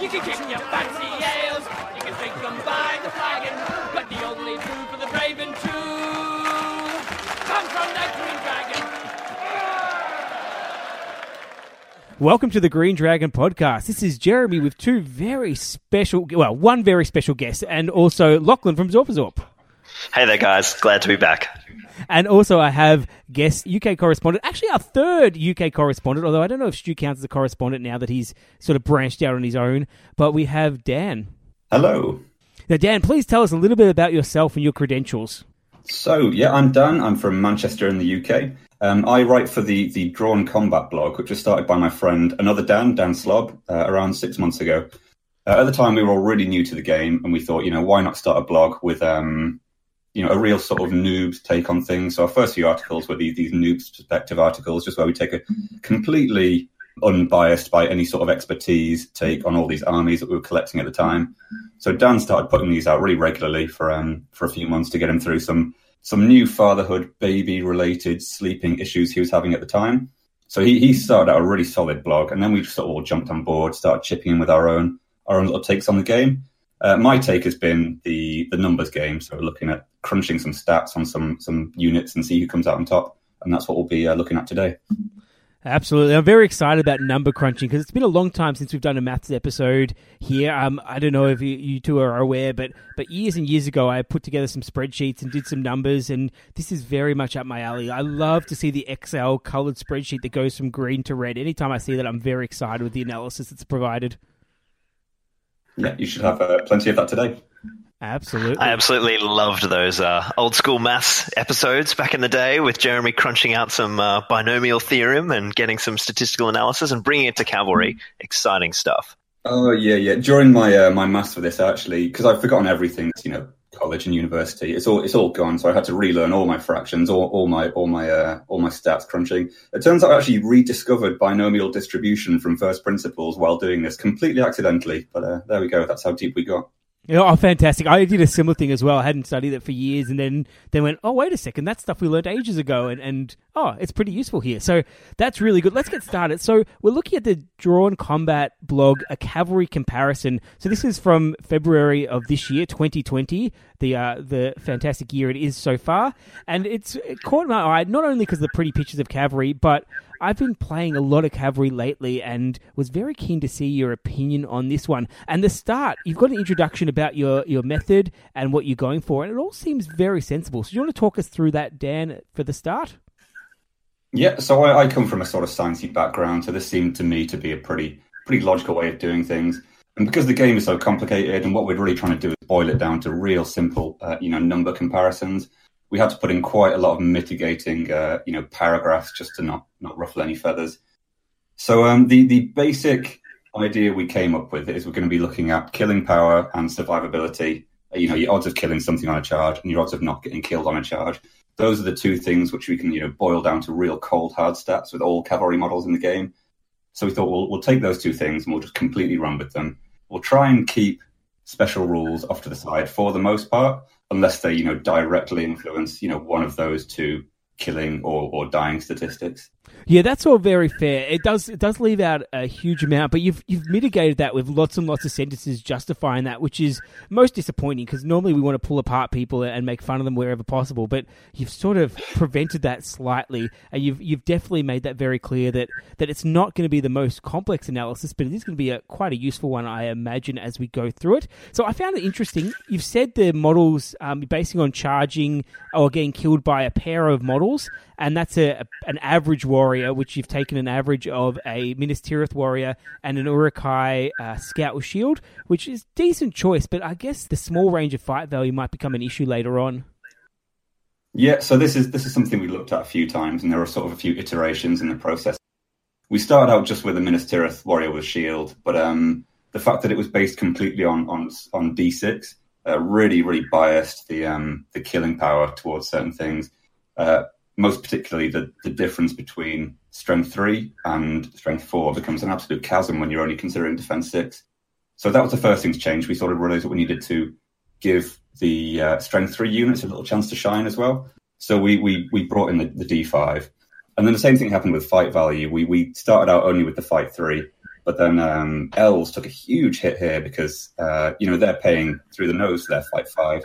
You can kick your fancy ales, you can drink them by the flagon, but the only food for the brave and true comes from the Green Dragon. Welcome to the Green Dragon podcast. This is Jeremy with two very special, well, one very special guest, and also Lachlan from Zorpazorp. Hey there, guys. Glad to be back. And also, I have guest UK correspondent, actually our third UK correspondent, although I don't know if Stu counts as a correspondent now that he's sort of branched out on his own. But we have Dan. Hello. Now, Dan, please tell us a little bit about yourself and your credentials. So, yeah, I'm Dan. I'm from Manchester in the UK. Um, I write for the the Drawn Combat blog, which was started by my friend, another Dan, Dan Slob, uh, around six months ago. Uh, at the time, we were all really new to the game, and we thought, you know, why not start a blog with, um, you know, a real sort of noobs take on things. So our first few articles were these, these noobs perspective articles, just where we take a completely unbiased by any sort of expertise take on all these armies that we were collecting at the time. So Dan started putting these out really regularly for um, for a few months to get him through some some new fatherhood, baby related sleeping issues he was having at the time. So he, he started out a really solid blog, and then we sort of all jumped on board, started chipping in with our own our own little takes on the game. Uh, my take has been the the numbers game, so we're looking at crunching some stats on some some units and see who comes out on top, and that's what we'll be uh, looking at today. Absolutely. I'm very excited about number crunching because it's been a long time since we've done a maths episode here. Um, I don't know if you, you two are aware, but but years and years ago, I put together some spreadsheets and did some numbers, and this is very much up my alley. I love to see the Excel colored spreadsheet that goes from green to red. Anytime I see that, I'm very excited with the analysis that's provided. Yeah, you should have uh, plenty of that today. Absolutely. I absolutely loved those uh, old school maths episodes back in the day with Jeremy crunching out some uh, binomial theorem and getting some statistical analysis and bringing it to cavalry. Exciting stuff. Oh yeah, yeah. During my uh, my maths for this, actually, because I've forgotten everything, you know, college and university, it's all it's all gone. So I had to relearn all my fractions, all, all my all my uh, all my stats crunching. It turns out I actually rediscovered binomial distribution from first principles while doing this, completely accidentally. But uh, there we go. That's how deep we got. Oh, fantastic! I did a similar thing as well. I hadn't studied it for years, and then then went, "Oh, wait a second, that's stuff we learned ages ago," and and oh, it's pretty useful here. So that's really good. Let's get started. So we're looking at the Drawn Combat blog, a cavalry comparison. So this is from February of this year, 2020, the uh, the fantastic year it is so far, and it's it caught my eye not only because of the pretty pictures of cavalry, but I've been playing a lot of cavalry lately and was very keen to see your opinion on this one. And the start, you've got an introduction about your, your method and what you're going for, and it all seems very sensible. So, do you want to talk us through that, Dan, for the start? Yeah, so I, I come from a sort of sciencey background, so this seemed to me to be a pretty pretty logical way of doing things. And because the game is so complicated, and what we're really trying to do is boil it down to real simple, uh, you know, number comparisons, we had to put in quite a lot of mitigating, uh, you know, paragraphs just to not not ruffle any feathers. So um, the the basic idea we came up with is we're going to be looking at killing power and survivability. You know, your odds of killing something on a charge and your odds of not getting killed on a charge. Those are the two things which we can, you know, boil down to real cold hard stats with all cavalry models in the game. So we thought we'll we'll take those two things and we'll just completely run with them. We'll try and keep special rules off to the side for the most part, unless they, you know, directly influence, you know, one of those two killing or, or dying statistics. Yeah, that's all very fair. It does it does leave out a huge amount, but you've you've mitigated that with lots and lots of sentences justifying that, which is most disappointing because normally we want to pull apart people and make fun of them wherever possible, but you've sort of prevented that slightly, and you've you've definitely made that very clear that that it's not going to be the most complex analysis, but it is going to be a quite a useful one, I imagine, as we go through it. So I found it interesting. You've said the models um, basing on charging or getting killed by a pair of models and that's a, a, an average warrior, which you've taken an average of a Minas Tirith warrior and an Uruk-hai uh, scout with shield, which is decent choice. But I guess the small range of fight value might become an issue later on. Yeah, so this is this is something we looked at a few times, and there are sort of a few iterations in the process. We started out just with a Minas Tirith warrior with shield, but um, the fact that it was based completely on on on D6 uh, really really biased the um, the killing power towards certain things. Uh, most particularly the, the difference between strength three and strength four becomes an absolute chasm when you're only considering defense six. So that was the first thing to change. We sort of realized that we needed to give the uh, strength three units a little chance to shine as well. So we we, we brought in the, the D5. And then the same thing happened with fight value. We we started out only with the fight three. But then um, took a huge hit here because uh, you know they're paying through the nose for their fight five,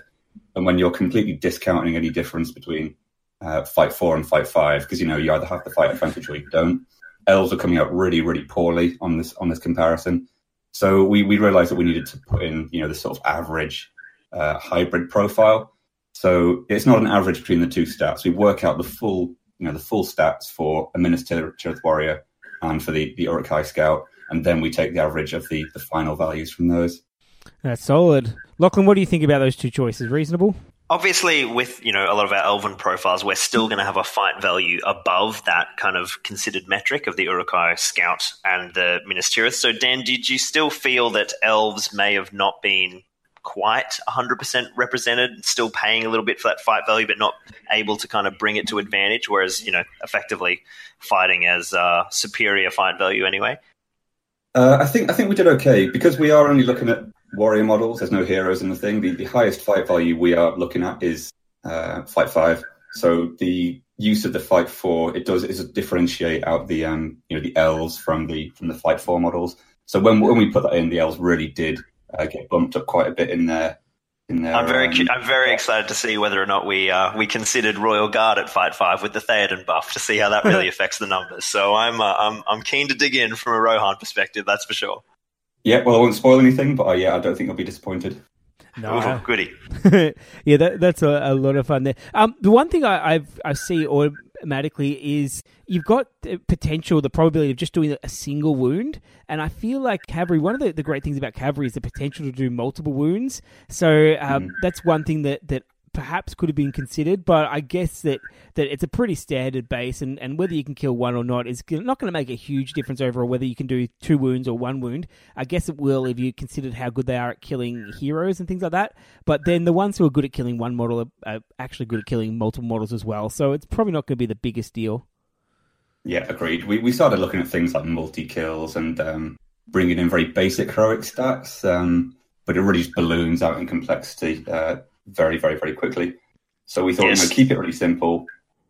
and when you're completely discounting any difference between uh, fight four and fight five, because you know you either have the fight advantage or you don't, elves are coming out really really poorly on this on this comparison. So we we realized that we needed to put in you know the sort of average uh, hybrid profile. So it's not an average between the two stats. We work out the full you know the full stats for a Minas Tirith warrior and for the the scout and then we take the average of the, the final values from those. That's solid. Lachlan, what do you think about those two choices? Reasonable? Obviously, with you know a lot of our elven profiles, we're still going to have a fight value above that kind of considered metric of the Uruk-hai Scout and the Minas Tirith. So, Dan, did you still feel that elves may have not been quite 100% represented, still paying a little bit for that fight value, but not able to kind of bring it to advantage, whereas, you know, effectively fighting as uh, superior fight value anyway? Uh, I think I think we did okay because we are only looking at warrior models. There's no heroes in the thing. The, the highest fight value we are looking at is uh, fight five. So the use of the fight four it does is differentiate out the um you know the elves from the from the fight four models. So when when we put that in, the elves really did uh, get bumped up quite a bit in their their, I'm very, um, I'm very excited to see whether or not we uh, we considered Royal Guard at Fight Five with the Theoden buff to see how that really affects the numbers. So I'm, uh, I'm, I'm keen to dig in from a Rohan perspective. That's for sure. Yeah, well, I won't spoil anything, but uh, yeah, I don't think I'll be disappointed. No, Ooh, goody. yeah, that, that's a, a, lot of fun there. Um, the one thing I, I've I see automatically is you've got the potential, the probability of just doing a single wound. And I feel like cavalry, one of the, the great things about cavalry is the potential to do multiple wounds. So um, mm. that's one thing that, that perhaps could have been considered, but I guess that, that it's a pretty standard base, and, and whether you can kill one or not is not going to make a huge difference overall whether you can do two wounds or one wound. I guess it will if you considered how good they are at killing heroes and things like that. But then the ones who are good at killing one model are, are actually good at killing multiple models as well, so it's probably not going to be the biggest deal. Yeah, agreed. We we started looking at things like multi kills and um, bringing in very basic heroic stats, um, but it really balloons out in complexity uh, very, very, very quickly. So we thought, yes. you know, keep it really simple.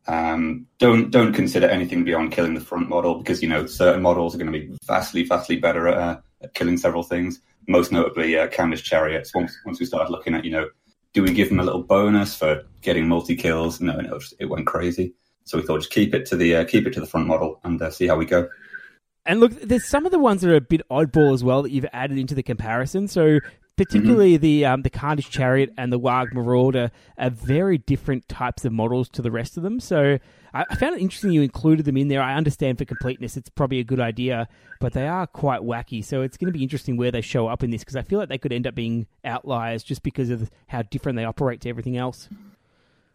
Um, don't don't consider anything beyond killing the front model because you know certain models are going to be vastly, vastly better at, uh, at killing several things. Most notably, uh, Khandish chariots. Once once we started looking at, you know, do we give them a little bonus for getting multi kills? No, no, it went crazy. So we thought just keep it to the uh, keep it to the front model and uh, see how we go. And look, there's some of the ones that are a bit oddball as well that you've added into the comparison. So particularly mm-hmm. the um, the Khandish Chariot and the Warg Marauder are very different types of models to the rest of them. So I, I, found it interesting you included them in there. I understand for completeness it's probably a good idea, but they are quite wacky. So it's going to be interesting where they show up in this because I feel like they could end up being outliers just because of how different they operate to everything else.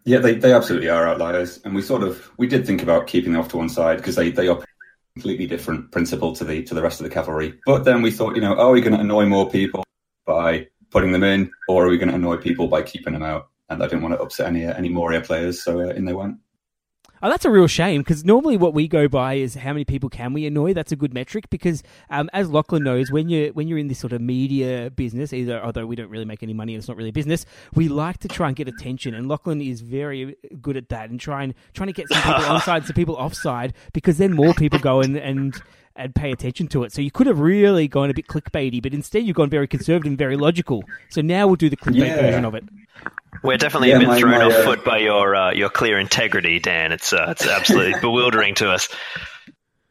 Yeah, they, they absolutely are outliers, and we sort of we did think about keeping them off to one side because they they operate completely different principle to the to the rest of the cavalry. But then we thought, you know, are we going to annoy more people by putting them in, or are we going to annoy people by keeping them out? And I didn't want to upset any any Moria players, so uh, in they went. Oh, that's a real shame because normally what we go by is how many people can we annoy. That's a good metric because, um, as Lachlan knows, when you when you're in this sort of media business, either although we don't really make any money, and it's not really business. We like to try and get attention, and Lachlan is very good at that and trying trying to get some people onside, some people offside, because then more people go and and and pay attention to it. So you could have really gone a bit clickbaity, but instead you've gone very conservative and very logical. So now we'll do the clickbait yeah. version of it. We're definitely yeah, a bit my, thrown my, off uh, foot by your uh, your clear integrity, Dan. It's uh, it's absolutely bewildering to us.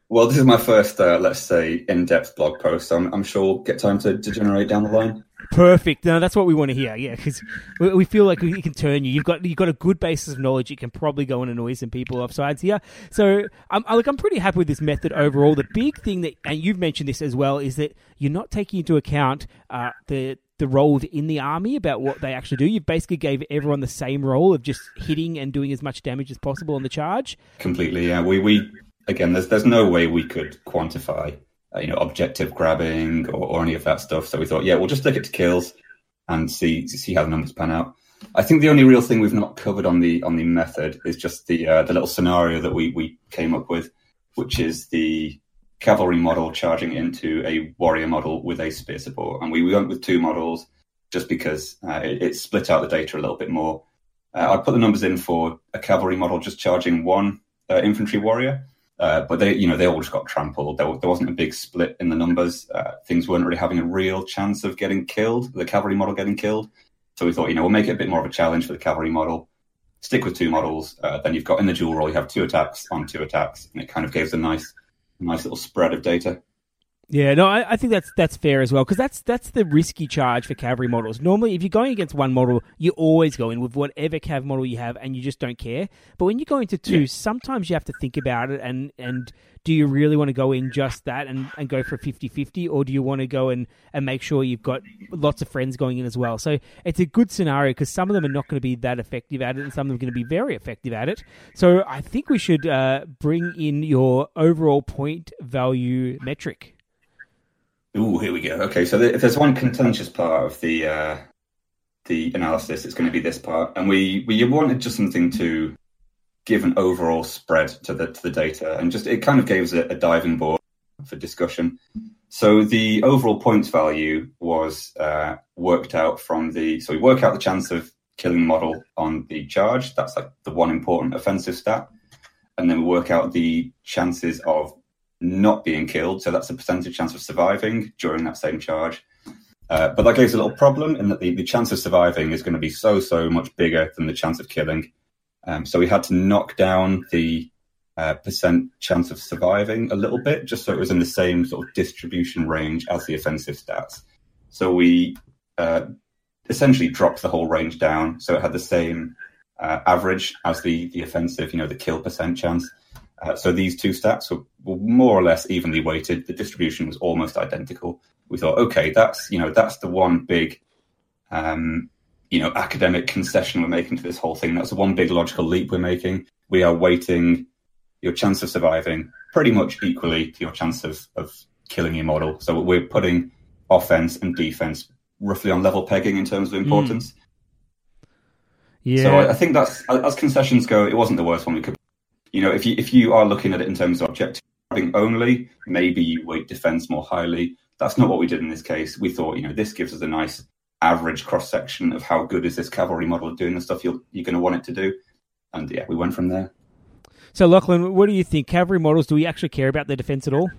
Well, this is my first, uh, let's say, in-depth blog post. So I'm, I'm sure we'll get time to, to generate down the line. Perfect. No, that's what we want to hear. Yeah, because we, we, feel like we can turn you. You've got you've got a good basis of knowledge. You can probably go and annoy some people off sides here. So, I'm like I'm pretty happy with this method overall. The big thing that, and you've mentioned this as well, is that you're not taking into account uh, the the roles in the army about what they actually do. You basically gave everyone the same role of just hitting and doing as much damage as possible on the charge. Completely, yeah. We we again, there's there's no way we could quantify, uh, you know, objective grabbing or, or any of that stuff. So we thought, yeah, we'll just stick it to kills and see see how the numbers pan out. I think the only real thing we've not covered on the on the method is just the uh, the little scenario that we we came up with, which is the cavalry model charging into a warrior model with a spear support. And we, we went with two models just because uh, it, it, split out the data a little bit more. Uh, I put the numbers in for a cavalry model just charging one uh, infantry warrior. Uh, but they, you know, they all just got trampled. There, there wasn't a big split in the numbers. Uh, things weren't really having a real chance of getting killed, the cavalry model getting killed. So we thought, you know, we'll make it a bit more of a challenge for the cavalry model. Stick with two models. Uh, then you've got in the dual role, you have two attacks on two attacks, and it kind of gives a nice, nice little spread of data. Yeah, no, I, I, think that's that's fair as well because that's that's the risky charge for cavalry models. Normally, if you're going against one model, you always go in with whatever cav model you have, and you just don't care. But when you go into two, yeah. sometimes you have to think about it and and do you really want to go in just that and, and go for a 50-50 or do you want to go and, and make sure you've got lots of friends going in as well so it's a good scenario because some of them are not going to be that effective at it and some of them are going to be very effective at it so i think we should uh, bring in your overall point value metric Ooh, here we go. Okay, so if there's one contentious part of the uh, the analysis, it's going to be this part, and we we wanted just something to give an overall spread to the to the data, and just it kind of gave us a, a diving board for discussion. So the overall points value was uh, worked out from the so we work out the chance of killing model on the charge. That's like the one important offensive stat, and then we work out the chances of not being killed. So that's a percentage chance of surviving during that same charge. Uh, but that gives a little problem in that the, the chance of surviving is going to be so, so much bigger than the chance of killing. Um, so we had to knock down the uh, percent chance of surviving a little bit, just so it was in the same sort of distribution range as the offensive stats. So we uh, essentially dropped the whole range down, so it had the same uh, average as the the offensive, you know, the kill percent chance. Uh, so these two stats were, were, more or less evenly weighted. The distribution was almost identical. We thought, okay, that's you know that's the one big, um, you know, academic concession we're making to this whole thing. That's the one big logical leap we're making. We are weighting your chance of surviving pretty much equally to your chance of, of killing your model. So we're putting offense and defense roughly on level pegging in terms of importance. Mm. Yeah. So I, I think that's as concessions go, it wasn't the worst one we could you know, if you if you are looking at it in terms of objective only, maybe you weight defense more highly. That's not what we did in this case. We thought, you know, this gives us a nice average cross section of how good is this cavalry model at doing the stuff you're you're going to want it to do, and yeah, we went from there. So, Lachlan, what do you think? Cavalry models, do we actually care about their defense at all?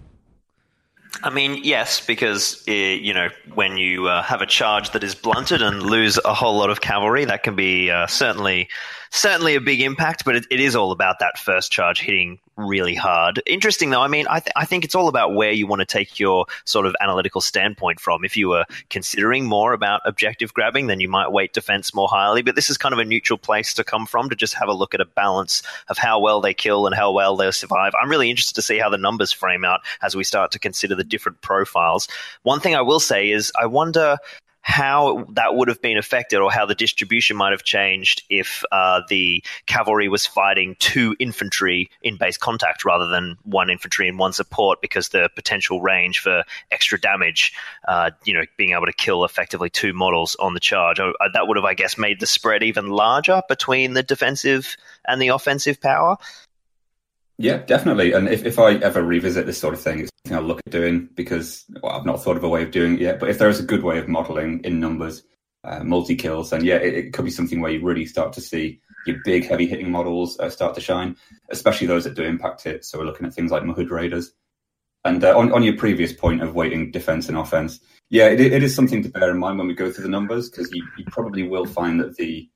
I mean, yes, because uh, you know when you uh, have a charge that is blunted and lose a whole lot of cavalry, that can be uh, certainly certainly a big impact. But it, it is all about that first charge hitting really hard. Interesting though. I mean, I, th- I think it's all about where you want to take your sort of analytical standpoint from. If you were considering more about objective grabbing, then you might weight defense more highly. But this is kind of a neutral place to come from to just have a look at a balance of how well they kill and how well they survive. I'm really interested to see how the numbers frame out as we start to consider the different profiles. One thing I will say is I wonder how that would have been affected or how the distribution might have changed if uh, the cavalry was fighting two infantry in base contact rather than one infantry and one support because the potential range for extra damage, uh, you know, being able to kill effectively two models on the charge. Uh, that would have, I guess, made the spread even larger between the defensive and the offensive power. Yeah, definitely. And if, if I ever revisit this sort of thing, it's something I'll look at doing because well, I've not thought of a way of doing it yet. But if there is a good way of modeling in numbers, uh, multi kills, then yeah, it, it, could be something where you really start to see your big, heavy hitting models uh, start to shine, especially those that do impact hit. So we're looking at things like Mahud Raiders. And uh, on, on your previous point of weighting defense and offense, yeah, it, it is something to bear in mind when we go through the numbers because you, you probably will find that the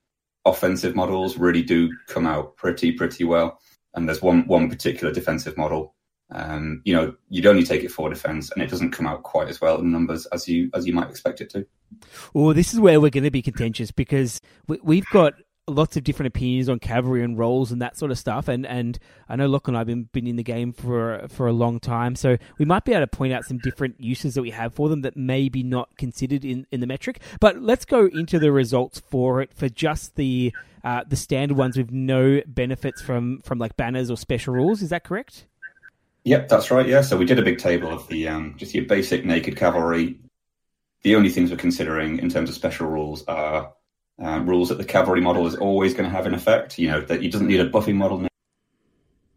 offensive models really do come out pretty, pretty well and there's one one particular defensive model. Um, you know, you'd only take it for defense, and it doesn't come out quite as well in numbers as you as you might expect it to. Well, this is where we're going to be contentious because we, have got lots of different opinions on cavalry and roles and that sort of stuff. And, and I know Locke and I have been, been in the game for for a long time, so we might be able to point out some different uses that we have for them that may be not considered in, in the metric. But let's go into the results for it for just the uh, the standard ones with no benefits from from like banners or special rules. Is that correct? Yep, that's right. Yeah, so we did a big table of the um, just your basic naked cavalry. The only things we're considering in terms of special rules are um, rules that the cavalry model is always going to have in effect. You know that he doesn't need a buffing model,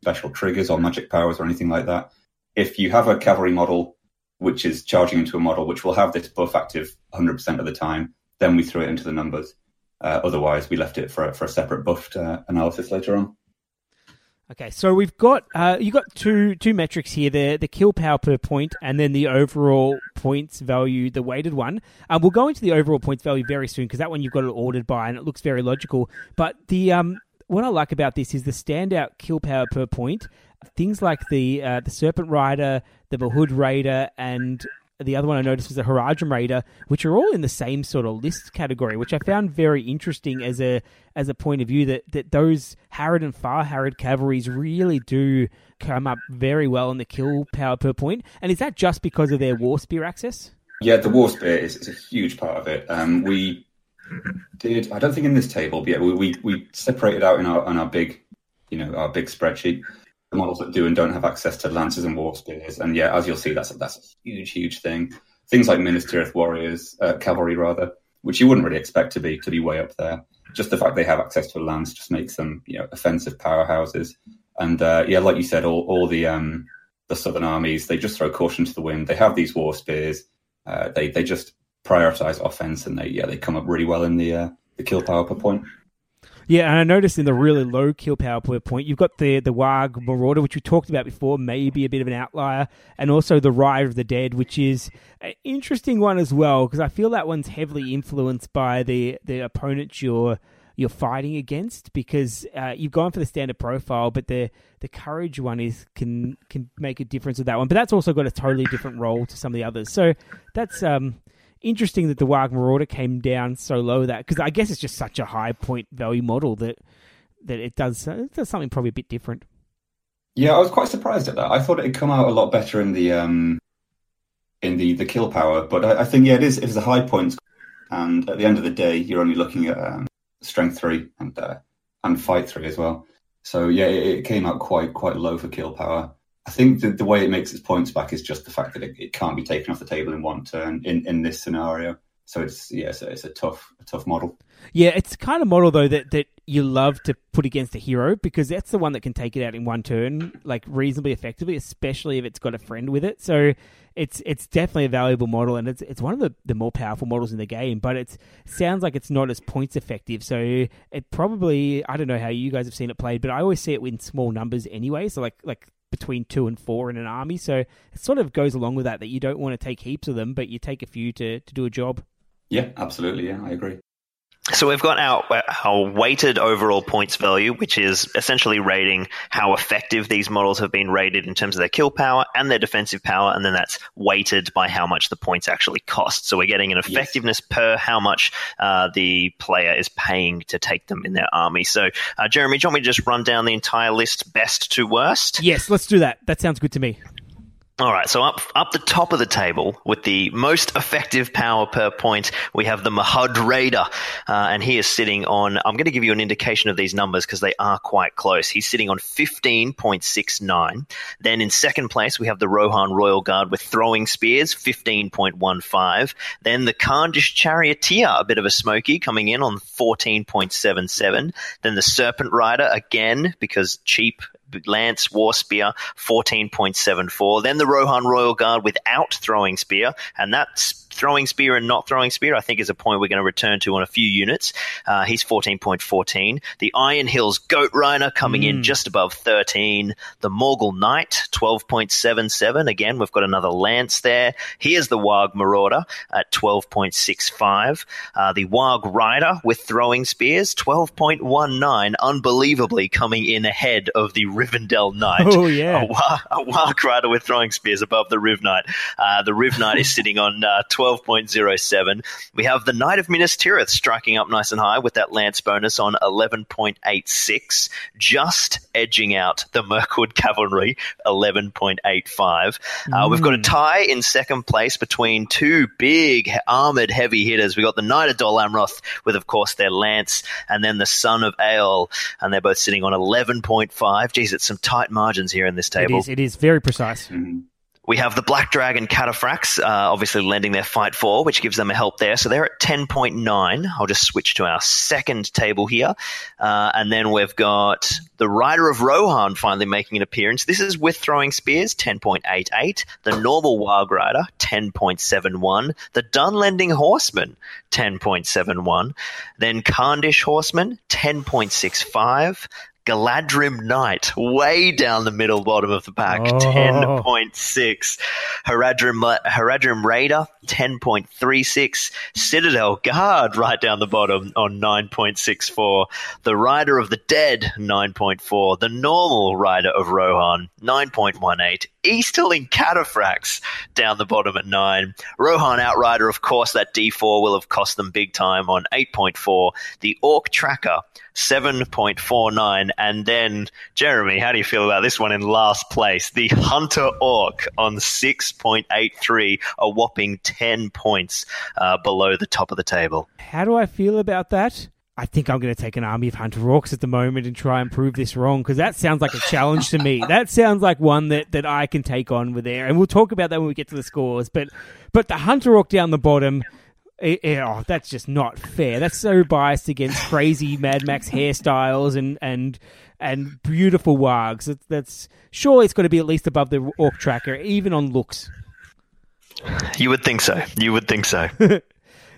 special triggers or magic powers or anything like that. If you have a cavalry model which is charging into a model which will have this buff active 100% of the time, then we throw it into the numbers. Uh, otherwise, we left it for, for a separate buffed uh, analysis later on. Okay, so we've got uh, you got two two metrics here: the the kill power per point, and then the overall points value, the weighted one. Um, we'll go into the overall points value very soon because that one you've got it ordered by, and it looks very logical. But the um, what I like about this is the standout kill power per point. Things like the uh, the Serpent Rider, the Mahud Raider, and the other one I noticed was the Haradrim Raider, which are all in the same sort of list category, which I found very interesting as a as a point of view that, that those Harad and Far Harad cavalries really do come up very well in the kill power per point. And is that just because of their War Spear access? Yeah, the War Spear is, is a huge part of it. Um, we did, I don't think in this table, but yeah, we, we, we separated out in our, on our big, you know, our big spreadsheet models that do and don't have access to lances and war spears. And yeah, as you'll see, that's a, that's a huge, huge thing. Things like Minas Tirith warriors, uh, cavalry rather, which you wouldn't really expect to be to be way up there. Just the fact they have access to a lance just makes them, you know, offensive powerhouses. And uh, yeah, like you said, all, all the um, the southern armies they just throw caution to the wind. They have these war spears. Uh, they they just prioritize offense, and they yeah they come up really well in the uh, the kill power per point. Yeah, and I noticed in the really low kill power point, you've got the the Warg Marauder, which we talked about before, maybe a bit of an outlier, and also the Rider of the Dead, which is an interesting one as well because I feel that one's heavily influenced by the the opponent you're you're fighting against because uh, you've gone for the standard profile, but the the courage one is can can make a difference with that one. But that's also got a totally different role to some of the others. So that's um interesting that the Warg Marauder came down so low that because I guess it's just such a high point value model that that it does it does something probably a bit different. Yeah, I was quite surprised at that. I thought it'd come out a lot better in the um in the the kill power, but I, I think yeah, it is it is a high point, and at the end of the day, you're only looking at um, strength three and uh, and fight three as well. So yeah, it, it came out quite quite low for kill power. I think the, the way it makes its points back is just the fact that it, it can't be taken off the table in one turn in, in this scenario. So it's yeah, so it's a tough a tough model. Yeah, it's kind of model though that, that you love to put against a hero because that's the one that can take it out in one turn, like reasonably effectively, especially if it's got a friend with it. So it's it's definitely a valuable model and it's it's one of the, the more powerful models in the game, but it sounds like it's not as points effective. So it probably I don't know how you guys have seen it played, but I always see it in small numbers anyway. So like like between two and four in an army. So it sort of goes along with that that you don't want to take heaps of them, but you take a few to, to do a job. Yeah, absolutely. Yeah, I agree. So we've got our, our weighted overall points value, which is essentially rating how effective these models have been rated in terms of their kill power and their defensive power, and then that's weighted by how much the points actually cost. So we're getting an effectiveness yes. per how much uh, the player is paying to take them in their army. So, uh, Jeremy, do you want me to just run down the entire list, best to worst? Yes, let's do that. That sounds good to me. All right, so up up the top of the table with the most effective power per point, we have the Mahud Raider, uh, and he is sitting on. I'm going to give you an indication of these numbers because they are quite close. He's sitting on 15.69. Then in second place, we have the Rohan Royal Guard with throwing spears, 15.15. Then the Khandish Charioteer, a bit of a smoky, coming in on 14.77. Then the Serpent Rider again because cheap Lance War Spear, 14.74. Then the Rohan Royal Guard without throwing spear, and that's throwing spear and not throwing spear, I think is a point we're going to return to on a few units. Uh, he's 14.14. The Iron Hills Goat Rider coming mm. in just above 13. The Morgul Knight, 12.77. Again, we've got another Lance there. Here's the Warg Marauder at 12.65. Uh, the Warg Rider with throwing spears, 12.19. Unbelievably coming in ahead of the Rivendell Knight. Oh, yeah. A, a Warg Rider with throwing spears above the Riv Knight. Uh, the Riv Knight is sitting on uh, 12. 12.07. We have the Knight of Minas Tirith striking up nice and high with that lance bonus on 11.86, just edging out the Mirkwood Cavalry, 11.85. Mm. Uh, we've got a mm. tie in second place between two big armored heavy hitters. We've got the Knight of Dol Amroth with, of course, their lance, and then the Son of Eorl, and they're both sitting on 11.5. Geez, it's some tight margins here in this table. It is, it is very precise. Mm-hmm. We have the Black Dragon Cataphracts, uh, obviously lending their fight for, which gives them a help there. So they're at 10.9. I'll just switch to our second table here. Uh, and then we've got the Rider of Rohan finally making an appearance. This is with throwing spears, 10.88. The normal Wild Rider, 10.71. The Dunlending Horseman, 10.71. Then Khandish Horseman, 10.65. Galadhrim Knight, way down the middle bottom of the pack, Oh. 10.6. Haradrim, uh, Haradrim Raider, 10.36. Citadel Guard, right down the bottom on 9.64. The Rider of the Dead, 9.4. The Normal Rider of Rohan, 9.18. Easterling Cataphracts down the bottom at 9. Rohan Outrider, of course, that D4 will have cost them big time on 8.4. The Orc Tracker, 7.49. And then, Jeremy, how do you feel about this one in last place? The Hunter Orc on 6.83, a whopping 10 points uh, below the top of the table. How do I feel about that? I think I'm going to take an army of hunter orcs at the moment and try and prove this wrong because that sounds like a challenge to me. That sounds like one that, that I can take on with there, and we'll talk about that when we get to the scores. But but the hunter orc down the bottom, eh, eh, oh, that's just not fair. That's so biased against crazy Mad Max hairstyles and and and beautiful wargs. That's, that's surely it's got to be at least above the orc tracker, even on looks. You would think so. You would think so.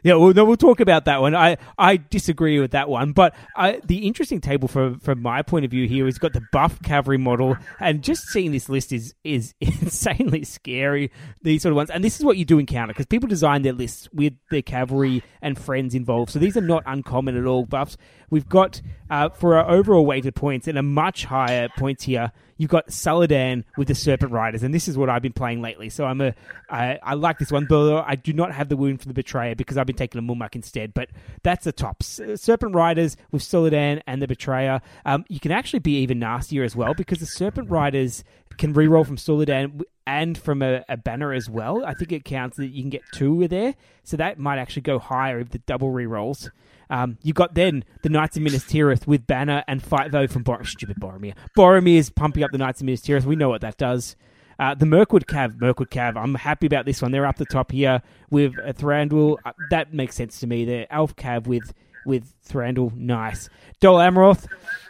Yeah, well, no, we'll talk about that one. I, I disagree with that one, but I, the interesting table from from my point of view here is got the buff cavalry model, and just seeing this list is is insanely scary. These sort of ones, and this is what you do encounter because people design their lists with their cavalry and friends involved. So these are not uncommon at all. Buffs. We've got uh, for our overall weighted points and a much higher points here. You've got Suladan with the Serpent Riders, and this is what I've been playing lately. So I'm a I, I like this one, though I do not have the wound for the Betrayer because I've been taking a Mumak instead. But that's the top Serpent Riders with Suladan and the Betrayer. Um, you can actually be even nastier as well because the Serpent Riders can reroll from Suladan and from a, a banner as well. I think it counts that you can get two there, so that might actually go higher if the double rerolls. Um, you got then the Knights of Minas Tirith with Banner and Fight Though from Bor- stupid Boromir. Boromir is pumping up the Knights of Minas Tirith. We know what that does. Uh, the Mirkwood Cav, Mirkwood Cav. I'm happy about this one. They're up the top here with uh, Thranduil. Uh, that makes sense to me. The Elf Cav with with Thranduil, nice. Dol Amroth,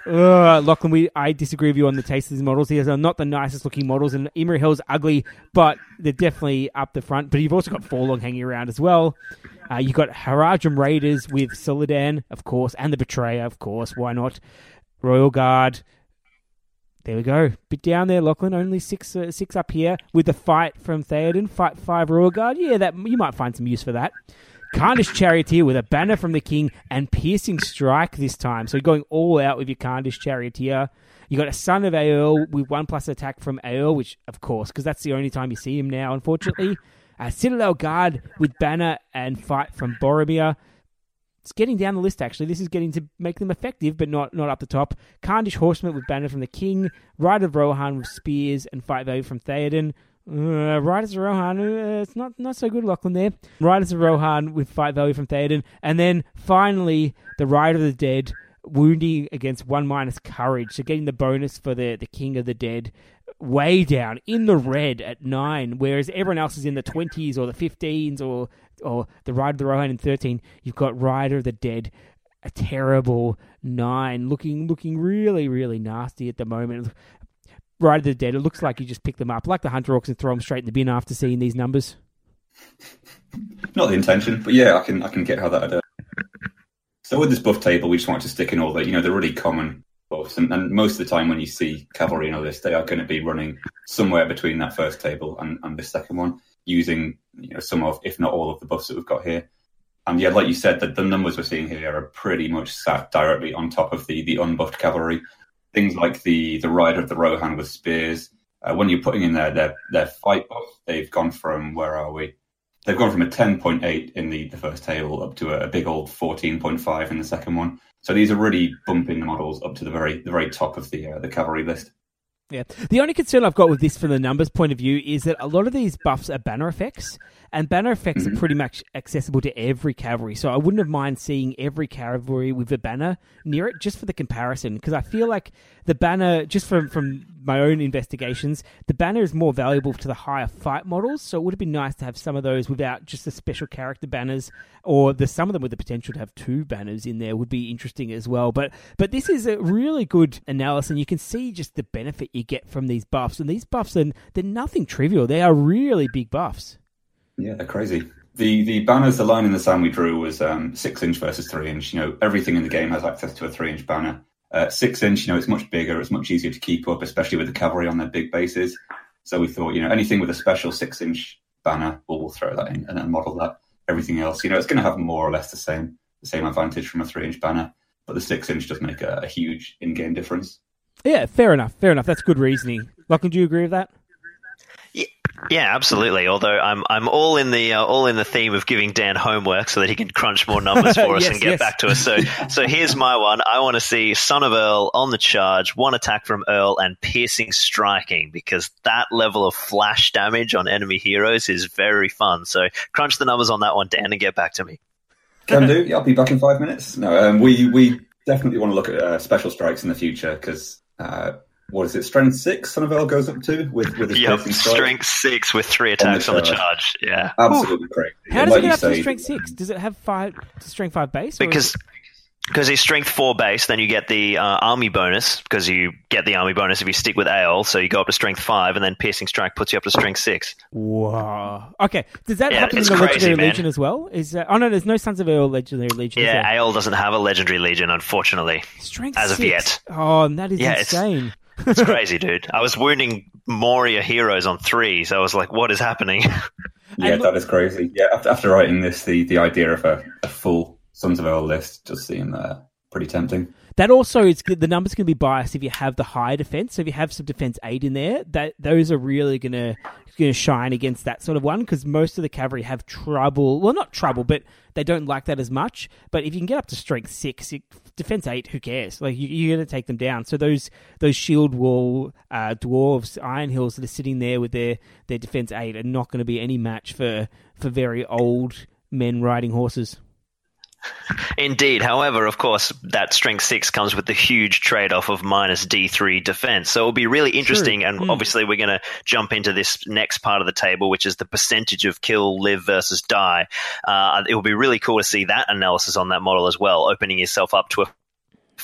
uh, Lachlan, we I disagree with you on the taste of these models. These are not the nicest looking models, and Emery Hill's ugly, but they're definitely up the front. But you've also got Forlong hanging around as well. Uh, you've got Haradrim Raiders with Suladan, of course, and the Betrayer, of course. Why not? Royal Guard. There we go. Bit down there, Lachlan. Only six, uh, six up here with the fight from Theoden. Fight five Royal Guard. Yeah, that you might find some use for that. Khandish Charioteer with a banner from the king and piercing strike this time. So you're going all out with your Khandish Charioteer. You got a Son of Eorl with one plus attack from Eorl, which of course, because that's the only time you see him now, unfortunately. Uh, Citadel Guard with banner and fight from Boromir. It's getting down the list actually. This is getting to make them effective, but not not up the top. Khandish Horseman with banner from the king. Rider of Rohan with spears and fight value from Theoden. Uh, Riders of Rohan, uh, it's not not so good, Lachlan. There, Riders of Rohan with fight value from Theoden, and then finally the Rider of the Dead, wounding against one minus courage, so getting the bonus for the the King of the Dead, way down in the red at nine, whereas everyone else is in the twenties or the fifteens or or the Rider of the Rohan in thirteen. You've got Rider of the Dead, a terrible nine, looking looking really really nasty at the moment. Rider of the Dead, it looks like you just pick them up like the Hunter Orcs and throw them straight in the bin after seeing these numbers. Not the intention, but yeah, I can I can get how that. Uh... So with this buff table, we just wanted to stick in all the you know the really common buffs, and, and most of the time when you see cavalry and a list, they are going to be running somewhere between that first table and, and the second one, using you know some of, if not all of the buffs that we've got here. And yeah, like you said, that the numbers we're seeing here are pretty much sat directly on top of the the unbuffed cavalry. Things like the the rider of the Rohan with spears. Uh, when you're putting in their their their fight buff, they've gone from where are we? They've gone from a 10.8 in the, the first table up to a, a big old 14.5 in the second one. So these are really bumping the models up to the very the very top of the uh, the cavalry list. Yeah. The only concern I've got with this from the numbers point of view is that a lot of these buffs are banner effects, and banner effects are mm-hmm. pretty much accessible to every cavalry. So I wouldn't have mind seeing every cavalry with a banner near it just for the comparison, because I feel like the banner, just from from my own investigations, the banner is more valuable to the higher fight models. So it would have been nice to have some of those without just the special character banners, or the some of them with the potential to have two banners in there would be interesting as well. But but this is a really good analysis, and you can see just the benefit you get from these buffs. And these buffs and they're nothing trivial; they are really big buffs. Yeah, they're crazy. The the banners, the line in the sand we drew was um, six inch versus three inch. You know, everything in the game has access to a three inch banner. Uh, six inch, you know, it's much bigger, it's much easier to keep up, especially with the cavalry on their big bases. So we thought, you know, anything with a special six inch banner, we'll, we'll throw that in and then model that. Everything else, you know, it's going to have more or less the same the same advantage from a three inch banner, but the six inch does make a, a huge in game difference. Yeah, fair enough. Fair enough. That's good reasoning. Lachlan, do you agree with that? Yeah, absolutely. Although I'm I'm all in the uh, all in the theme of giving Dan homework so that he can crunch more numbers for us Yes, and get yes. back to us. So so here's my one. I want to see Son of Eorl on the charge, one attack from Eorl, and piercing striking because that level of flash damage on enemy heroes is very fun. So crunch the numbers on that one, Dan, and get back to me. Can do. Yeah, I'll be back in five minutes. No, um, we we definitely want to look at uh, special strikes in the future because uh, what is it? Strength six, Son of Eorl goes up to with with his Yep, piercing strike. strength six with three attacks on the charge. charge. Yeah. Absolutely crazy. How does like it get you up to strength six? Does it have five strength five base? because it- because he's strength four base, then you get the uh, army bonus because you get the army bonus if you stick with Eorl. So you go up to strength five, and then piercing strike puts you up to strength six. Wow. Okay. Does that Yeah, happen in the crazy, Legendary man. Legion as well? Is uh, oh no, there's no Sons of Eorl Legendary Legion. Yeah, there? Eorl doesn't have a legendary legion, unfortunately. Strength as of yet. Oh, that is Yeah, insane. It's crazy, dude. I was wounding Moria heroes on three, so I was like, "What is happening?" Yeah, And that is crazy. Yeah, after, after writing this, the, the idea of a, a full Sons of Eorl list just seemed uh, pretty tempting. That also is. The numbers can be biased if you have the higher defense. So if you have some defense eight in there, that those are really gonna gonna shine against that sort of one because most of the cavalry have trouble. Well, not trouble, but they don't like that as much. But if you can get up to strength six, defense eight, who cares? Like you, you're gonna take them down. So those those shield wall uh, dwarves, Iron Hills that are sitting there with their their defense eight are not going to be any match for for very old men riding horses. Indeed. However, of course, that strength six comes with the huge trade off of minus D3 defense. So it'll be really interesting. And Mm. obviously, we're going to jump into this next part of the table, which is the percentage of kill, live versus die. Uh, it will be really cool to see that analysis on that model as well, opening yourself up to a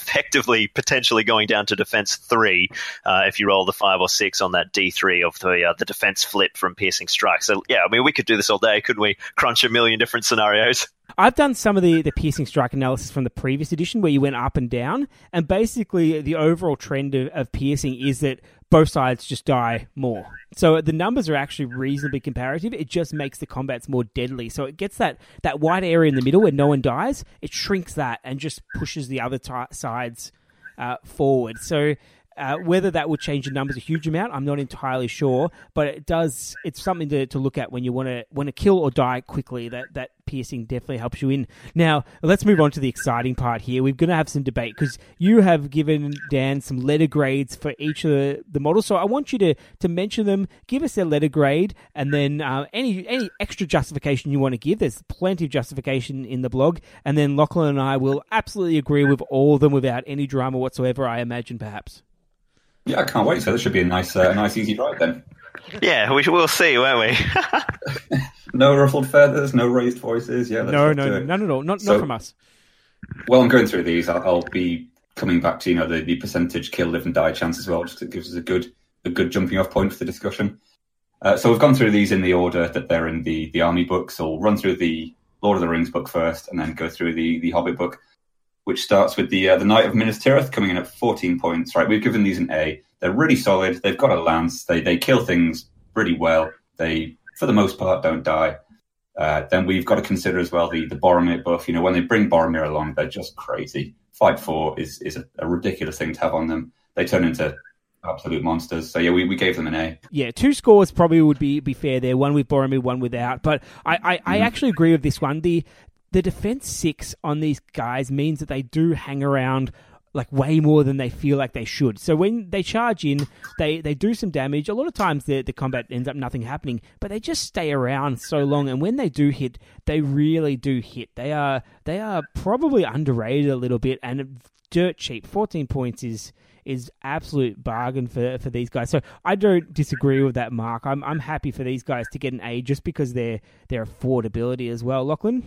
effectively potentially going down to defense three uh, if you roll the five or six on that D3 of the uh, the defense flip from piercing strike. So yeah, I mean we could do this all day, couldn't we? Crunch a million different scenarios. I've done some of the, the piercing strike analysis from the previous edition where you went up and down, and basically the overall trend of, of piercing is that both sides just die more. So the numbers are actually reasonably comparative. It just makes the combats more deadly. So it gets that, that wide area in the middle where no one dies, it shrinks that and just pushes the other ti sides uh, forward. So uh, whether that will change the numbers a huge amount, I'm not entirely sure, but it does. It's something to, to look at when you want to want to kill or die quickly. That that piercing definitely helps you in. Now let's move on to the exciting part here. We're going to have some debate because you have given Dan some letter grades for each of the, the models. So I want you to to mention them, give us their letter grade, and then uh, any any extra justification you want to give. There's plenty of justification in the blog, and then Lachlan and I will absolutely agree with all of them without any drama whatsoever. I imagine, perhaps. Yeah, I can't wait. So this should be a nice, uh, nice, easy ride then. Yeah, we will see, won't we? No ruffled feathers, no raised voices. Yeah, No, no, no, none at all. Not, So- not from us. Well, I'm going through these. I'll, I'll be coming back to you know the, the percentage kill, live, and die chance as well, just 'cause it gives us a good a good jumping off point for the discussion. Uh, so we've gone through these in the order that they're in the the army book. So we'll run through the Lord of the Rings book first, and then go through the the Hobbit book, which starts with the uh, the Knight of Minas Tirith coming in at 14 points. Right, we've given these an A. They're really solid. They've got a lance. They they kill things really well. They for the most part don't die. Uh, then we've got to consider as well the, the Boromir buff. You know, when they bring Boromir along, they're just crazy. Fight four is, is a, a ridiculous thing to have on them. They turn into absolute monsters. So yeah, we, we gave them an A. Yeah, two scores probably would be, be fair there. One with Boromir, one without. But I, I, I actually agree with this one. The the defense six on these guys means that they do hang around like way more than they feel like they should. So when they charge in, they, they do some damage. A lot of times the the combat ends up nothing happening, but they just stay around so long. And when they do hit, they really do hit. They are they are probably underrated a little bit and dirt cheap. Fourteen points is is absolute bargain for, for these guys. So I don't disagree with that mark. I'm I'm happy for these guys to get an A just because their their affordability as well. Lachlan.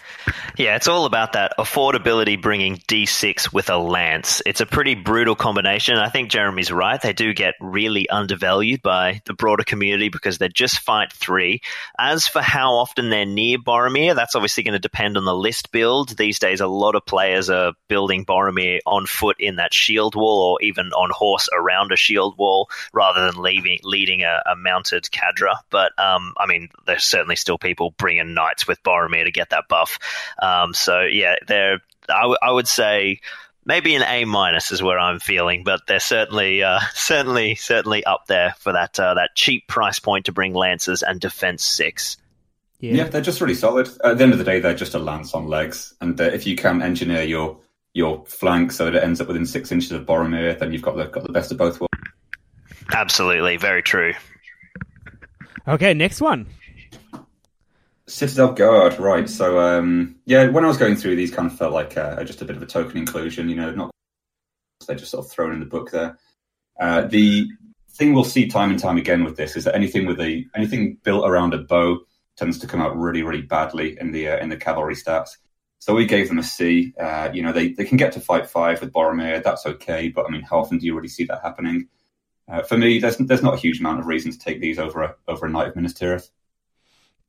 Yeah, it's all about that affordability bringing D6 with a lance. It's a pretty brutal combination. I think Jeremy's right. They do get really undervalued by the broader community because they're just fight three. As for how often they're near Boromir, that's obviously going to depend on the list build. These days, a lot of players are building Boromir on foot in that shield wall or even on horse around a shield wall rather than leaving, leading a, a mounted cadre. But, um, I mean, there's certainly still people bringing knights with Boromir to get that buff. Um, so yeah, they're I, w- I would say maybe an A minus is where I'm feeling, but they're certainly uh, certainly certainly up there for that uh, that cheap price point to bring lances and defense six. Yeah. yeah. they're just really solid. At the end of the day, they're just a lance on legs, and uh, if you can engineer your your flank so that it ends up within six inches of Boromir, then you've got the got the best of both worlds. Absolutely, very true. Okay, next one. Citadel Guard, right. So, um, yeah, when I was going through these, kind of felt like uh, just a bit of a token inclusion, you know, not they're just sort of thrown in the book there. Uh, the thing we'll see time and time again with this is that anything with a anything built around a bow tends to come out really, really badly in the uh, in the cavalry stats. So we gave them a C. Uh, you know, they, they can get to fight five with Boromir. That's okay, but I mean, how often do you really see that happening? Uh, for me, there's there's not a huge amount of reason to take these over a over a Knight of Minas Tirith.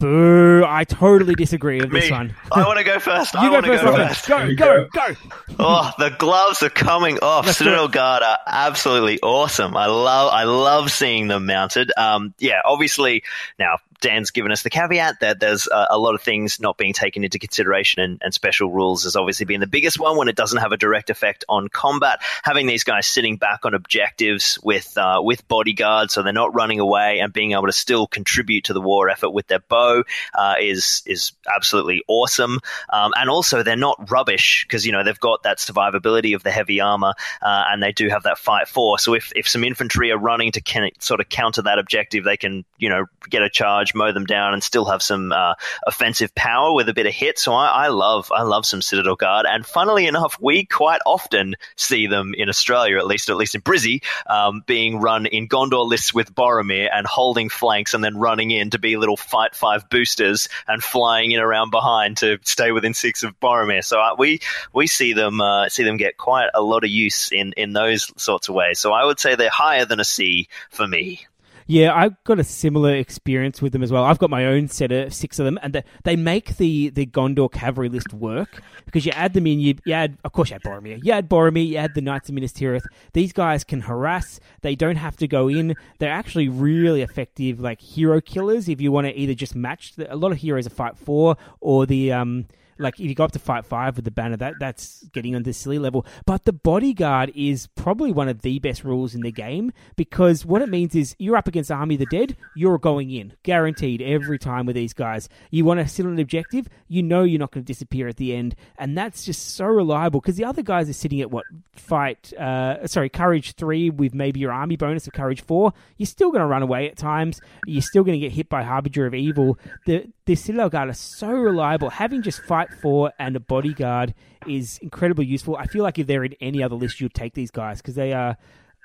Boo! I totally disagree with Me. this one. I want to go first. you I go want to first. go Robin. first. Go, go, go. Oh, the gloves are coming off. Let's Citadel. Guard are absolutely awesome. I love, I love seeing them mounted. Um, yeah, obviously now Dan's given us the caveat that there's a, a lot of things not being taken into consideration, and, and special rules has obviously been the biggest one when it doesn't have a direct effect on combat. Having these guys sitting back on objectives with uh, with bodyguards, so they're not running away, and being able to still contribute to the war effort with their bow uh, is is absolutely awesome. Um, and also, they're not rubbish because you know they've got that survivability of the heavy armor, uh, and they do have that fight force. So if if some infantry are running to can, sort of counter that objective, they can you know get a charge, mow them down, and still have some uh, offensive power with a bit of hit. So I, I love I love some Citadel Guard, and funnily enough, we quite often see them in Australia, at least at least in Brizzy, um, being run in Gondor lists with Boromir and holding flanks, and then running in to be little fight five boosters and flying in around behind to stay within six of Boromir. So uh, we we see them uh, see them get quite a lot of use in in those sorts of ways. So I would say they're higher than a C for me. Yeah, I've got a similar experience with them as well. I've got my own set of six of them, and the, they make the, the Gondor cavalry list work because you add them in. You, you add, of course, you add Boromir. You add Boromir. You add the Knights of Minas Tirith. These guys can harass. They don't have to go in. They're actually really effective, like hero killers. If you want to either just match the, a lot of heroes are fight four or the um like if you go up to fight five with the banner, that that's getting on the silly level. But the bodyguard is probably one of the best rules in the game because what it means is you're up against Army of the Dead, you're going in, guaranteed every time with these guys. You want to sit on an objective, you know you're not going to disappear at the end, and that's just so reliable because the other guys are sitting at what fight, uh, sorry, courage three with maybe your army bonus of courage four. You're still going to run away at times. You're still going to get hit by harbinger of evil. The the Citadel Guard are so reliable. Having just fight four and a bodyguard is incredibly useful. I feel like if they're in any other list, you'd take these guys because they are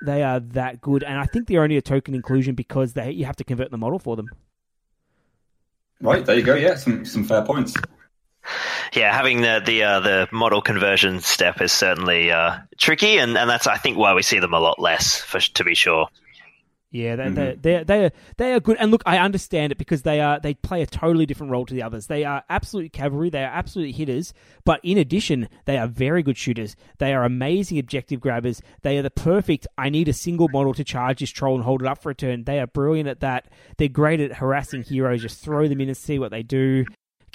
they are that good. And I think they're only a token inclusion because they you have to convert the model for them. Right there you go. Yeah, some some fair points. Yeah, having the the uh, the model conversion step is certainly uh, tricky, and, and that's I think why we see them a lot less, for to be sure. Yeah, they mm-hmm. they they they are, they are good. And look, I understand it because they are they play a totally different role to the others. They are absolute cavalry. They are absolute hitters. But in addition, they are very good shooters. They are amazing objective grabbers. They are the perfect. I need a single model to charge this troll and hold it up for a turn. They are brilliant at that. They're great at harassing heroes. Just throw them in and see what they do.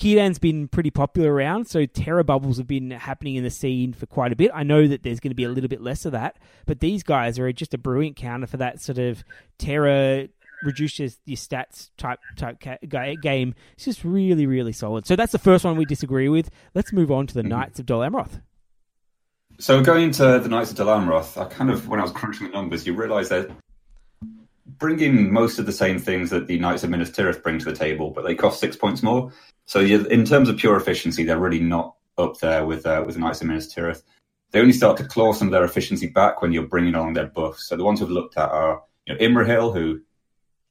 Kidan's been pretty popular around, so terror bubbles have been happening in the scene for quite a bit. I know that there's going to be a little bit less of that, but these guys are just a brilliant counter for that sort of terror reduces your stats type type ca- game. It's just really really solid. So that's the first one we disagree with. Let's move on to the mm-hmm. Knights of Dol Amroth. So going into the Knights of Dol Amroth, I kind of when I was crunching the numbers, you realise that bringing most of the same things that the Knights of Minas Tirith bring to the table, but they cost six points more. So in terms of pure efficiency, they're really not up there with uh, with the Knights of Minas Tirith. They only start to claw some of their efficiency back when you're bringing along their buffs. So the ones we've looked at are you know, Imrahil, who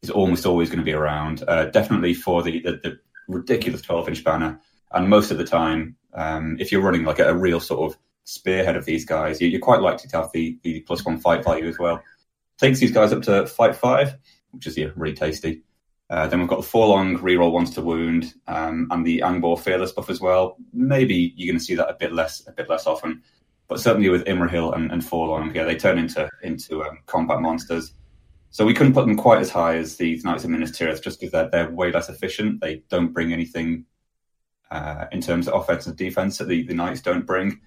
is almost always going to be around, uh, definitely for the, the, the ridiculous 12 inch banner, And most of the time, um, if you're running like a, a, real sort of spearhead of these guys, you, are quite likely to have the, the plus one fight value as well. Takes these guys up to fight five, which is yeah, really tasty. Uh, then we've got the Forlong reroll ones to wound, um, and the Angbor fearless buff as well. Maybe you're going to see that a bit less, a bit less often, but certainly with Imrahil and, and Forlong, yeah, they turn into into um, combat monsters. So we couldn't put them quite as high as these Knights of Minas Tirith just because they're, they're way less efficient. They don't bring anything uh, in terms of offense and defense that the, the Knights don't bring.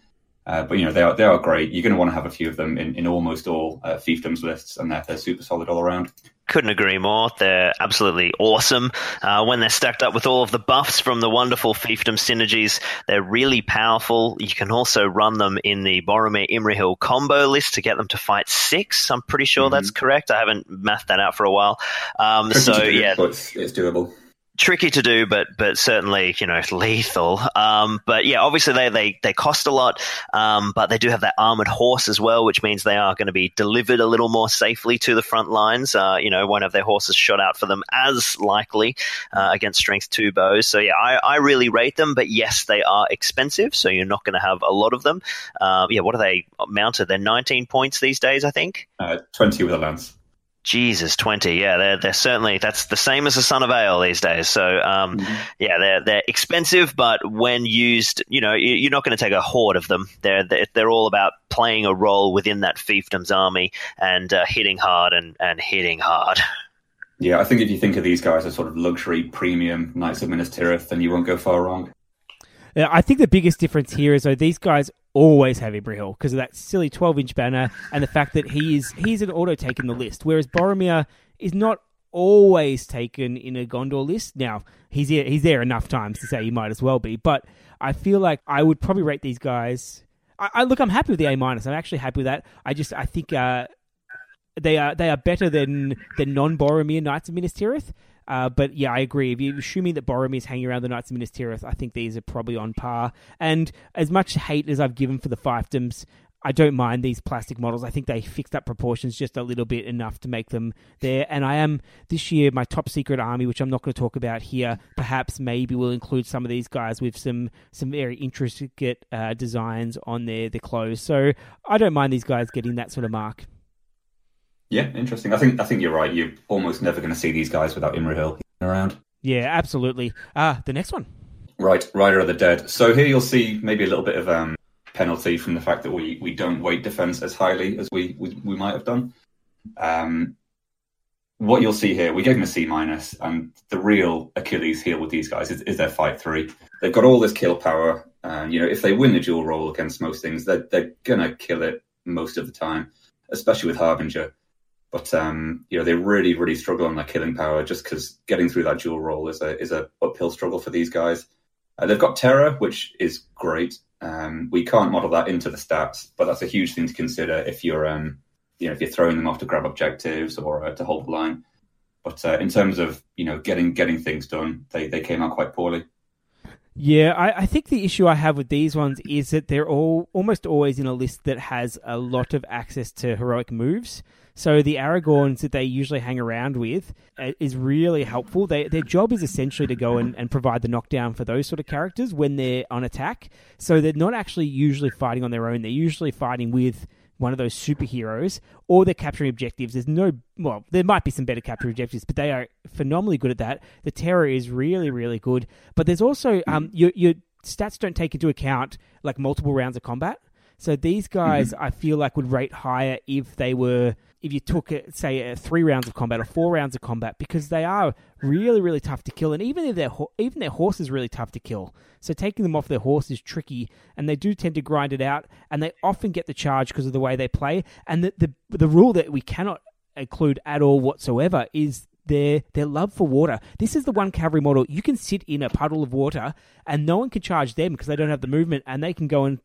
Uh, but you know they are they are great. You're going to want to have a few of them in, in almost all uh, fiefdoms lists, and they're they're super solid all around. Couldn't agree more. They're absolutely awesome. Uh, when they're stacked up with all of the buffs from the wonderful fiefdom synergies, they're really powerful. You can also run them in the Boromir Imrahil combo list to get them to fight six. I'm pretty sure mm-hmm. that's correct. I haven't mathed that out for a while. Um, so yeah, it's, it's doable tricky to do, but but certainly you know lethal. Um, but yeah, obviously they they they cost a lot, um, but they do have that armored horse as well, which means they are going to be delivered a little more safely to the front lines. Uh, you know, won't have their horses shot out for them as likely uh, against strength two bows. So yeah, I, I really rate them, but yes, they are expensive, so you're not going to have a lot of them. Uh, yeah, what are they mounted? They're 19 points these days, I think. Uh, 20 with a lance. Jesus, twenty. Yeah, they're they're certainly that's the same as the Son of Eorl these days. So, um, mm-hmm. yeah, they're they're expensive, but when used, you know, you're not going to take a horde of them. They're they're all about playing a role within that fiefdom's army and uh, hitting hard and and hitting hard. Yeah, I think if you think of these guys as sort of luxury premium Knights of Minas Tirith, then you won't go far wrong. Yeah, I think the biggest difference here is though these guys always have Imrahil because of that silly 12 inch banner and the fact that he is he's an auto take in the list, whereas Boromir is not always taken in a Gondor list. Now he's here, he's there enough times to say he might as well be, but I feel like I would probably rate these guys. I, I look, I'm happy with the A minus. I'm actually happy with that. I just I think uh, they are they are better than than non Boromir Knights of Minas Tirith. Uh, but yeah, I agree. If you're assuming that Boromir is hanging around the Knights of Minas Tirith, I think these are probably on par. And as much hate as I've given for the fiefdoms, I don't mind these plastic models. I think they fixed up proportions just a little bit enough to make them there. And I am this year my top secret army, which I'm not going to talk about here. Perhaps maybe we'll include some of these guys with some some very intricate uh, designs on their their clothes. So I don't mind these guys getting that sort of mark. Yeah, interesting. I think I think you're right. You're almost never going to see these guys without Imrahil around. Yeah, absolutely. Ah, uh, the next one. Right, Rider of the Dead. So here you'll see maybe a little bit of um, penalty from the fact that we, we don't weight defense as highly as we, we, we might have done. Um, what you'll see here, we gave them a C minus, and the real Achilles heel with these guys is, is their fight three. They've got all this kill power, and you know if they win the dual roll against most things, they're, they're gonna kill it most of the time, especially with Harbinger. But um, you know they really, really struggle on their killing power just because getting through that dual roll is a is a uphill struggle for these guys. Uh, they've got terror, which is great. Um, we can't model that into the stats, but that's a huge thing to consider if you're um, you know if you're throwing them off to grab objectives or uh, to hold the line. But uh, in terms of you know getting getting things done, they they came out quite poorly. Yeah, I, I, think the issue I have with these ones is that they're all almost always in a list that has a lot of access to heroic moves. So the Aragorns that they usually hang around with uh, is really helpful. They, their job is essentially to go and, and provide the knockdown for those sort of characters when they're on attack. So they're not actually usually fighting on their own. They're usually fighting with one of those superheroes, or they're capturing objectives. There's no, well, there might be some better capture objectives, but they are phenomenally good at that. The terror is really, really good. But there's also, um, your, your stats don't take into account like multiple rounds of combat. So these guys, mm-hmm. I feel like would rate higher if they were if you took say three rounds of combat or four rounds of combat because they are really really tough to kill and even if their even their horse is really tough to kill so taking them off their horse is tricky and they do tend to grind it out and they often get the charge because of the way they play and the the, the rule that we cannot include at all whatsoever is their their love for water. This is the one cavalry model. You can sit in a puddle of water and no one can charge them because they don't have the movement and they can go and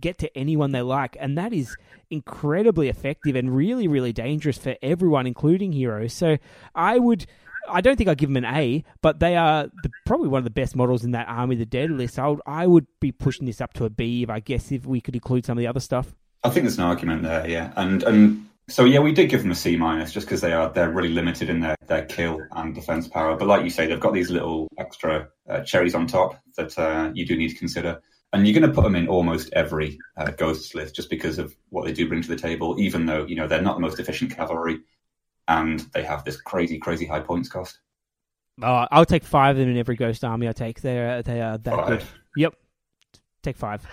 get to anyone they like, and that is incredibly effective and really, really dangerous for everyone, including heroes. So I would. I don't think I'd give them an A, but they are the, probably one of the best models in that Army the Dead list. I would, I would be pushing this up to a B if I guess if we could include some of the other stuff. I think there's an argument there, yeah, and and So yeah, we did give them a C minus just because they are they're really limited in their, their kill and defense power. But like you say, they've got these little extra uh, cherries on top that uh, you do need to consider. And you're going to put them in almost every uh, ghost list just because of what they do bring to the table. Even though you know they're not the most efficient cavalry, and they have this crazy, crazy high points cost. Oh, I'll take five of them in every ghost army I take. They're they are that Five. good. Yep, take five.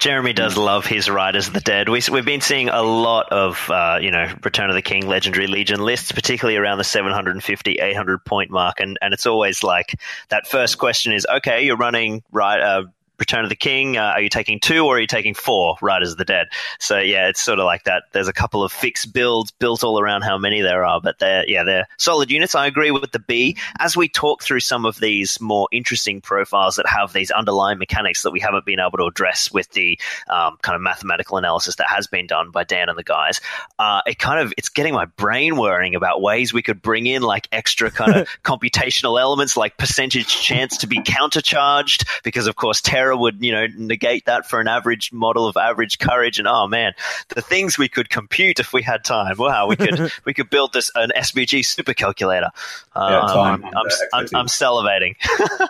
Jeremy does love his Riders of the Dead. We, we've been seeing a lot of, uh, you know, Return of the King Legendary Legion lists, particularly around the 750, 800 point mark. And, and it's always like that first question is, okay, you're running right, uh, Return of the King. Uh, are you taking two or are you taking four Riders of the Dead? So yeah, it's sort of like that. There's a couple of fixed builds built all around how many there are, but they're yeah they're solid units. I agree with the B. As we talk through some of these more interesting profiles that have these underlying mechanics that we haven't been able to address with the um, kind of mathematical analysis that has been done by Dan and the guys, uh, it kind of it's getting my brain whirring about ways we could bring in like extra kind of computational elements like percentage chance to be countercharged because of course terror would you know negate that for an average model of average courage and oh man the things we could compute if we had time wow we could we could build this an SBG supercalculator uh, Yeah, time I'm, and, I'm, I'm, I'm salivating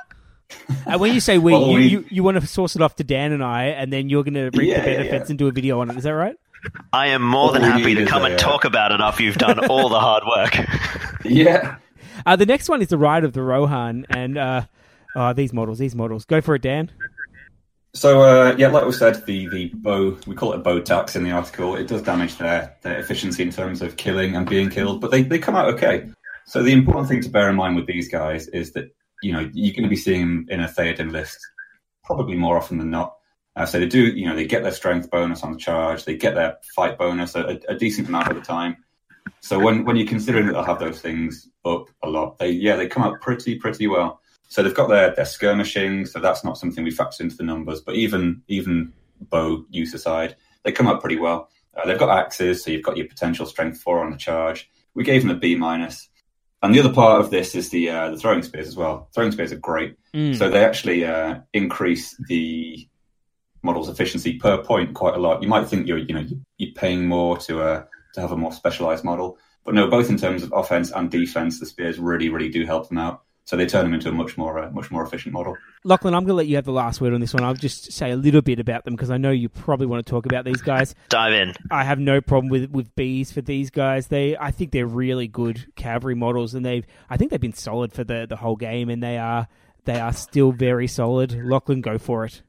And when you say we, Well, you, we- you, you want to source it off to Dan and I, and then you're going to reap Yeah, the benefits yeah. and do a video on it. Is that right? I am more than All we happy to come a, and talk about it after you've done all the hard work Yeah. Uh, the next one is the Ride of the Rohan, and uh, oh, these models, these models. Go for it, Dan. So uh, yeah, like we said, the the bow we call it a bow tax in the article. It does damage their their efficiency in terms of killing and being killed, but they, they come out okay. So the important thing to bear in mind with these guys is that you know you're going to be seeing them in a Theoden list probably more often than not. Uh, so they do you know they get their strength bonus on the charge, they get their fight bonus a, a decent amount of the time. So when when you're considering that they'll have those things up a lot, they yeah they come out pretty pretty well. So they've got their, their skirmishing, so that's not something we factor into the numbers. But even even bow use aside, they come up pretty well. Uh, they've got axes, so you've got your potential strength four on the charge. We gave them a B minus. And the other part of this is the uh, the throwing spears as well. Throwing spears are great, Mm. so they actually uh, increase the model's efficiency per point quite a lot. You might think you're you know you're paying more to uh, to have a more specialized model, but no, both in terms of offense and defense, the spears really really do help them out. So they turn them into a much more uh, much more efficient model. Lachlan, I'm going to let you have the last word on this one. I'll just say a little bit about them because I know you probably want to talk about these guys. dive in I have no problem with with bees for these guys. They, I think they're really good cavalry models, and they've, I think they've been solid for the the whole game, and they are they are still very solid. Lachlan, go for it.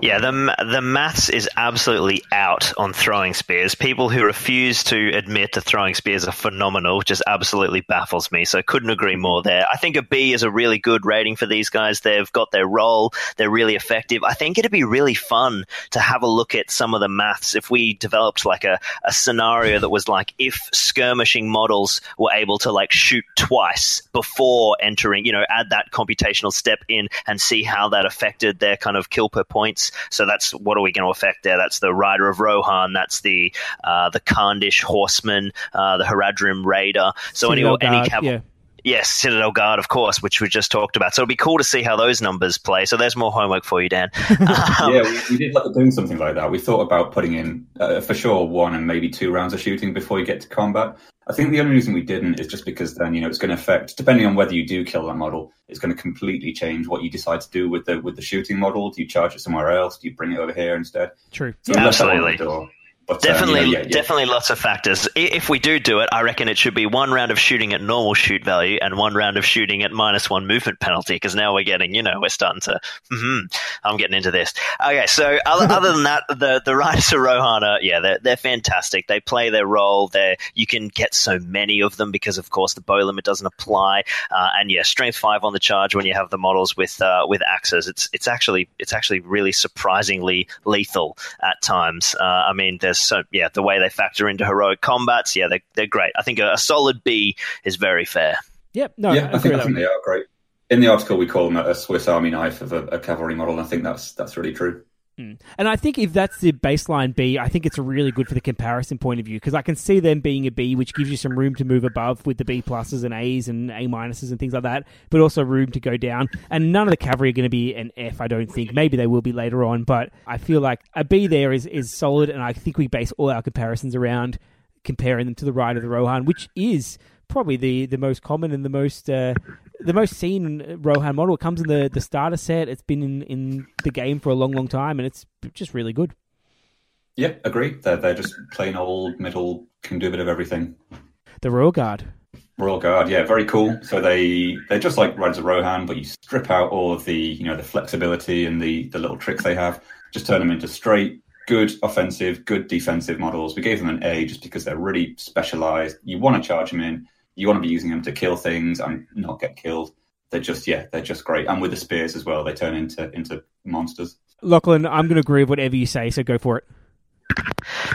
Yeah, the the maths is absolutely out on throwing spears. People who refuse to admit that throwing spears are phenomenal just absolutely baffles me. So couldn't agree more there. I think a B is a really good rating for these guys. They've got their role. They're really effective. I think it'd be really fun to have a look at some of the maths if we developed like a, a scenario that was like if skirmishing models were able to like shoot twice before entering, you know, add that computational step in and see how that affected their kind of kill per points. So that's what are we going to affect there? That's the Rider of Rohan. That's the uh, the Khandish Horseman, uh, the Haradrim Raider. So any any Guard, cav- yeah. Yes, Citadel Guard, of course, which we just talked about. So it'd be cool to see how those numbers play. So there's more homework for you, Dan. Um, yeah, we, we did look at doing something like that. We thought about putting in uh, for sure one and maybe two rounds of shooting before you get to combat. I think the only reason we didn't is just because then you know it's going to affect, depending on whether you do kill that model, it's going to completely change what you decide to do with the with the shooting model. Do you charge it somewhere else? Do you bring it over here instead? True. So we left that one on the Absolutely. But, um, Definitely, yeah, yeah, yeah. definitely lots of factors. If we do do it, I reckon it should be one round of shooting at normal shoot value and one round of shooting at minus one movement penalty. Because now we're getting, you know, we're starting to. hmm I'm getting into this. Okay, so other, other than that, the the Riders of Rohan are yeah, they're they're fantastic. They play their role. They you can get so many of them because of course the bow limit doesn't apply. Uh, and yeah, strength five on the charge when you have the models with uh, with axes. It's it's actually it's actually really surprisingly lethal at times. Uh, I mean, there's so yeah, the way they factor into heroic combats, yeah, they're they're great. I think a, a solid B is very fair. Yep. No. yeah, I agree think, I think they are great. In the article, we call them a Swiss Army knife of a, a cavalry model. And I think that's that's really true. And I think if that's the baseline B, I think it's really good for the comparison point of view because I can see them being a B, which gives you some room to move above with the B pluses and A's and A minuses and things like that, but also room to go down. And none of the cavalry are going to be an F, I don't think. Maybe they will be later on, but I feel like a B there is is solid, and I think we base all our comparisons around comparing them to the ride of the Rohan, which is probably the, the most common and the most uh, the most seen Rohan model. It comes in the, the starter set. It's been in, in the game for a long, long time, and it's just really good. Yeah, agree. They're they're just plain old middle can do a bit of everything. The Royal Guard. Royal Guard, yeah, very cool. So they they're just like Riders of Rohan, but you strip out all of the you know the flexibility and the the little tricks they have, just turn them into straight good offensive, good defensive models. We gave them an A just because they're really specialized. You want to charge them in, you want to be using them to kill things and not get killed. They're just yeah, they're just great. And with the spears as well, they turn into into monsters. Lachlan, I'm going to agree with whatever you say, so go for it.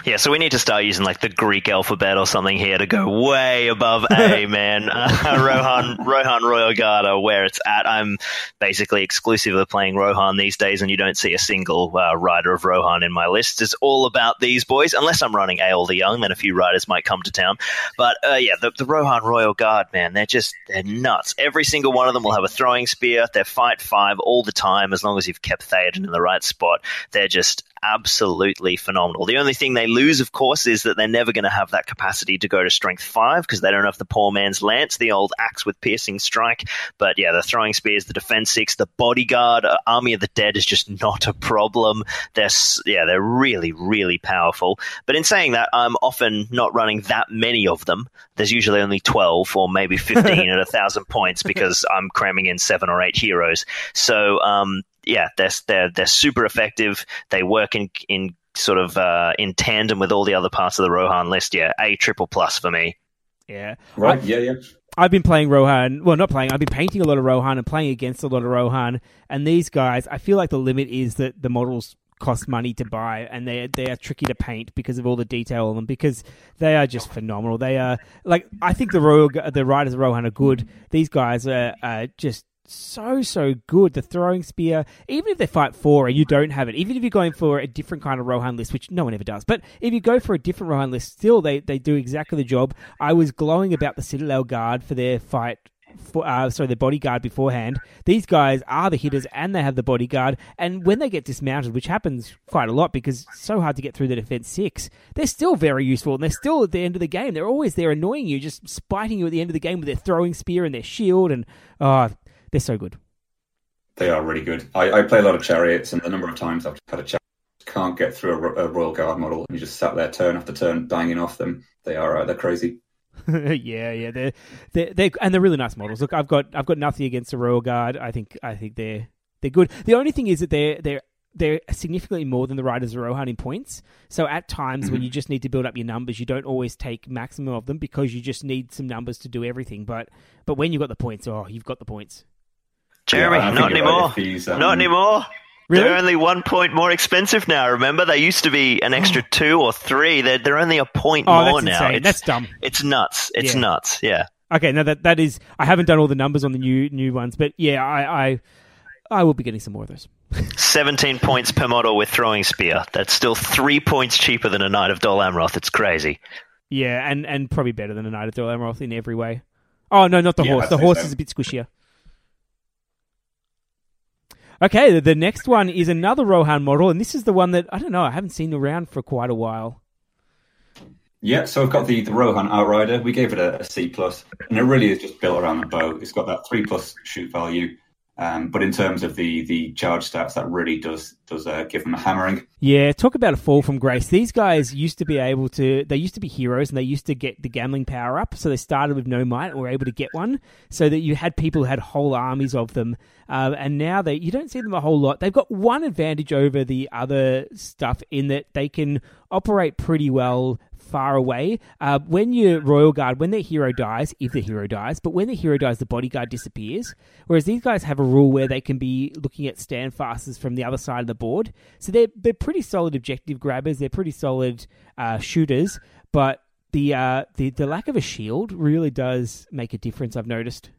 Yeah, so we need to start using like the Greek alphabet or something here to go way above A, man. Uh, Rohan, Rohan Royal Guard are where it's at. I'm basically exclusively playing Rohan these days, and you don't see a single uh, rider of Rohan in my list. It's all about these boys, unless I'm running Eorl the Young, then a few riders might come to town. But uh, yeah, the, the Rohan Royal Guard, man, they're just they're nuts. Every single one of them will have a throwing spear. They're fight five all the time, as long as you've kept Theoden in the right spot. They're just absolutely phenomenal. The only thing they lose, of course, is that they're never going to have that capacity to go to strength five because they don't have the poor man's lance, the old axe with piercing strike. But yeah, the throwing spears, the defense six, the bodyguard, uh, army of the dead is just not a problem. They're yeah, they're really really powerful. But in saying that, I'm often not running that many of them. There's usually only twelve or maybe fifteen at a thousand points because I'm cramming in seven or eight heroes. So um, yeah, they're they're they're super effective. They work in in sort of uh, in tandem with all the other parts of the Rohan list. Yeah, a triple plus for me. Yeah, right. I, yeah, yeah. I've been playing Rohan. Well, not playing. I've been painting a lot of Rohan and playing against a lot of Rohan. And these guys, I feel like the limit is that the models cost money to buy and they they are tricky to paint because of all the detail on them because they are just phenomenal. They are like I think the Royal the riders of Rohan are good. These guys are, are just so so good. The throwing spear, even if they fight four and you don't have it, even if you're going for a different kind of Rohan list, which no one ever does, but if you go for a different Rohan list, still they they do exactly the job. I was glowing about the Citadel Guard for their fight. For, uh, sorry, the bodyguard beforehand. These guys are the hitters and they have the bodyguard. And when they get dismounted, which happens quite a lot because it's so hard to get through the defense six, they're still very useful and they're still at the end of the game. They're always there annoying you, just spiting you at the end of the game with their throwing spear and their shield. And oh, they're so good. They are really good. I, I play a lot of chariots, and the number of times I've had a chariot can't get through a, a, Royal Guard model, and you just sat there turn after turn, banging off them. They are uh, they're crazy. yeah, yeah, they're, they're they're and they're really nice models. Look, I've got I've got nothing against the Royal Guard. I think I think they're they're good. The only thing is that they're they're they're significantly more than the Riders of Rohan in points. So at times mm-hmm. when you just need to build up your numbers, you don't always take maximum of them because you just need some numbers to do everything. But but when you've got the points, oh, you've got the points. Jeremy, yeah, not anymore. Right. Um... Not anymore. Really? They're only one point more expensive now. Remember, they used to be an extra two or three. They're they're only a point oh, more that's now. It's, that's dumb. It's nuts. It's yeah. nuts. Yeah. Okay, now that that is, I haven't done all the numbers on the new new ones, but yeah, I I, I will be getting some more of those. 17 points per model with throwing spear. That's still three points cheaper than a Knight of Dol Amroth. It's crazy. Yeah, and, and probably better than a Knight of Dol Amroth in every way. Oh, no, not the yeah, horse. The horse so. is a bit squishier. Okay, the next one is another Rohan model, and this is the one that I don't know. I haven't seen around for quite a while. Yeah, so I've got the, the Rohan Outrider. We gave it a, a C plus, and it really is just built around the bow. It's got that three plus shoot value, um, but in terms of the the charge stats, that really does does uh, give them a hammering. Yeah, talk about a fall from grace. These guys used to be able to. They used to be heroes, and they used to get the gambling power up. So they started with no might, and were able to get one. So that you had people who had whole armies of them, uh, and now they you don't see them a whole lot. They've got one advantage over the other stuff in that they can operate pretty well far away. Uh, when your royal guard, when their hero dies, if the hero dies, but when the hero dies, the bodyguard disappears. Whereas these guys have a rule where they can be looking at standfasters from the other side of the board. So they're they're pretty solid objective grabbers. They're pretty solid uh, shooters, but the uh, the the lack of a shield really does make a difference. I've noticed.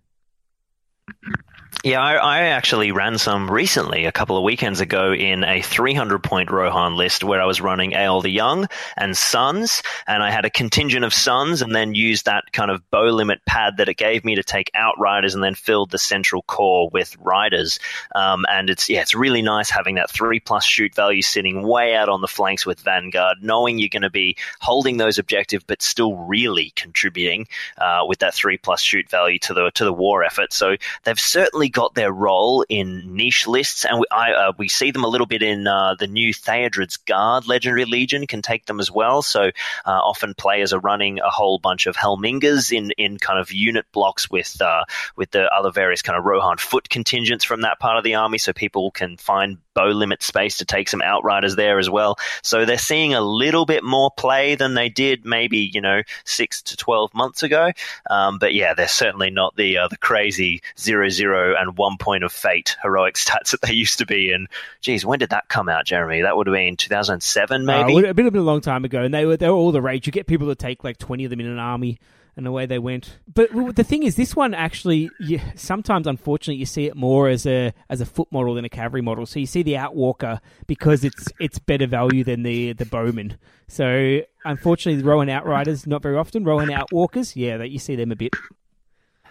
Yeah, I, I, actually ran some recently, a couple of weekends ago, in a 300 point Rohan list where I was running Eorl the Young and Sons, and I had a contingent of Sons, and then used that kind of bow limit pad that it gave me to take out riders and then filled the central core with Riders. Um, and it's yeah, it's really nice having that three plus shoot value sitting way out on the flanks with Vanguard, knowing you're going to be holding those objectives, but still really contributing uh, with that three plus shoot value to the to the war effort. So they've certainly got their role in niche lists, and we, I, uh, we see them a little bit in uh, the new Theodred's Guard Legendary Legion can take them as well. So uh, often players are running a whole bunch of Helmingas in, in kind of unit blocks with uh, with the other various kind of Rohan foot contingents from that part of the army, so people can find bow limit space to take some outriders there as well. So they're seeing a little bit more play than they did maybe you know six to twelve months ago. Um, but yeah, they're certainly not the uh, the crazy zero zero and one point of fate heroic stats that they used to be. And geez, when did that come out, Jeremy? That would have been 2007, uh, maybe. Uh, a bit of a long time ago, and they were they were all the rage. You get people to take like twenty of them in an army and away they went. But the thing is, this one actually, you, sometimes unfortunately, you see it more as a as a foot model than a cavalry model. So you see the Outwalker because it's it's better value than the the Bowman. So unfortunately, the Rohan Outriders not very often. Rohan Outwalkers, yeah, that you see them a bit.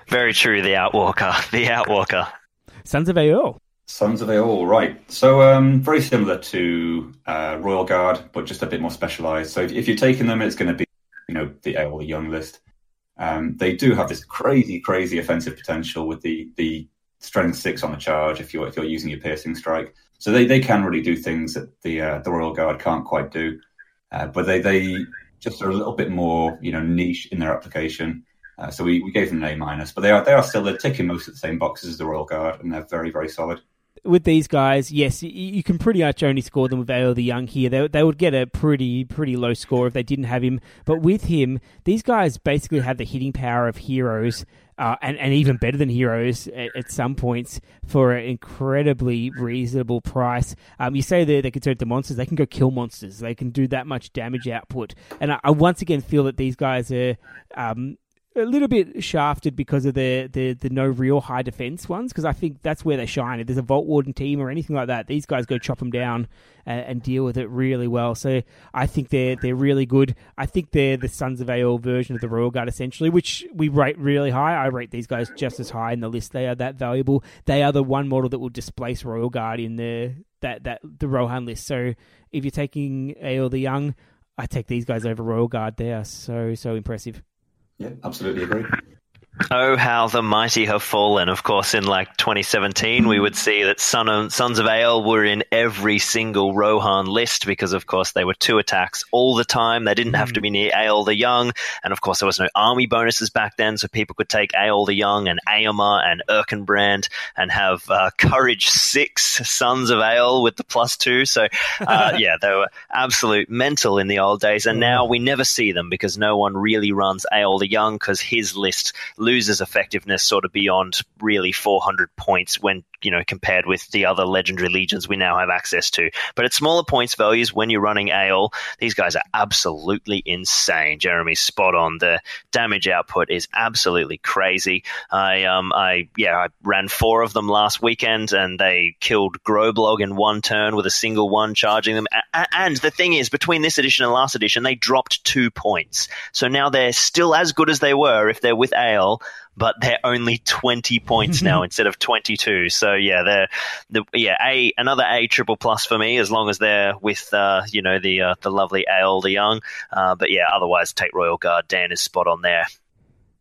Very true. The Outwalker, the Outwalker. Sons of Eorl. Sons of Eorl, right. So um, very similar to uh, Royal Guard, but just a bit more specialised. So if, if, you're taking them, it's going to be, you know, the Eorl the Young list. Um, they do have this crazy, crazy offensive potential with the the strength six on the charge if you're if you're using your piercing strike. So they, they can really do things that the uh, the Royal Guard can't quite do. Uh, but they they just are a little bit more you know niche in their application. Uh, so we, we gave them an A minus, but they are they are still they're ticking most of the same boxes as the Royal Guard, and they're very very solid. With these guys, yes, you, can pretty much only score them with Eorl the Young here. They, they would get a pretty pretty low score if they didn't have him. But with him, these guys basically have the hitting power of heroes. Uh, and, and even better than heroes at, at, some points for an incredibly reasonable price. Um, you say they they can turn to monsters, they can go kill monsters. They can do that much damage output. And I, I once again feel that these guys are um, a little bit shafted because of the, the, the no real high defense ones because I think that's where they shine. If there's a Vault Warden team or anything like that, these guys go chop them down and, and, deal with it really well. So I think they're they're really good. I think they're the Sons of Eorl version of the Royal Guard essentially, which we rate really high. I rate these guys just as high in the list. They are that valuable. They are the one model that will displace Royal Guard in the that that the Rohan list. So if you're taking Eorl the Young, I take these guys over Royal Guard. They are so so impressive. Yeah, absolutely agree. Oh, how the mighty have fallen. Of course, in like 2017, we would see that Son of, Sons of Eorl were in every single Rohan list because, of course, they were two attacks all the time. They didn't have to be near Eorl the Young. And, of course, there was no army bonuses back then, so people could take Eorl the Young and Eomer and Erkenbrand and have uh, Courage 6 Sons of Eorl with the plus two. So, uh, yeah, they were absolute mental in the old days. And now we never see them because no one really runs Eorl the Young because his list loses effectiveness sort of beyond really 400 points when you know, compared with the other legendary legions we now have access to. But at smaller points values, when you're running Eorl, these guys are absolutely insane. Jeremy's spot on. The damage output is absolutely crazy. I, um, I, yeah, I ran four of them last weekend and they killed Groblog in one turn with a single one charging them. And the thing is, between this edition and last edition, they dropped two points. So now they're still as good as they were if they're with Eorl, but they're only 20 points now instead of 22. So yeah, they're the yeah a another A triple plus for me as long as they're with uh, you know the uh, the lovely Eorl the Young. Uh, but yeah, otherwise take Royal Guard. Dan is spot on there.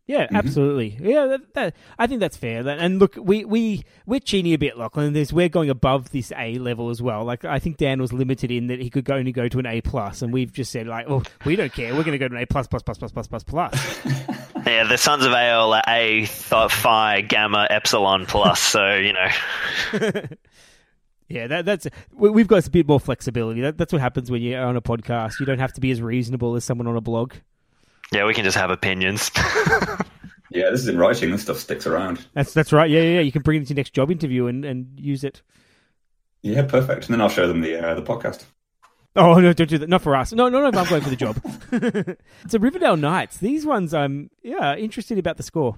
Yeah, mm-hmm. absolutely. Yeah, that, that, I think that's fair. And look, we we we're cheating a bit, Lachlan. There's we're going above this A level as well. Like I think Dan was limited in that he could only go to an A plus, and we've just said like, oh, we don't care. We're going to go to an A plus plus plus plus plus plus plus. yeah, the Sons of Eorl are A Phi Gamma Epsilon plus. so you know. Yeah, that, that's we've got a bit more flexibility. That, that's what happens when you're on a podcast. You don't have to be as reasonable as someone on a blog. Yeah, we can just have opinions. yeah, this is in writing. This stuff sticks around. That's that's right. Yeah, yeah. You can bring it to your next job interview and, and use it. Yeah, perfect. And then I'll show them the uh, the podcast. Oh no! Don't do that. Not for us. No, no, no. I'm going for the job. so Rivendell Knights. These ones, I'm yeah interested about the score.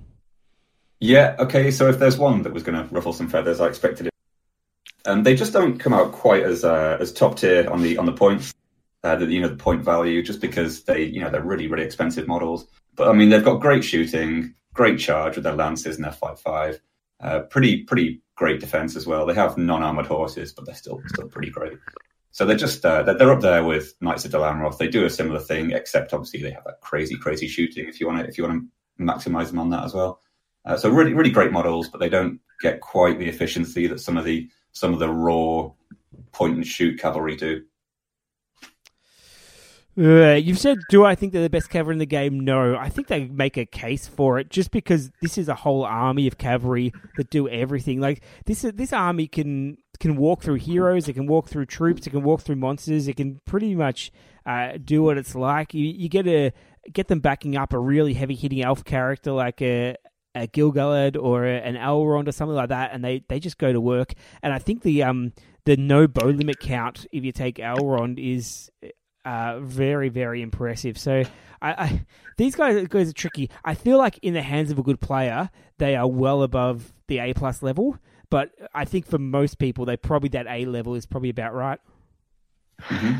Yeah, okay. So if there's one that was going to ruffle some feathers, I expected it. Um, they just don't come out quite as uh, as top tier on the on the points, uh, the, you know, the point value, just because they you know they're really really expensive models. But I mean, they've got great shooting, great charge with their lances and their five five, uh, pretty pretty great defense as well. They have non armored horses, but they're still still pretty great. So they're just uh, they're up there with Knights of Dol Amroth. They do a similar thing, except obviously they have that crazy crazy shooting. If you want to if you want to maximize them on that as well. Uh, so really, really great models, but they don't get quite the efficiency that some of the some of the raw point and shoot cavalry do. You've said, do I think they're the best cavalry in the game? No. I think they make a case for it just because this is a whole army of cavalry that do everything. Like this, this army can can walk through heroes, it can walk through troops, it can walk through monsters, it can pretty much uh, do what it's like. You, you get a get them backing up a really heavy hitting elf character like a a Gil-galad or an Elrond or something like that, and they, they just go to work. And I think the um the no bow limit count if you take Elrond is uh, very very impressive. So I, I these guys, guys are tricky. I feel like in the hands of a good player, they are well above the A plus level. But I think for most people, they probably that A level is probably about right. Mm-hmm.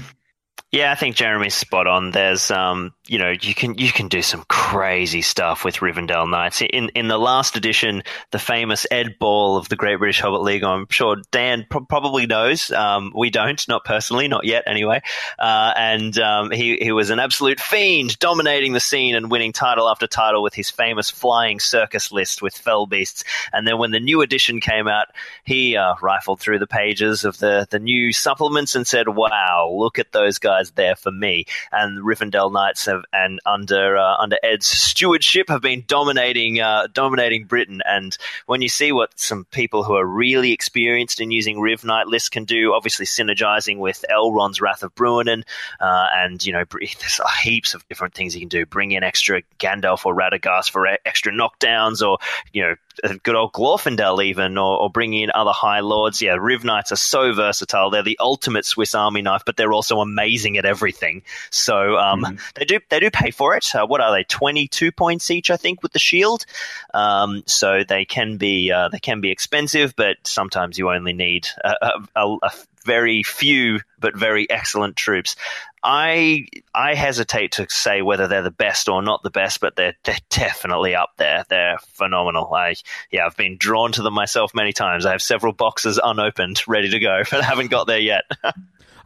Yeah, I think Jeremy's spot on. There's, um, you know, you can you can do some crazy stuff with Rivendell Knights. In in the last edition, the famous Ed Ball of the Great British Hobbit League, I'm sure Dan pro- probably knows. Um, we don't, not personally, not yet, anyway. Uh, and um, he he was an absolute fiend, dominating the scene and winning title after title with his famous flying circus list with fell beasts. And then when the new edition came out, he uh, rifled through the pages of the the new supplements and said, "Wow, look at those guys." there for me. And Rivendell Knights have, and under uh, under Ed's stewardship, have been dominating uh, dominating Britain. And when you see what some people who are really experienced in using Riv Knight lists can do, obviously synergizing with Elrond's Wrath of Bruinen, uh, and you know there's heaps of different things you can do. Bring in extra Gandalf or Radagast for extra knockdowns, or you know good old Glorfindel even, or, or bringing in other High Lords. Yeah, Riv Knights are so versatile. They're the ultimate Swiss Army knife, but they're also amazing at everything. So um, mm-hmm. they do they do pay for it. Uh, what are they? Twenty two points each, I think, with the shield. Um, so they can be uh, they can be expensive, but sometimes you only need a, a, a very few but very excellent troops. I I hesitate to say whether they're the best or not the best, but they're they're definitely up there. They're phenomenal. I yeah, I've been drawn to them myself many times. I have several boxes unopened, ready to go, but I haven't got there yet.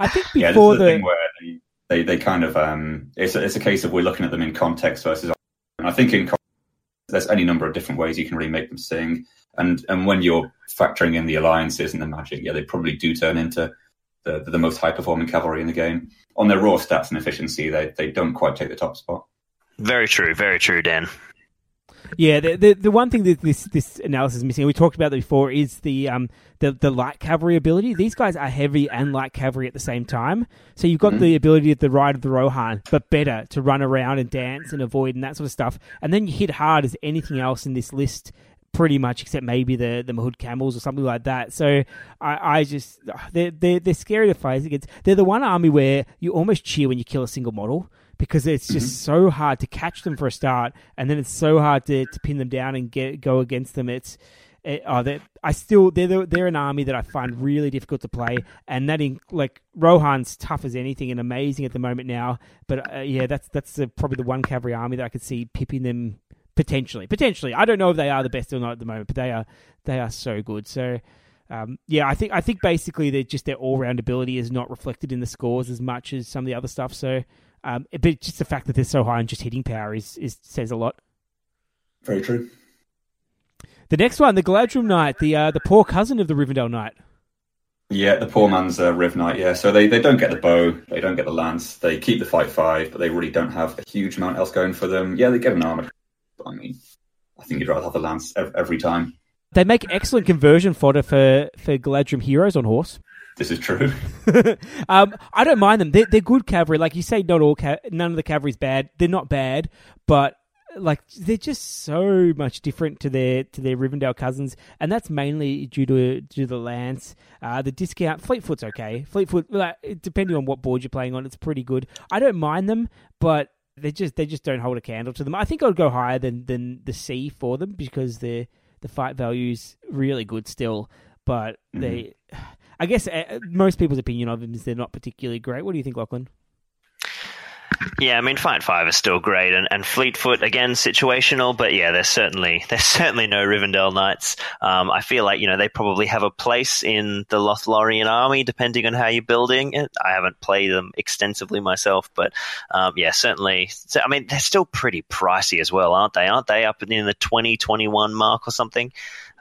I think before yeah, the, the thing where they, they, they kind of um, it's a, it's a case of we're looking at them in context versus. And I think in context, there's any number of different ways you can really make them sing, and and when you're factoring in the alliances and the magic, yeah, they probably do turn into the, the most high performing cavalry in the game. On their raw stats and efficiency, they, they don't quite take the top spot. Very true, very true, Dan. Yeah, the, the, the one thing that this this analysis is missing, we talked about that before, is the um the the light cavalry ability. These guys are heavy and light cavalry at the same time, so you've got mm-hmm. the ability at the ride of the Rohan, but better to run around and dance and avoid and that sort of stuff. And then you hit hard as anything else in this list pretty much, except maybe the the Mahud camels or something like that. So I, I just they're, they're they're scary to fight against. They're the one army where you almost cheer when you kill a single model because it's just mm-hmm. so hard to catch them for a start, and then it's so hard to, to pin them down and get go against them. It's it, oh, I still they're they're an army that I find really difficult to play, and that in like Rohan's tough as anything and amazing at the moment now. But uh, yeah, that's that's uh, probably the one cavalry army that I could see pipping them potentially. Potentially, I don't know if they are the best or not at the moment, but they are they are so good. So. Um, yeah, I think I think basically they just their all round ability is not reflected in the scores as much as some of the other stuff. So, um, but just the fact that they're so high on just hitting power is, is says a lot. Very true. The next one, the Galadhrim Knight, the uh, the poor cousin of the Rivendell Knight. Yeah, the poor man's uh, Riv Knight. Yeah, so they, they don't get the bow, they don't get the lance, they keep the fight five, but they really don't have a huge amount else going for them. Yeah, they get an armored I mean, I think you'd rather have the lance every time. They make excellent conversion fodder for, for Galadhrim heroes on horse. This is true. um, I don't mind them. They're, they're good cavalry. Like you say, not all ca- none of the cavalry's bad. They're not bad, but like they're just so much different to their to their Rivendell cousins, and that's mainly due to due to the lance. Uh, the discount Fleetfoot's okay. Fleetfoot, like, depending on what board you're playing on, it's pretty good. I don't mind them, but they just they just don't hold a candle to them. I think I'd go higher than than the C for them because they're the fight value's really good still, but Mhm. they. I guess uh, most people's opinion of them is they're not particularly great. What do you think, Lachlan? Yeah, I mean, Fight Five is still great, and, and Fleetfoot again situational, but yeah, there's certainly there's certainly no Rivendell Knights. Um, I feel like you know they probably have a place in the Lothlorien army, depending on how you're building it. I haven't played them extensively myself, but um, yeah, certainly. So, I mean, they're still pretty pricey as well, aren't they? Aren't they up in the twenty twenty one mark or something?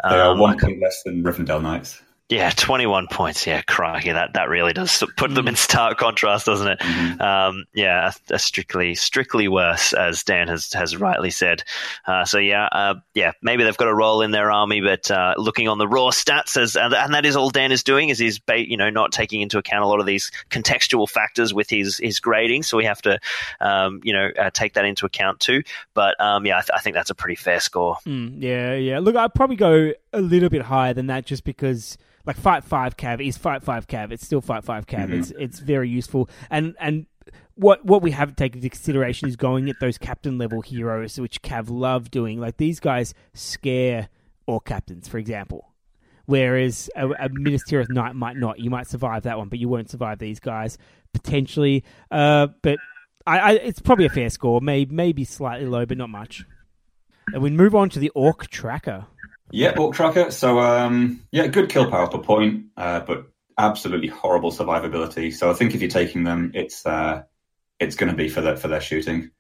They are Um, one point less than Rivendell Knights. Yeah, 21 points. Yeah, crikey, that, that really does put them in stark contrast, doesn't it? Mhm. Um, yeah, a, a strictly strictly worse, as Dan has has rightly said. Uh, so yeah, uh, yeah, maybe they've got a role in their army, but uh, looking on the raw stats, as and, and that is all Dan is doing, is he's ba- you know not taking into account a lot of these contextual factors with his his grading. So we have to um, you know uh, take that into account too. But um, yeah, I, th- I think that's a pretty fair score. Mm, yeah, yeah. Look, I'd probably go a little bit higher than that just because like fight five cav is fight five cav. It's still fight five cav. Mhm. It's it's very useful. And and what what we haven't taken into consideration is going at those captain level heroes, which Cav love doing. Like these guys scare all captains, for example. Whereas a, a Minas Tirith Knight might not. You might survive that one, but you won't survive these guys potentially. Uh, but I, I, it's probably a fair score. Maybe maybe slightly low, but not much. And we move on to the Orc Tracker. Yeah, Orc Tracker. So, um, yeah, good kill power per point, uh, but absolutely horrible survivability. So, I think if you're taking them, it's uh, it's going to be for their for their shooting.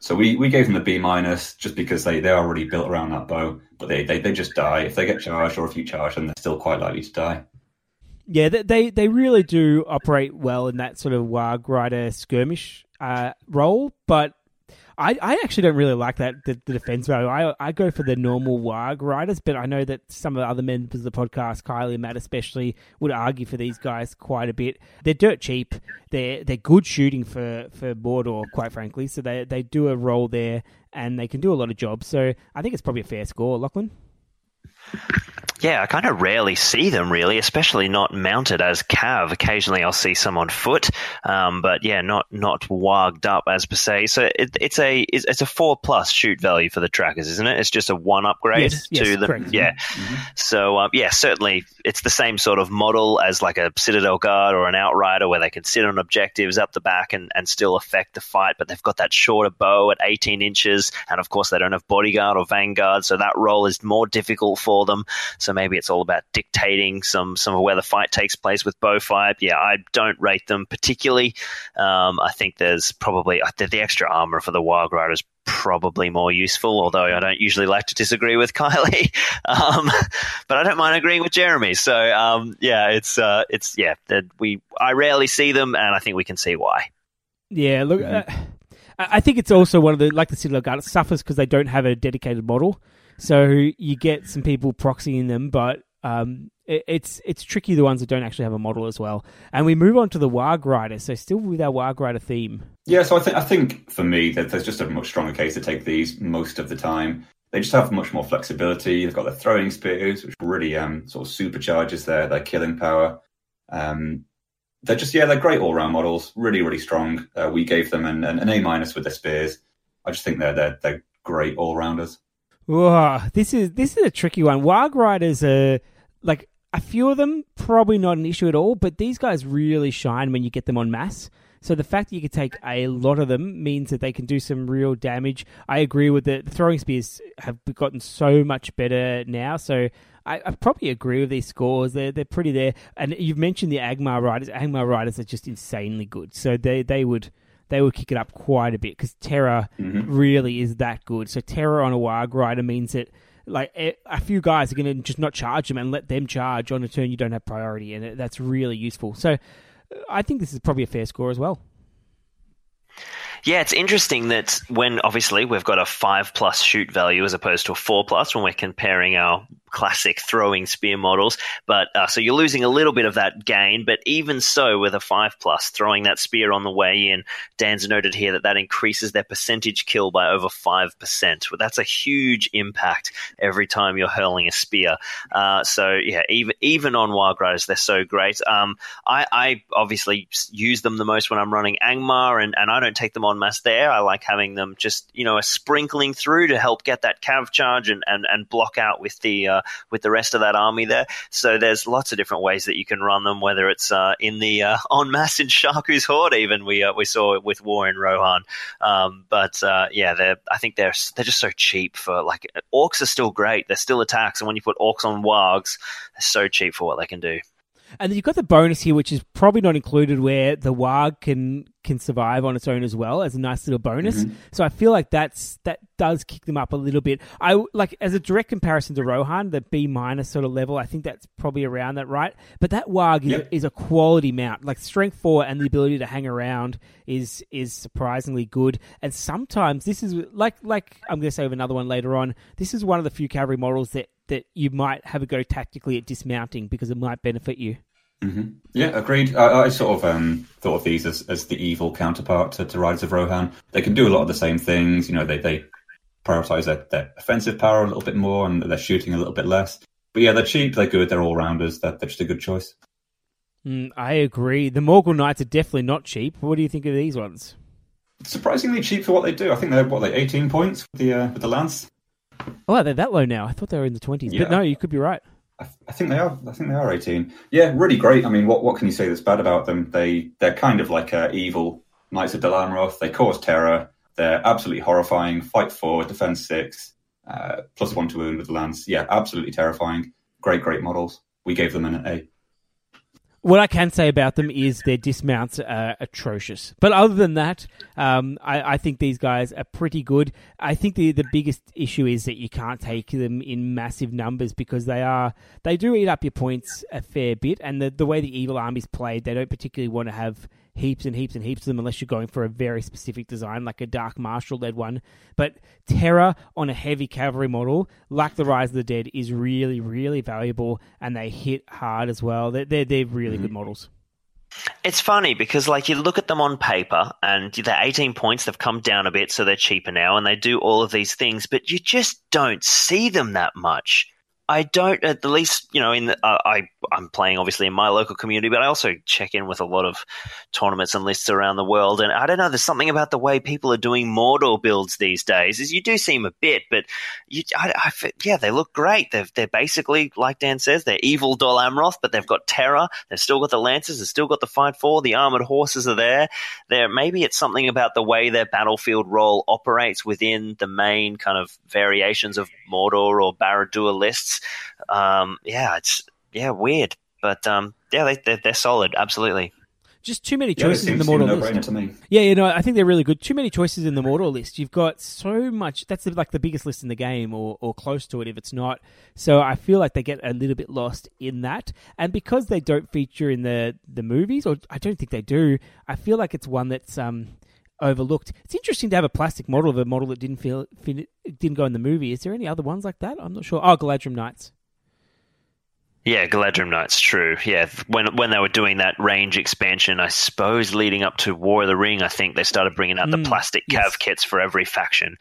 So we, we gave them the B minus just because they, they are already built around that bow, but they, they, they just die if they get charged or if you charge them, they're still quite likely to die. Yeah, they they, really do operate well in that sort of Warg Rider skirmish uh, role, but I, I actually don't really like that the, the defense value. I I go for the normal Warg Riders, but I know that some of the other members of the podcast, Kylie and Matt especially, would argue for these guys quite a bit. They're dirt cheap. They're they're good shooting for for Mordor, quite frankly. So they they do a role there, and they can do a lot of jobs. So I think it's probably a fair score, Lachlan. Yeah, I kind of rarely see them really, especially not mounted as cav. Occasionally, I'll see some on foot, um, but yeah, not not warged up as per se. So it, it's a it's, it's a four plus shoot value for the trackers, isn't it? It's just a one upgrade Yes, to yes, the correct. yeah. So um, yeah, certainly it's the same sort of model as like a Citadel Guard or an Outrider, where they can sit on objectives up the back and, and still affect the fight. But they've got that shorter bow at 18 inches, and of course they don't have Bodyguard or Vanguard, so that role is more difficult for them. So maybe it's all about dictating some some of where the fight takes place with bow fight. Yeah, I don't rate them particularly. Um, I think there's probably the, the extra armor for the Wild Rider is probably more useful. Although I don't usually like to disagree with Kylie, um, but I don't mind agreeing with Jeremy. So um, yeah, it's uh, it's yeah that we I rarely see them, and I think we can see why. Yeah, look, uh, I I think it's also one of the like the Citadel Guard. It suffers because they don't have a dedicated model, so you get some people proxying them, but um, it, it's it's tricky the ones that don't actually have a model as well. And we move on to the Warg Rider. So still with our Warg Rider theme. Yeah, so I think I think for me that there's just a much stronger case to take these most of the time. They just have much more flexibility. They've got their throwing spears, which really um, sort of supercharges their their killing power. Um, they're just yeah, they're great all round models. Really, really strong. Uh, we gave them an, an, an A minus with their spears. I just think they're they're they're great all rounders. Whoa, this is this is a tricky one. Warg Riders are like a few of them probably not an issue at all, but these guys really shine when you get them on mass. So the fact that you can take a lot of them means that they can do some real damage. I agree with the throwing spears have gotten so much better now. So I, I probably agree with these scores. They're they're pretty there. And you've mentioned the Angmar riders. Angmar riders are just insanely good. So they they would they would kick it up quite a bit because terror mm-hmm. really is that good. So Terror on a Warg rider means that like a, few guys are going to just not charge them and let them charge on a turn you don't have priority, and that's really useful. So I think this is probably a fair score as well. Yeah, it's interesting that when obviously we've got a five plus shoot value as opposed to a four plus when we're comparing our classic throwing spear models. But uh, so you're losing a little bit of that gain. But even so, with a five plus, throwing that spear on the way in, Dan's noted here that that increases their percentage kill by over five percent. Well, that's a huge impact every time you're hurling a spear. Uh, so yeah, even even on Wild Riders, they're so great. Um, I, I, obviously use them the most when I'm running Angmar, and, and I don't take them on mass there. I like having them just you know a sprinkling through to help get that cav charge and, and, and block out with the uh, with the rest of that army there. So there's lots of different ways that you can run them, whether it's uh, in the uh, en masse in Sharku's Horde, even we uh, we saw it with War in Rohan. Um, but uh, yeah, they're I think they're they're just so cheap for like orcs are still great. They're still attacks, and when you put orcs on wargs, they're so cheap for what they can do. And you've got the bonus here, which is probably not included, where the Warg can can survive on its own as well as a nice little bonus. Mm-hmm. So I feel like that's that does kick them up a little bit. I like as a direct comparison to Rohan, the B minus sort of level. I think that's probably around that, right? But that Warg is, yep. is a quality mount. Like strength four and the ability to hang around is is surprisingly good. And sometimes this is like like I'm going to say of another one later on. This is one of the few cavalry models that that you might have a go tactically at dismounting because it might benefit you. Mm-hmm. Yeah, agreed. I, I sort of um, thought of these as, as the evil counterpart to, to Riders of Rohan. They can do a lot of the same things. You know, they, they prioritize their, their offensive power a little bit more and they're shooting a little bit less. But yeah, they're cheap, they're good, they're all rounders. They're, they're just a good choice. Mm, I agree. The Morgul Knights are definitely not cheap. What do you think of these ones? Surprisingly cheap for what they do. I think they're what like eighteen points with the uh, with the lance. Oh, they're that low now. I thought they were in the twenties, yeah. but no, you could be right. I, I, think they are. I think they are eighteen. Yeah, really great. I mean, what what can you say that's bad about them? They they're kind of like uh, evil Knights of Dol Amroth. They cause terror. They're absolutely horrifying. Fight four, defense six, uh, plus one to wound with the lance. Yeah, absolutely terrifying. Great, great models. We gave them an A. What I can say about them is their dismounts are atrocious. But other than that, um, I, I, think these guys are pretty good. I think the the biggest issue is that you can't take them in massive numbers because they are they do eat up your points a fair bit. And the the way the evil army's played, they don't particularly want to have heaps and heaps and heaps of them unless you're going for a very specific design, like a Dark Marshal led one. But Terror on a heavy cavalry model, like the Riders of the Dead, is really, really valuable and they hit hard as well. They're, they're, they're really mm-hmm. good models. It's funny because, like, you look at them on paper and they're 18 points, they've come down a bit, so they're cheaper now, and they do all of these things, but you just don't see them that much. I don't, at the least, you know, in the, uh, I I'm playing obviously in my local community, but I also check in with a lot of tournaments and lists around the world. And I don't know, there's something about the way people are doing Mordor builds these days. Is you do seem a bit, but you, I, I, yeah, they look great. They're they're basically like Dan says, they're evil Dol Amroth, but they've got terror. They've still got the lances. They've still got the fight for. The armored horses are there. There, maybe it's something about the way their battlefield role operates within the main kind of variations of Mordor or Barad-dûr lists um, yeah, it's yeah weird, but um, yeah, they, they're, they're solid, absolutely. Just too many choices yeah, in the Mordor list. Yeah, you know, I think they're really good. Too many choices in the Mordor list. You've got so much. That's like the biggest list in the game, or or close to it, if it's not. So I feel like they get a little bit lost in that, and because they don't feature in the the movies, or I don't think they do. I feel like it's one that's um overlooked. It's interesting to have a plastic model of a model that didn't feel didn't go in the movie. Is there any other ones like that? I'm not sure. Oh, Galadhrim Knights. Yeah, Galadhrim Knights, true. Yeah, when when they were doing that range expansion, I suppose leading up to War of the Ring, I think they started bringing out mm, the plastic cav yes. kits for every faction.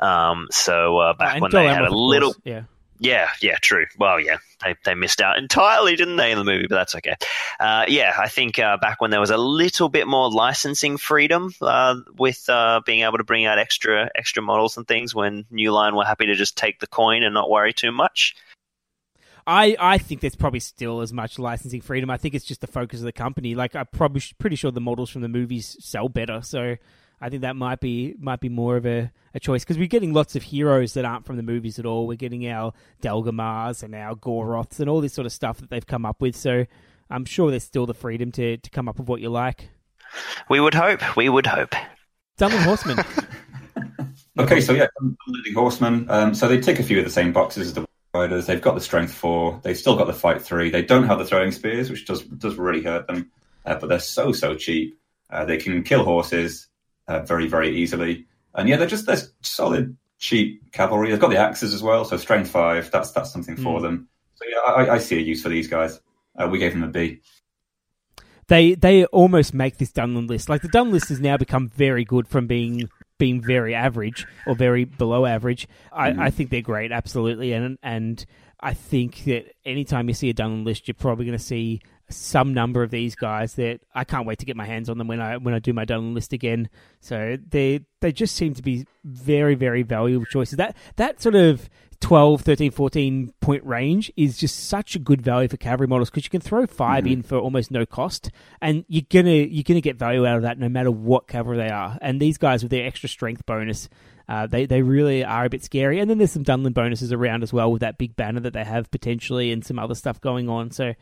Um, so uh, back uh, when they had a little, yeah. Yeah, yeah, true. Well, yeah, they, they missed out entirely, didn't they, in the movie? But that's okay. Uh, yeah, I think uh, back when there was a little bit more licensing freedom uh, with uh, being able to bring out extra extra models and things, when New Line were happy to just take the coin and not worry too much. I, I think there's probably still as much licensing freedom. I think it's just the focus of the company. Like I'm probably pretty sure the models from the movies sell better, so I think that might be might be more of a, a choice because we're getting lots of heroes that aren't from the movies at all. We're getting our Delgamars and our Goroths and all this sort of stuff that they've come up with. So I'm sure there's still the freedom to, to come up with what you like. We would hope. We would hope. Dunland Horseman. okay, so yeah, Leading Horseman. Um, so they tick a few of the same boxes as the Riders. They've got the strength four. They've still got the fight three. They don't have the throwing spears, which does does really hurt them. Uh, but they're so so cheap. Uh, they can kill horses uh, very, very easily. And yeah, they're just they're solid, cheap cavalry. They've got the axes as well, so strength five. That's that's something for Mm. them. So yeah, I, I see a use for these guys. Uh, we gave them a B. they they almost make this Dunland list. Like the Dunland list has now become very good from being being very average or very below average. I, Mhm. I think they're great, absolutely, and and I think that anytime you see a Dunland list, you're probably going to see some number of these guys that I can't wait to get my hands on them when I when I do my Dunland list again. So they they just seem to be very very valuable choices. That that sort of 12, 13, 14 point range is just such a good value for cavalry models because you can throw 5 Mhm. in for almost no cost, and you're gonna you're gonna get value out of that no matter what cavalry they are. And these guys with their extra strength bonus, uh, they they really are a bit scary. And then there's some Dunland bonuses around as well with that big banner that they have potentially, and some other stuff going on. So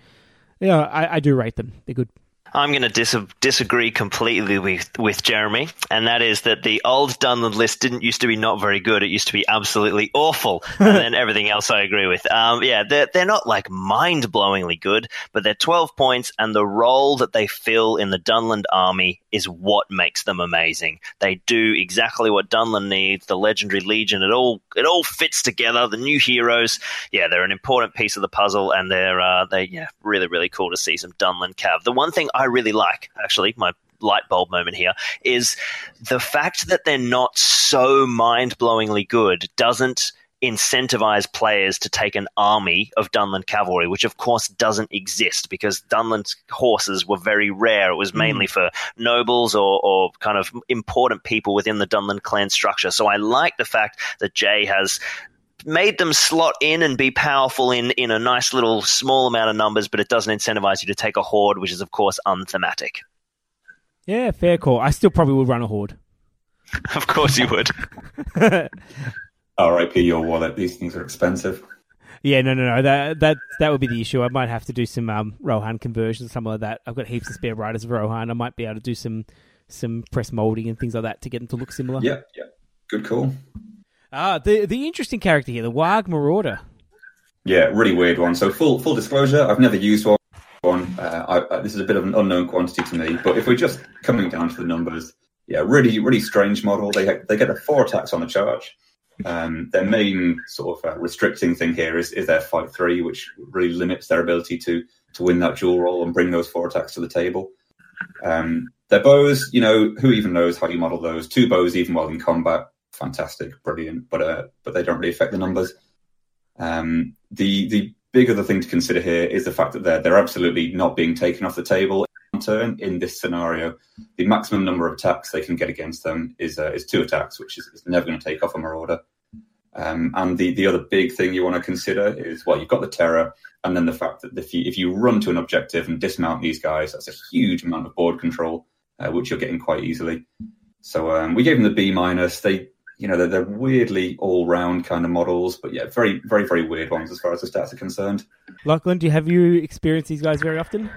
yeah, I, I do rate them. They're good. I'm going to dis- disagree completely with, with Jeremy, and that is that the old Dunland list didn't used to be not very good. It used to be absolutely awful, and then everything else I agree with. Um, yeah, they're, they're not like mind blowingly good, but they're 12 points, and the role that they fill in the Dunland army is what makes them amazing. They do exactly what Dunland needs. The legendary legion, it all it all fits together. The new heroes, yeah, they're an important piece of the puzzle, and they're uh, they yeah really really cool to see some Dunland Cav. The one thing I really like, actually, my light bulb moment here is the fact that they're not so mind blowingly good doesn't incentivize players to take an army of Dunland cavalry, which of course doesn't exist because Dunland horses were very rare. It was hmm. mainly for nobles or, or kind of important people within the Dunland clan structure. So I like the fact that Jay has made them slot in and be powerful in, in a nice little small amount of numbers, but it doesn't incentivize you to take a horde, which is of course unthematic. Yeah, fair call. I still probably would run a horde. Of course you would. R.I.P. your wallet. These things are expensive. Yeah, no, no, no. That that that would be the issue. I might have to do some um, Rohan conversions, something like that. I've got heaps of spare riders of Rohan. I might be able to do some some press molding and things like that to get them to look similar. Yeah, yeah. Good call. Ah, the the interesting character here, the Warg Marauder. Yeah, really weird one. So full full disclosure, I've never used one. Uh, I, I, this is a bit of an unknown quantity to me. But if we're just coming down to the numbers, yeah, really really strange model. They they get a four attacks on the charge. Um, their main sort of uh, restricting thing here is, is their fight three, which really limits their ability to to win that duel roll and bring those four attacks to the table. Um, their bows, you know, who even knows how you model those? Two bows, even while in combat, fantastic, brilliant, but uh, but they don't really affect the numbers. Um, the the big other thing to consider here is the fact that they're they're absolutely not being taken off the table on turn in this scenario. The maximum number of attacks they can get against them is uh, is two attacks, which is, is never going to take off a marauder. Um, and the, the other big thing you want to consider is well, you've got the terror, and then the fact that if you if you run to an objective and dismount these guys, that's a huge amount of board control, uh, which you're getting quite easily. So um, we gave them the B minus. They you know they're, they're weirdly all round kind of models, but yeah, very very very weird ones as far as the stats are concerned. Lachlan, do you have you experienced these guys very often?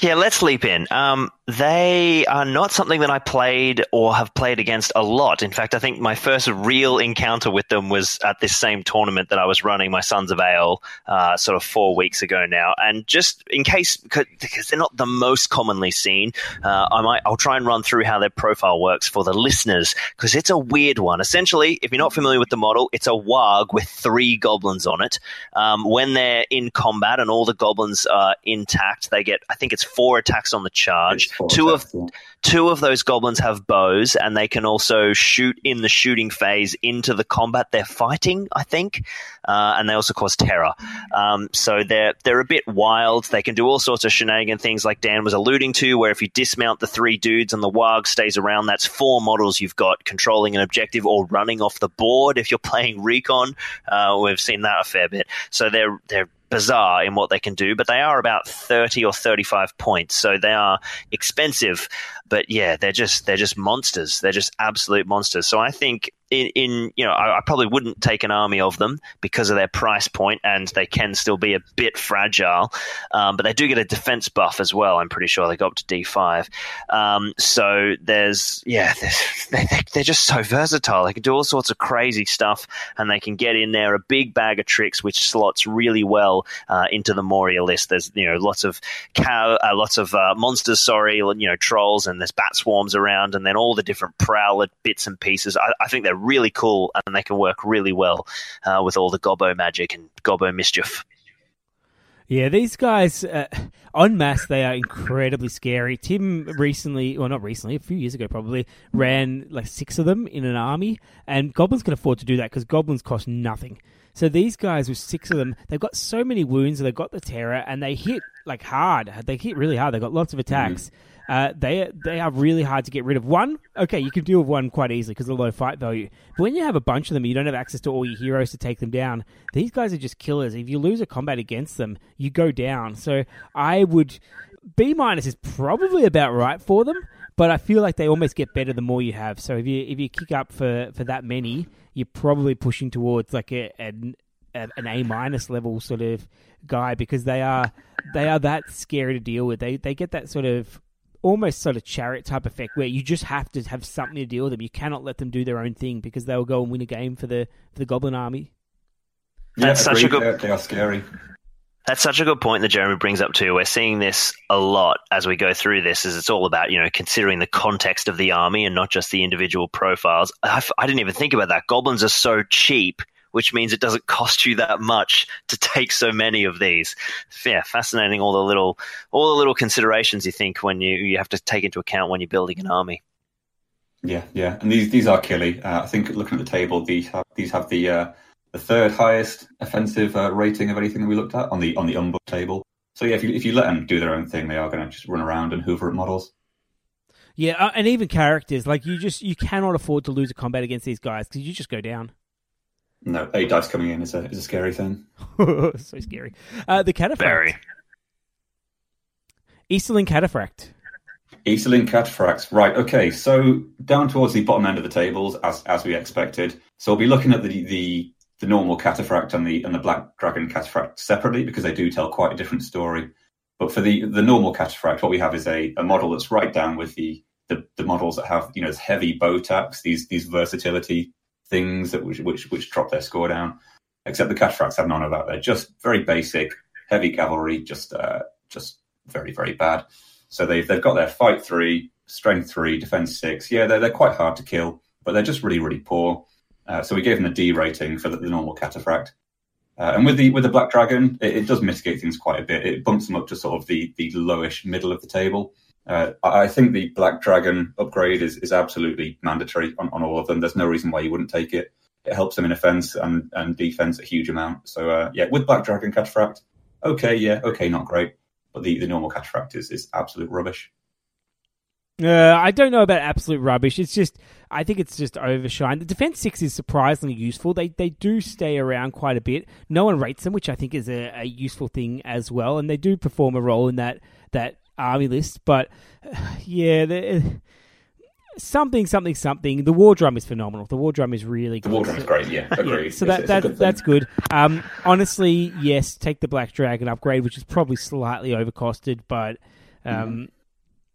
Yeah, let's leap in. Um, they are not something that I played or have played against a lot. In fact, I think my first real encounter with them was at this same tournament that I was running, my Sons of Eorl, uh, sort of four weeks ago now. And just in case, because they're not the most commonly seen, uh, I might I'll try and run through how their profile works for the listeners because it's a weird one. Essentially, if you're not familiar with the model, it's a warg with three goblins on it. Um, when they're in combat and all the goblins are intact, they get I think it's four attacks on the charge. Two of yeah. two of those goblins have bows and they can also shoot in the shooting phase into the combat they're fighting i think uh, and they also cause terror. Um, so they're they're a bit wild. They can do all sorts of shenanigan things like dan was alluding to where if you dismount the three dudes and the warg stays around that's four models you've got controlling an objective or running off the board if you're playing recon. Uh, we've seen that a fair bit. So they're they're bizarre in what they can do, but they are about 30 or 35 points. So they are expensive, but yeah, they're just they're just monsters. They're just absolute monsters. So I think in, in you know, I, I probably wouldn't take an army of them because of their price point, and they can still be a bit fragile. Um, but they do get a defense buff as well. I'm pretty sure they go up to D5. Um, so there's yeah, there's, they, they're just so versatile. They can do all sorts of crazy stuff, and they can get in there a big bag of tricks, which slots really well uh, into the Moria list. There's you know lots of cow, uh, lots of uh, monsters. Sorry, you know trolls, and there's bat swarms around, and then all the different prowler bits and pieces. I, I think they're really cool and they can work really well uh, with all the Gobbo magic and Gobbo mischief. Yeah, these guys, uh, en masse, they are incredibly scary. Tim recently, well, not recently, a few years ago probably, ran like six of them in an army, and goblins can afford to do that because goblins cost nothing. So these guys with six of them, they've got so many wounds, they've got the terror, and they hit like hard. They hit really hard. They've got lots of attacks. Mm-hmm. Uh, they they are really hard to get rid of. One, okay, you can deal with one quite easily because of the low fight value. But when you have a bunch of them, you don't have access to all your heroes to take them down. These guys are just killers. If you lose a combat against them, you go down. So I would B minus is probably about right for them, but I feel like they almost get better the more you have. So if you if you kick up for for that many, you're probably pushing towards like a, an an A minus level sort of guy because they are they are that scary to deal with. They they get that sort of almost sort of chariot type effect where you just have to have something to deal with them. You cannot let them do their own thing because they will go and win a game for the for the Goblin Army. Yeah, That's such a good. They're, scary. That's such a good point that Jeremy brings up too. We're seeing this a lot as we go through this. Is it's all about you know considering the context of the army and not just the individual profiles. I, I didn't even think about that. Goblins are so cheap which means it doesn't cost you that much to take so many of these. Yeah, fascinating. All the little, all the little considerations you think when you you have to take into account when you're building an army. Yeah, yeah, and these these are killy. Uh, I think looking at the table, these have these have the uh, the third highest offensive uh, rating of anything that we looked at on the on the unbook table. So yeah, if you if you let them do their own thing, they are going to just run around and hoover at models. Yeah, uh, and even characters like you just you cannot afford to lose a combat against these guys because you just go down. No, eight dice coming in is a is a scary thing. so scary. Uh, the cataphract. Very. Easterling cataphract. Easterling cataphracts. Right. Okay. So down towards the bottom end of the tables, as as we expected. So we'll be looking at the the the normal cataphract and the and the black dragon cataphract separately because they do tell quite a different story. But for the the normal cataphract, what we have is a, a model that's right down with the, the the models that have you know heavy bow tacks, these these versatility things that which which, which drop their score down. Except the cataphracts have none of that. They're just very basic, heavy cavalry, just uh, just very very bad. So they've they've got their fight three, strength three, defense six. Yeah, they're they're quite hard to kill, but they're just really really poor. Uh, so we gave them a D rating for the, the normal cataphract. Uh, and with the with the black dragon, it, it, does mitigate things quite a bit. It bumps them up to sort of the the lowish middle of the table. Uh, I think the Black Dragon upgrade is, is absolutely mandatory on, on all of them. There's no reason why you wouldn't take it. It helps them in offense and, and defense a huge amount. So, uh, yeah, with Black Dragon Cataphract, okay, yeah, okay, not great. But the, the normal Cataphract is, is absolute rubbish. Uh, I don't know about absolute rubbish. It's just, I think it's just overshine. The defense six is surprisingly useful. They they do stay around quite a bit. No one rates them, which I think is a, a useful thing as well, and they do perform a role in that that army list, but yeah, something, something, something. The war drum is phenomenal. The war drum is really good. The war drum is great. Yeah, agreed. yeah, so that, that good that's good. Um, honestly, yes, take the black dragon upgrade, which is probably slightly overcosted, but. Um, mm.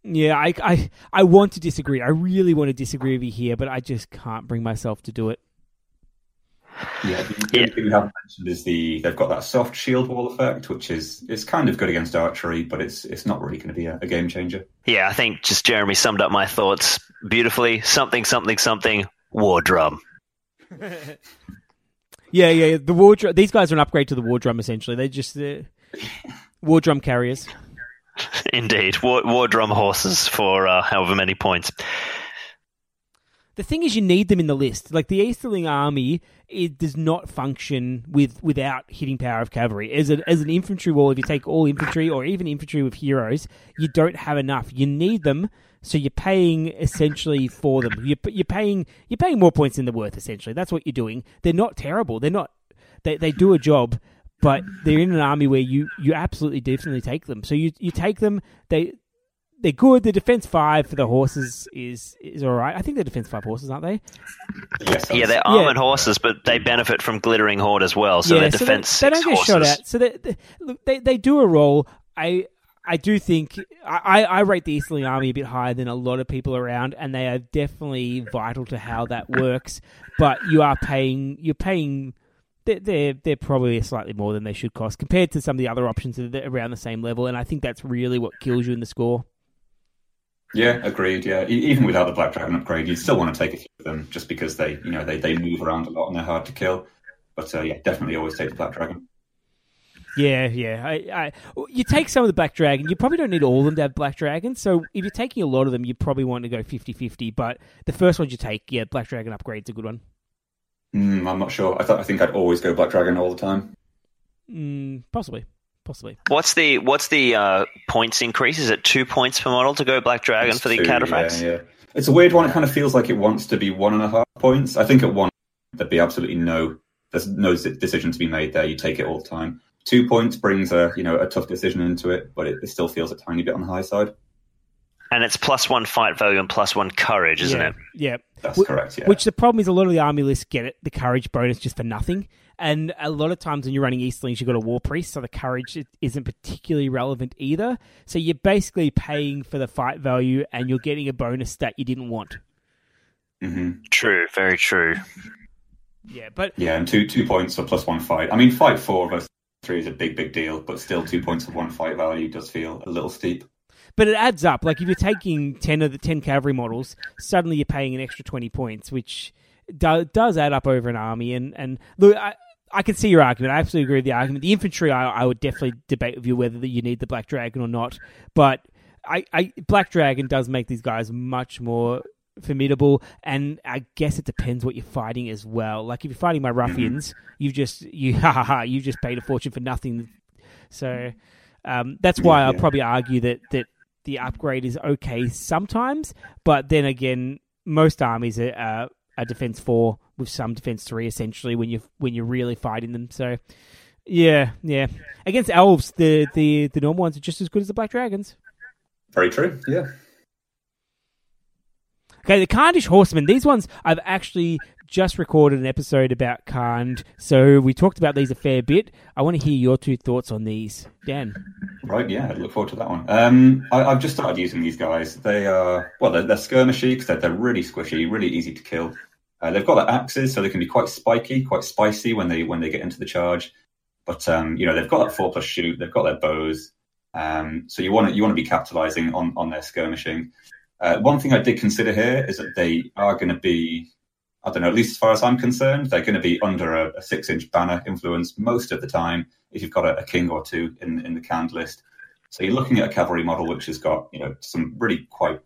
Yeah, I, I I want to disagree. I really want to disagree with you here, but I just can't bring myself to do it. Yeah, the, yeah. thing we haven't mentioned is the they've got that soft shield wall effect, which is is kind of good against archery, but it's it's not really going to be a, a, game changer. Yeah, I think just Jeremy summed up my thoughts beautifully. Something, something, something. War drum. yeah, yeah. The war drum. These guys are an upgrade to the war drum. Essentially, they're just the war drum carriers. Indeed, war, war drum horses for uh, however many points the thing is, you need them in the list. Like the Easterling army, it does not function with without hitting power of cavalry. As, as an infantry wall, if you take all infantry or even infantry with heroes, you don't have enough. You need them, so you're paying essentially for them. You're, you're paying you're paying more points than they're worth. Essentially, that's what you're doing. They're not terrible. They're not. They they do a job, but they're in an army where you you absolutely definitely take them. So you you take them. They they're good. The defense five for the horses is is all right. I think they're defense five horses, aren't they? Yes. Yeah, they're armored yeah. horses, but they benefit from glittering horde as well. So yeah, they're so defense. They, they don't get horses. shot at. So they, they, they they do a role. I I do think I, I rate the Easterling Army a bit higher than a lot of people around, and they are definitely vital to how that works. But you are paying you're paying they're, they're, they're probably slightly more than they should cost compared to some of the other options that are around the same level, and I think that's really what kills you in the score. Yeah, agreed. Yeah, even without the Black Dragon upgrade, you still want to take a few of them just because they, you know, they, they move around a lot and they're hard to kill. But uh, yeah, definitely always take the Black Dragon. Yeah, yeah. I, I, you take some of the Black Dragon, you probably don't need all of them to have Black Dragon. So if you're taking a lot of them, you probably want to go 50 50. But the first ones you take, yeah, Black Dragon upgrade's a good one. Mm, I'm not sure. I thought I think I'd always go Black Dragon all the time. Mm, possibly, possibly. What's the what's the uh, points increase? Is it two points per model to go Black Dragon It's for the two, Cataphracts? Yeah, yeah. It's a weird one. It kind of feels like it wants to be one and a half points. I think at one there'd be absolutely no there's no decision to be made there. You take it all the time. Two points brings a you know a tough decision into it, but it, it still feels a tiny bit on the high side. And it's plus one fight value and plus one courage, isn't yeah, it? Yeah. That's Wh- correct. Yeah. Which the problem is, a lot of the army lists get it, the courage bonus just for nothing, and a lot of times when you're running Easterlings, you've got a war priest, so the courage isn't particularly relevant either. So you're basically paying for the fight value, and you're getting a bonus that you didn't want. hmm True, very true. Yeah, but Yeah, and two two points for plus one fight. I mean, fight four versus three is a big big deal, but still two points of one fight value does feel a little steep. but it adds up. Like if you're taking ten of the ten cavalry models, suddenly you're paying an extra twenty points, which do, does add up over an army. And and look, I, I can see your argument. I absolutely agree with the argument. The infantry, I, I would definitely debate with you whether you need the black dragon or not. But I, I black dragon does make these guys much more formidable and i guess it depends what you're fighting as well like if you're fighting my ruffians you've just you ha ha ha you've just paid a fortune for nothing so um, that's why Yeah, I'll yeah. probably argue that that the upgrade is okay sometimes, but then again, most armies are, uh, are defense four with some defense three essentially when you when you're really fighting them. So yeah, yeah. Against elves, the the the normal ones are just as good as the black dragons. Very true. Yeah. Okay, the Khandish Horsemen. These ones I've actually just recorded an episode about Khand, so we talked about these a fair bit. I want to hear your two thoughts on these, Dan. Right, yeah, I look forward to that one. Um, I, I've just started using these guys. They are well, they're, they're skirmishy because they're, they're really squishy, really easy to kill. Uh, they've got their axes, so they can be quite spiky, quite spicy when they when they get into the charge. But um, you know, they've got that four plus shoot. They've got their bows. Um, so you want to you want to be capitalizing on on their skirmishing. Uh, one thing I did consider here is that they are going to be, I don't know, at least as far as I'm concerned, they're going to be under a, a six inch banner influence most of the time if you've got a, a king or two in in the Khand list. So you're looking at a cavalry model which has got you know some really quite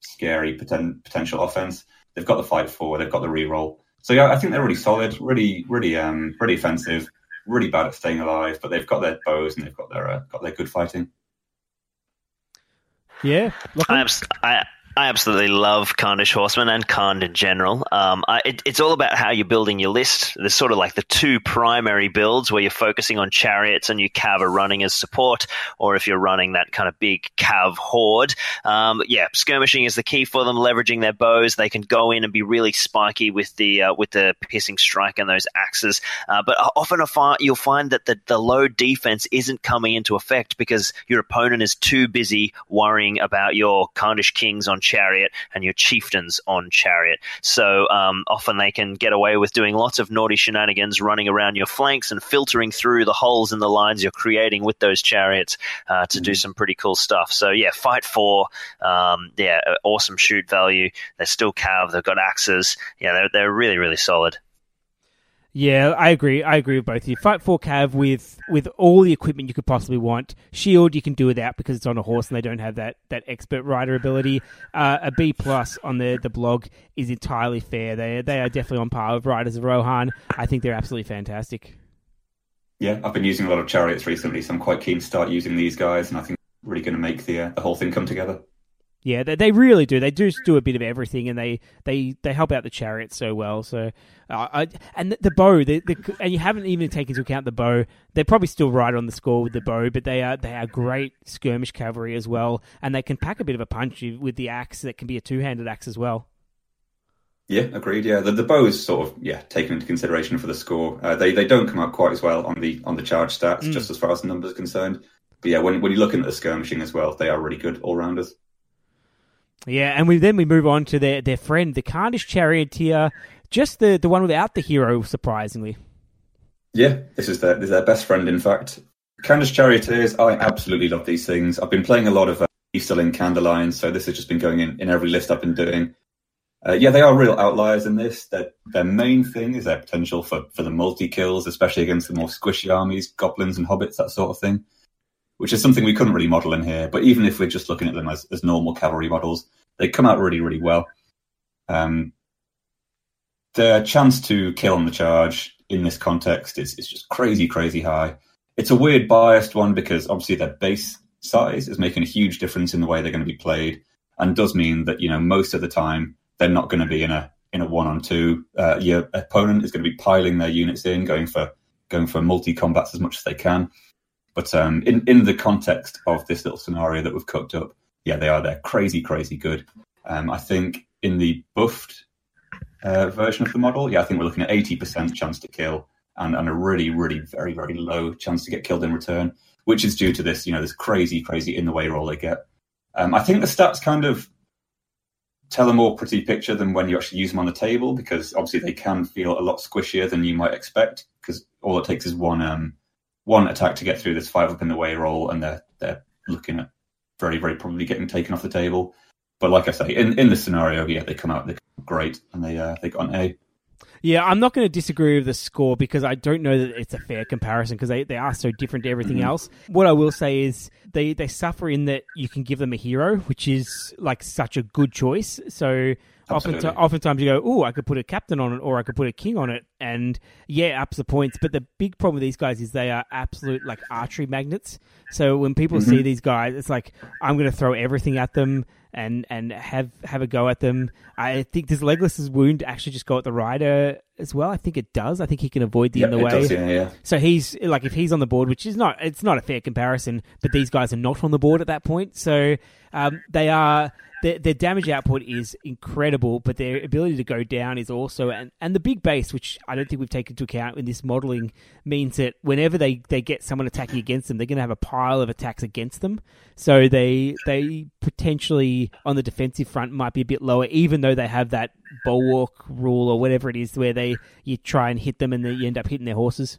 scary poten- potential offense. They've got the fight four, they've got the reroll. So yeah, I think they're really solid, really, really, um, really offensive, really bad at staying alive, but they've got their bows and they've got their uh, got their good fighting. Yeah, Lachlan? I, abs- I, I absolutely love Khandish Horsemen and Khand in general. Um, I, it, it's all about how you're building your list. There's sort of like the two primary builds where you're focusing on chariots and you cav are running as support, or if you're running that kind of big cav horde. Um, yeah, skirmishing is the key for them. Leveraging their bows, they can go in and be really spiky with the uh, with the piercing strike and those axes. Uh, but often a fi- you'll find that the, the low defense isn't coming into effect because your opponent is too busy worrying about your Khandish kings on chariot and your chieftains on chariot. So um, often they can get away with doing lots of naughty shenanigans, running around your flanks and filtering through the holes in the lines you're creating with those chariots uh, to do some pretty cool stuff. So yeah, fight four, um, yeah, awesome shoot value. They're still cav. They've got axes. Yeah, they're they're really really solid. Yeah, I agree. I agree with both of you. Fight for Cav with with all the equipment you could possibly want. Shield you can do without because it's on a horse and they don't have that, that expert rider ability. Uh, a B plus on the, the blog is entirely fair. They they are definitely on par with Riders of Rohan. I think they're absolutely fantastic. Yeah, I've been using a lot of chariots recently, so I'm quite keen to start using these guys, and I think really going to make the uh, the whole thing come together. Yeah, they, they really do. They do do a bit of everything, and they, they, they help out the chariot so well. So, uh, I, and the, the bow, the, the, and you haven't even taken into account the bow. They're probably still right on the score with the bow, but they are they are great skirmish cavalry as well, and they can pack a bit of a punch with the axe. That can be a two handed axe as well. Yeah, agreed. Yeah, the, the bow is sort of yeah taken into consideration for the score. Uh, they they don't come out quite as well on the on the charge stats, Mm. just as far as the numbers are concerned. But yeah, when when you're looking at the skirmishing as well, they are really good all rounders. Yeah, and we then we move on to their their friend, the Khandish charioteer, just the the one without the hero, surprisingly. Yeah, this is their this is their best friend. In fact, Khandish Charioteers, I absolutely love these things. I've been playing a lot of uh, He's still so this has just been going in, in every list I've been doing. Uh, yeah, they are real outliers in this. Their, their main thing is their potential for, for the multi kills, especially against the more squishy armies, goblins and hobbits, that sort of thing, which is something we couldn't really model in here. But even if we're just looking at them as, as normal cavalry models, they come out really, really well. Um, their chance to kill on the charge in this context is, is just crazy, crazy high. It's a weird biased one because obviously their base size is making a huge difference in the way they're going to be played, and does mean that you know most of the time they're not going to be in a in a one on two. Uh, your opponent is going to be piling their units in, going for going for multi combats as much as they can. But um, in in the context of this little scenario that we've cooked up, yeah, they are they're crazy, crazy good. Um, I think in the buffed uh, version of the model, yeah, I think we're looking at eighty percent chance to kill and, and a really, really, very, very low chance to get killed in return, which is due to this, you know, this crazy, crazy in the way roll they get. Um, I think the stats kind of tell a more pretty picture than when you actually use them on the table because obviously they can feel a lot squishier than you might expect because all it takes is one um, one attack to get through this five up in the way roll and they're they're looking at very very probably getting taken off the table. But like I say, in in this scenario, yeah, they come out they come great and they uh, they got an A. Yeah, I'm not going to disagree with the score because I don't know that it's a fair comparison because they, they are so different to everything mm-hmm. else. What I will say is they, they suffer in that you can give them a hero, which is like such a good choice. So often, oftentimes you go, oh, I could put a captain on it or I could put a king on it, and yeah, ups the points. But the big problem with these guys is they are absolute like archery magnets. So when people mm-hmm. see these guys, it's like I'm going to throw everything at them and and have have a go at them. I think does Legolas's wound actually just go at the rider as well? I think it does. I think he can avoid the yep, in the way. Does, yeah, yeah. So he's like if he's on the board, which is not it's not a fair comparison, but these guys are not on the board at that point. So um, they are their, their damage output is incredible, but their ability to go down is also and, and the big base, which I don't think we've taken into account in this modeling, means that whenever they, they get someone attacking against them, they're going to have a pile of attacks against them. So they they potentially on the defensive front might be a bit lower, even though they have that bulwark rule or whatever it is, where they you try and hit them and then you end up hitting their horses.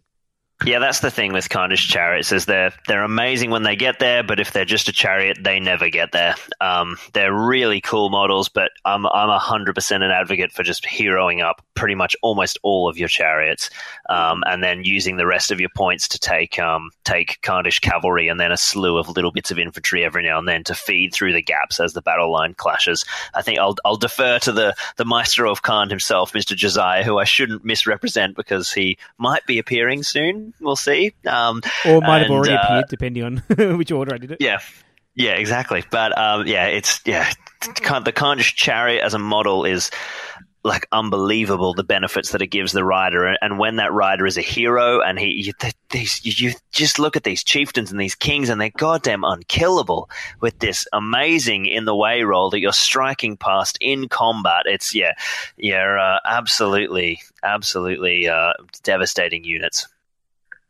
Yeah, that's the thing with Khandish chariots is they're they're amazing when they get there, but if they're just a chariot, they never get there. Um, they're really cool models, but I'm I'm hundred percent an advocate for just heroing up pretty much almost all of your chariots, um, and then using the rest of your points to take um, take Khandish cavalry and then a slew of little bits of infantry every now and then to feed through the gaps as the battle line clashes. I think I'll I'll defer to the the Maestro of Khand himself, Mister Josiah, who I shouldn't misrepresent because he might be appearing soon. We'll see. Um, or might and, have already uh, appeared, depending on which order I did it. Yeah. Yeah, exactly. But um, yeah, it's yeah, the Khandish chariot as a model is like unbelievable the benefits that it gives the rider and when that rider is a hero and he you, these, you just look at these chieftains and these kings and they're goddamn unkillable with this amazing in the way roll that you're striking past in combat it's yeah yeah uh, absolutely absolutely uh, devastating units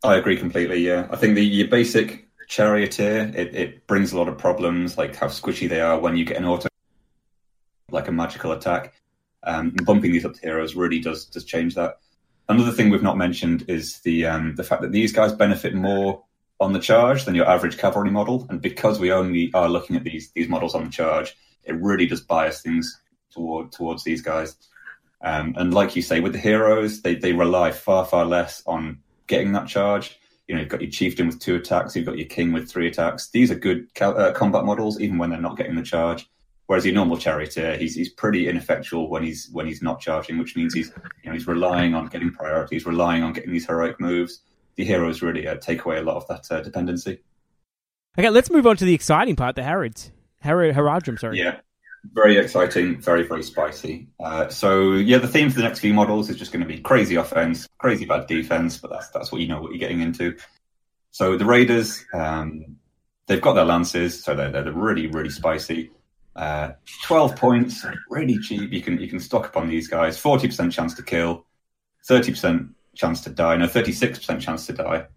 I agree completely. Yeah, I think the your basic charioteer it, it brings a lot of problems, like how squishy they are when you get an auto, like a magical attack. Um, bumping these up to heroes really does does change that. Another thing we've not mentioned is the um, the fact that these guys benefit more on the charge than your average cavalry model, and because we only are looking at these these models on the charge, it really does bias things toward towards these guys. Um, and like you say, with the heroes, they they rely far far less on getting that charge. You know, you've got your chieftain with two attacks, you've got your king with three attacks. These are good uh, combat models, even when they're not getting the charge. Whereas your normal charioteer, he's he's pretty ineffectual when he's when he's not charging, which means he's you know he's relying on getting priorities, relying on getting these heroic moves. The heroes really uh, take away a lot of that uh, dependency. Okay, let's move on to the exciting part, the Harads. Harad, Haradrim, sorry. Yeah very exciting, very very spicy. Uh, so yeah, the theme for the next few models is just going to be crazy offense, crazy bad defense, but that's that's what you know what you're getting into. So the Raiders, um, they've got their lances, so they're they're really really spicy. Uh, Twelve points, really cheap. You can you can stock up on these guys. Forty percent chance to kill, thirty percent chance to die. No, thirty six percent chance to die.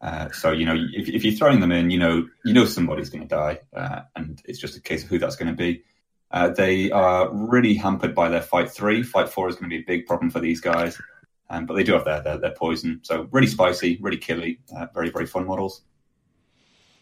Uh, so you know, if, if, you're throwing them in, you know, you know somebody's going to die, uh, and it's just a case of who that's going to be. Uh, they are really hampered by their fight three. Fight four is going to be a big problem for these guys, um, but they do have their, their, their poison. So really spicy, really killy, uh, very very fun models.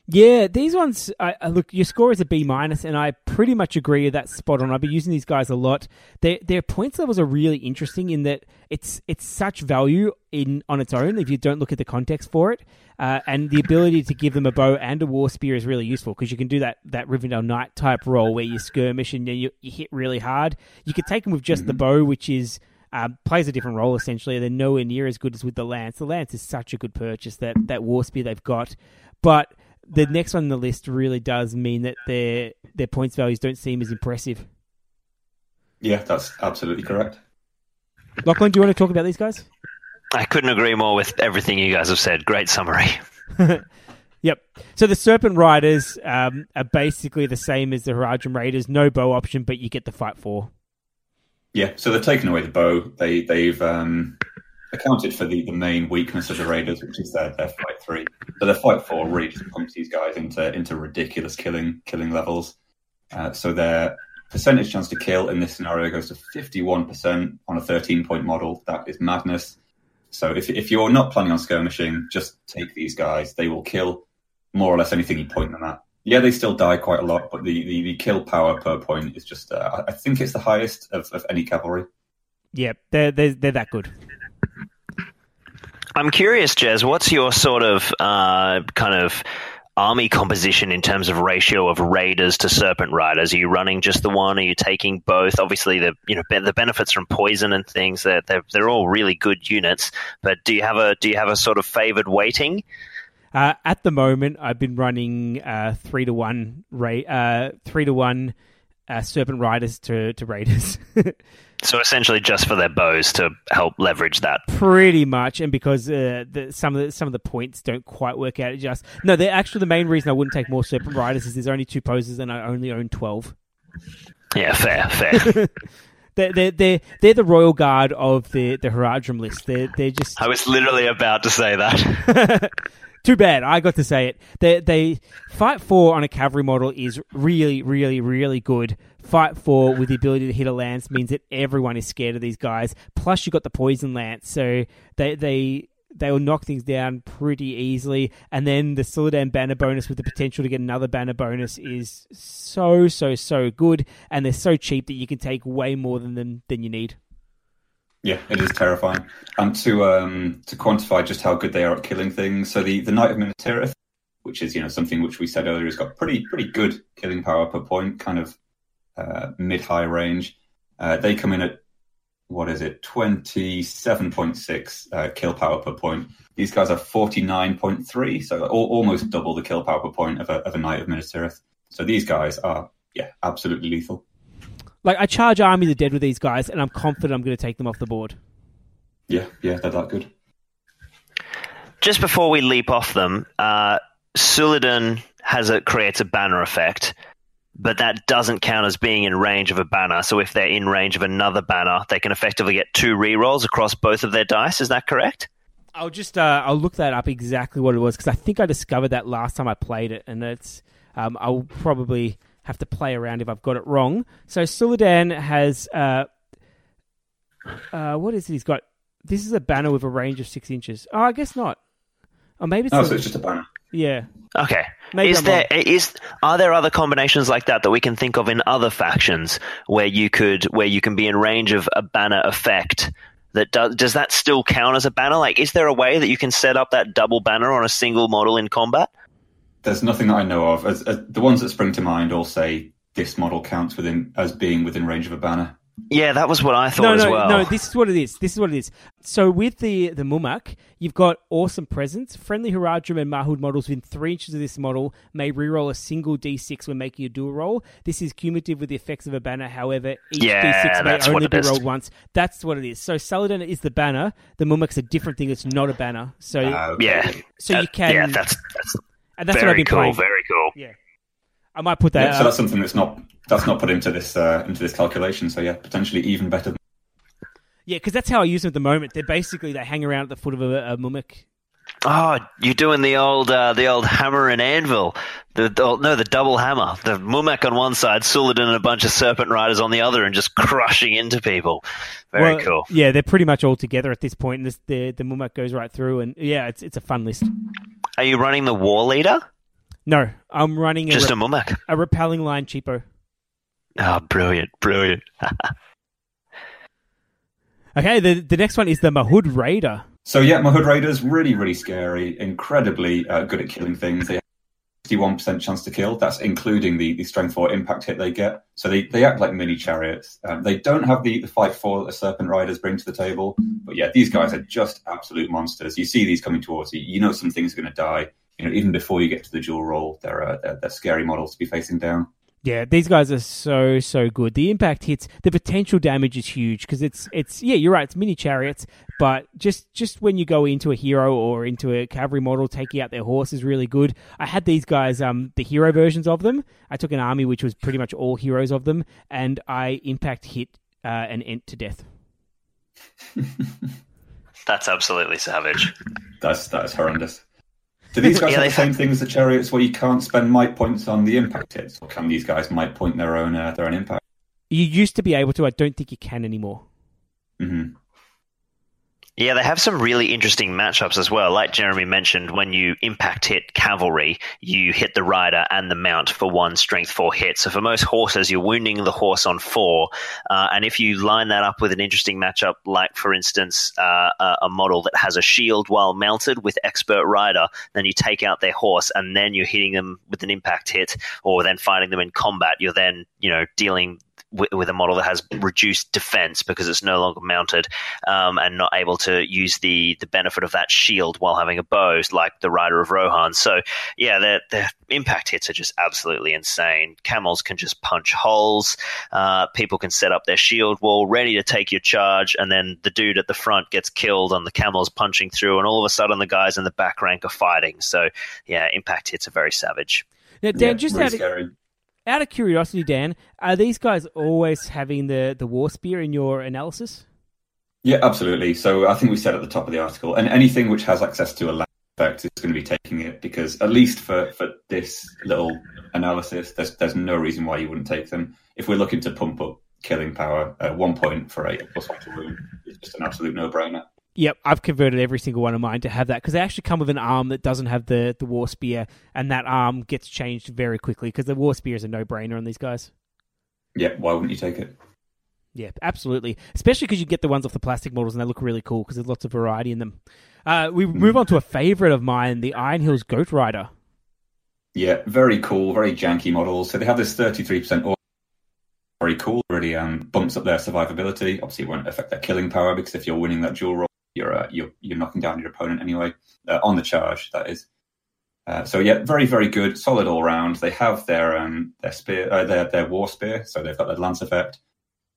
Yeah, these ones. I, I look, your score is a B minus, and I pretty much agree with that spot on. I've been using these guys a lot. Their their points levels are really interesting in that it's it's such value in on its own if you don't look at the context for it, uh, and the ability to give them a bow and a war spear is really useful because you can do that that Rivendell Knight type role where you skirmish and you, you hit really hard. You could take them with just mm-hmm. the bow, which is um, plays a different role essentially. They're nowhere near as good as with the lance. The lance is such a good purchase that that war spear they've got, but the next one on the list really does mean that their their points values don't seem as impressive. Yeah, that's absolutely correct. Lachlan, do you want to talk about these guys? I couldn't agree more with everything you guys have said. Great summary. yep. So the Serpent Riders um, are basically the same as the Haradrim Raiders. No bow option, but you get the fight four. Yeah. So they're taking away the bow. They they've um, accounted for the, the main weakness of the Raiders, which is their, their fight three. So their fight four really just pumps these guys into into ridiculous killing killing levels. Uh, so their percentage chance to kill in this scenario goes to 51% on a 13 point model. That is madness. So if, if you're not planning on skirmishing, just take these guys. They will kill more or less anything you point them at. Yeah, they still die quite a lot, but the, the, the kill power per point is just, uh, I think it's the highest of, of any cavalry. Yeah, they're, they're, they're that good. I'm curious, Jez, what's your sort of uh, kind of army composition in terms of ratio of raiders to serpent riders? Are you running just the one? Are you taking both? Obviously, the you know the benefits from poison and things they're, they're they're all really good units. But do you have a do you have a sort of favored weighting? Uh, at the moment, I've been running uh, three to one ra- uh, three to one uh, serpent riders to to raiders. So essentially, just for their bows to help leverage that. Pretty much, and because uh, the, some of the some of the points don't quite work out. Just no, they're actually the main reason I wouldn't take more Serpent Riders is there's only two poses and I only own twelve. Yeah, fair, fair. they're, they're, they're, they're the royal guard of the the Haradrim list. They're they're just. I was literally about to say that. Too bad. I got to say it. They they fight four on a cavalry model is really really really good. Fight four with the ability to hit a lance means that everyone is scared of these guys. Plus you got the poison lance, so they they they will knock things down pretty easily. And then the Suladan banner bonus with the potential to get another banner bonus is so so so good, and they're so cheap that you can take way more than them than you need. Yeah, it is terrifying. And to um, to quantify just how good they are at killing things, so the, the Knight of Minas Tirith, which is you know something which we said earlier, has got pretty pretty good killing power per point, kind of uh, mid high range. Uh, they come in at what is it, twenty seven point six uh, kill power per point. These guys are forty nine point three, so almost double the kill power per point of a, of a Knight of Minas Tirith. So these guys are yeah absolutely lethal. Like I charge Army the Dead with these guys, and I'm confident I'm going to take them off the board. Yeah, yeah, they're that good. Just before we leap off them, uh, Suladan has a creates a banner effect, but that doesn't count as being in range of a banner. So if they're in range of another banner, they can effectively get two rerolls across both of their dice. Is that correct? I'll just uh, I'll look that up exactly what it was because I think I discovered that last time I played it, and it's um, I'll probably have to play around if I've got it wrong. So Suladan has uh, uh, what is it? He's got this is a banner with a range of six inches. Oh, I guess not. Or maybe it's oh, a, so it's just a banner. Yeah. Okay. Maybe is I'm there wrong. is are there other combinations like that that we can think of in other factions where you could where you can be in range of a banner effect? That does does that still count as a banner? Like, is there a way that you can set up that double banner on a single model in combat? There's nothing that I know of. As, as, the ones that spring to mind all say this model counts within as being within range of a banner. Yeah, that was what I thought no, as well. No, this is what it is. This is what it is. So with the the Mumak, you've got awesome presence. Friendly Haradrim and Mahud models within three inches of this model may reroll a single d6 when making a duel roll. This is cumulative with the effects of a banner. However, each yeah, d6 may only be rolled once. That's what it is. So Suladan is the banner. The Mumak's a different thing. It's not a banner. So uh, yeah, so you can yeah, that's, that's and that's very what I've been cool. playing. Very cool. Yeah, I might put that. Yeah, so that's something that's not that's not put into this uh, into this calculation. So yeah, potentially even better. Than- yeah, because that's how I use them at the moment. They're basically they hang around at the foot of a, a Mumak. Oh, you're doing the old uh, the old hammer and anvil. The, the, no, the double hammer. The Mumak on one side, Suladan and a bunch of serpent riders on the other, and just crushing into people. Very well, cool. Yeah, they're pretty much all together at this point. And this, the the Mumak goes right through, and yeah, it's it's a fun list. Are you running the war leader? No, I'm running a, Just re- a Mumak. a repelling line cheapo. Ah, brilliant, brilliant. Okay, the the next one is the Mahud Raider. So yeah, Mahud Raiders really, really scary. Incredibly uh, good at killing things. They have 61% chance to kill. That's including the, the strength four impact hit they get. So they, they act like mini chariots. Um, they don't have the, the fight four that the Serpent Riders bring to the table. But yeah, these guys are just absolute monsters. You see these coming towards you. You know some things are going to die. You know, even before you get to the duel roll, they're, uh, they're, they're scary models to be facing down. Yeah, these guys are so so good. The impact hits, the potential damage is huge because it's it's yeah, you're right. It's mini chariots, but just just when you go into a hero or into a cavalry model, taking out their horse is really good. I had these guys, um, the hero versions of them. I took an army which was pretty much all heroes of them, and I impact hit uh, an ent to death. That's absolutely savage. That's that's horrendous. Do these guys Yeah, have the same thing as the chariots where you can't spend might points on the impact hits? Or can these guys might point their own uh, their own impact? You used to be able to. I don't think you can anymore. hmm Yeah, they have some really interesting matchups as well. Like Jeremy mentioned, when you impact hit cavalry, you hit the rider and the mount for one strength four hit. So for most horses, you're wounding the horse on four. Uh, and if you line that up with an interesting matchup, like for instance, uh, a, a model that has a shield while mounted with expert rider, then you take out their horse and then you're hitting them with an impact hit or then fighting them in combat. You're then, you know, dealing with, with a model that has reduced defense because it's no longer mounted um, and not able to use the the benefit of that shield while having a bow, like the Rider of Rohan. So yeah, their their impact hits are just absolutely insane. Camels can just punch holes. Uh, people can set up their shield wall ready to take your charge, and then the dude at the front gets killed on the camels punching through, and all of a sudden the guys in the back rank are fighting. So yeah, impact hits are very savage. Now, Dan, Yeah, just really out of, scary. Out of curiosity, Dan, are these guys always having the the war spear in your analysis? Yeah, absolutely. So I think we said at the top of the article, and anything which has access to a lance effect is going to be taking it because at least for, for this little analysis, there's there's no reason why you wouldn't take them. If we're looking to pump up killing power, uh, one point for a plus one to wound is just an absolute no brainer. Yep, I've converted every single one of mine to have that because they actually come with an arm that doesn't have the, the war spear, and that arm gets changed very quickly because the war spear is a no brainer on these guys. Yeah, why wouldn't you take it? Yeah, absolutely. Especially because you get the ones off the plastic models and they look really cool because there's lots of variety in them. Uh, we move on to a favorite of mine, the Iron Hills Goat Rider. Yeah, very cool, very janky models. So they have this 33% very cool, really um, bumps up their survivability. Obviously, it won't affect their killing power because if you're winning that duel roll, you're uh, you're, you're knocking down your opponent anyway uh, on the charge. That is. Uh, so yeah, very very good, solid all round. They have their um their spear, uh, their their war spear, so they've got their lance effect.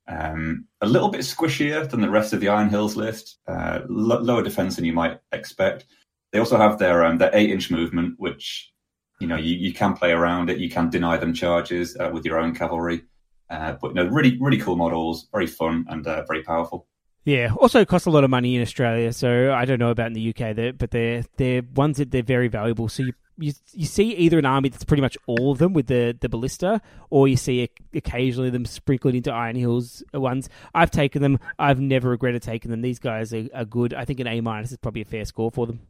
Um, a little bit squishier than the rest of the Iron Hills list, uh, lo- lower defense than you might expect. They also have their um, their eight inch movement, which you know you, you can play around it. You can deny them charges uh, with your own cavalry. Uh, but no, really really cool models, very fun and uh, very powerful. Yeah, also cost a lot of money in Australia, so I don't know about in the UK, but they're they're ones that they're very valuable. So you, you you see either an army that's pretty much all of them with the the ballista, or you see occasionally them sprinkled into Iron Hills ones. I've taken them. I've never regretted taking them. These guys are, are good. I think an A minus is probably a fair score for them.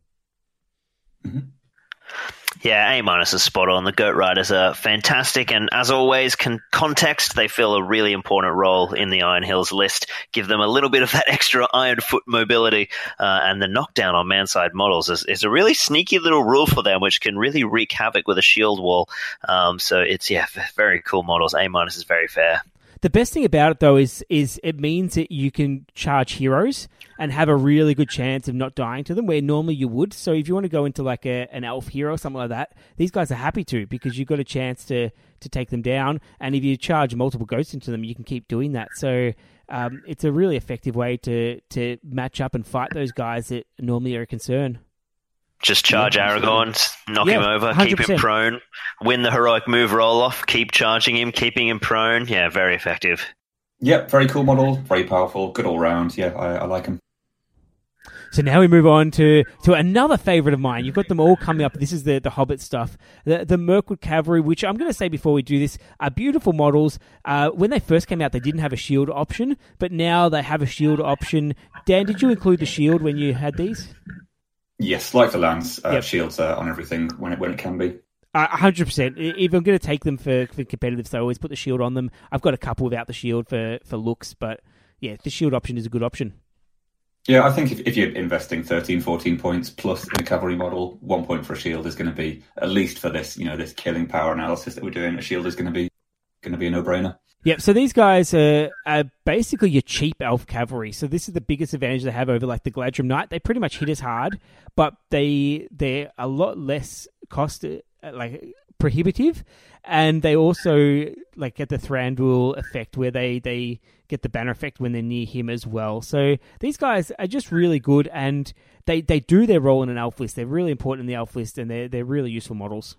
Mm-hmm. Yeah, A minus is spot on. The Goat Riders are fantastic, and as always, con- context they fill a really important role in the Iron Hills list. Give them a little bit of that extra iron foot mobility, uh, and the knockdown on manside models is, is a really sneaky little rule for them, which can really wreak havoc with a shield wall. Um, so it's yeah, very cool models. A minus is very fair. The best thing about it though is is it means that you can charge heroes and have a really good chance of not dying to them where normally you would. So if you want to go into like a, an elf hero or something like that, these guys are happy to because you've got a chance to to take them down. And if you charge multiple ghosts into them, you can keep doing that. So um, it's a really effective way to to match up and fight those guys that normally are a concern. Just charge Yeah, Aragorn, knock Yeah, him over, keep 100%. him prone, win the heroic move roll off, keep charging him, keeping him prone. Yeah, very effective. Yeah, very cool model, very powerful, good all round. Yeah, I, I like him. So now we move on to, to another favorite of mine. You've got them all coming up. This is the, the Hobbit stuff. The, the Mirkwood Cavalry, which I'm going to say before we do this, are beautiful models. Uh, when they first came out, they didn't have a shield option, but now they have a shield option. Dan, did you include the shield when you had these? Yes, like the lance, uh, Yep. shields uh, on everything when it when it can be. hundred percent. If I'm going to take them for for competitive, so I always put the shield on them. I've got a couple without the shield for for looks, but yeah, the shield option is a good option. Yeah, I think if, if you're investing 13, 14 points plus in a cavalry model, one point for a shield is going to be at least for this, you know, this killing power analysis that we're doing. A shield is going to be going to be a no brainer. Yep. So these guys are, are, basically your cheap elf cavalry. So this is the biggest advantage they have over like the Galadhrim Knight. They pretty much hit as hard, but they they're a lot less cost uh, like prohibitive, and they also like get the Thranduil effect where they they get the banner effect when they're near him as well. So these guys are just really good, and they they do their role in an elf list. They're really important in the elf list, and they're they're really useful models.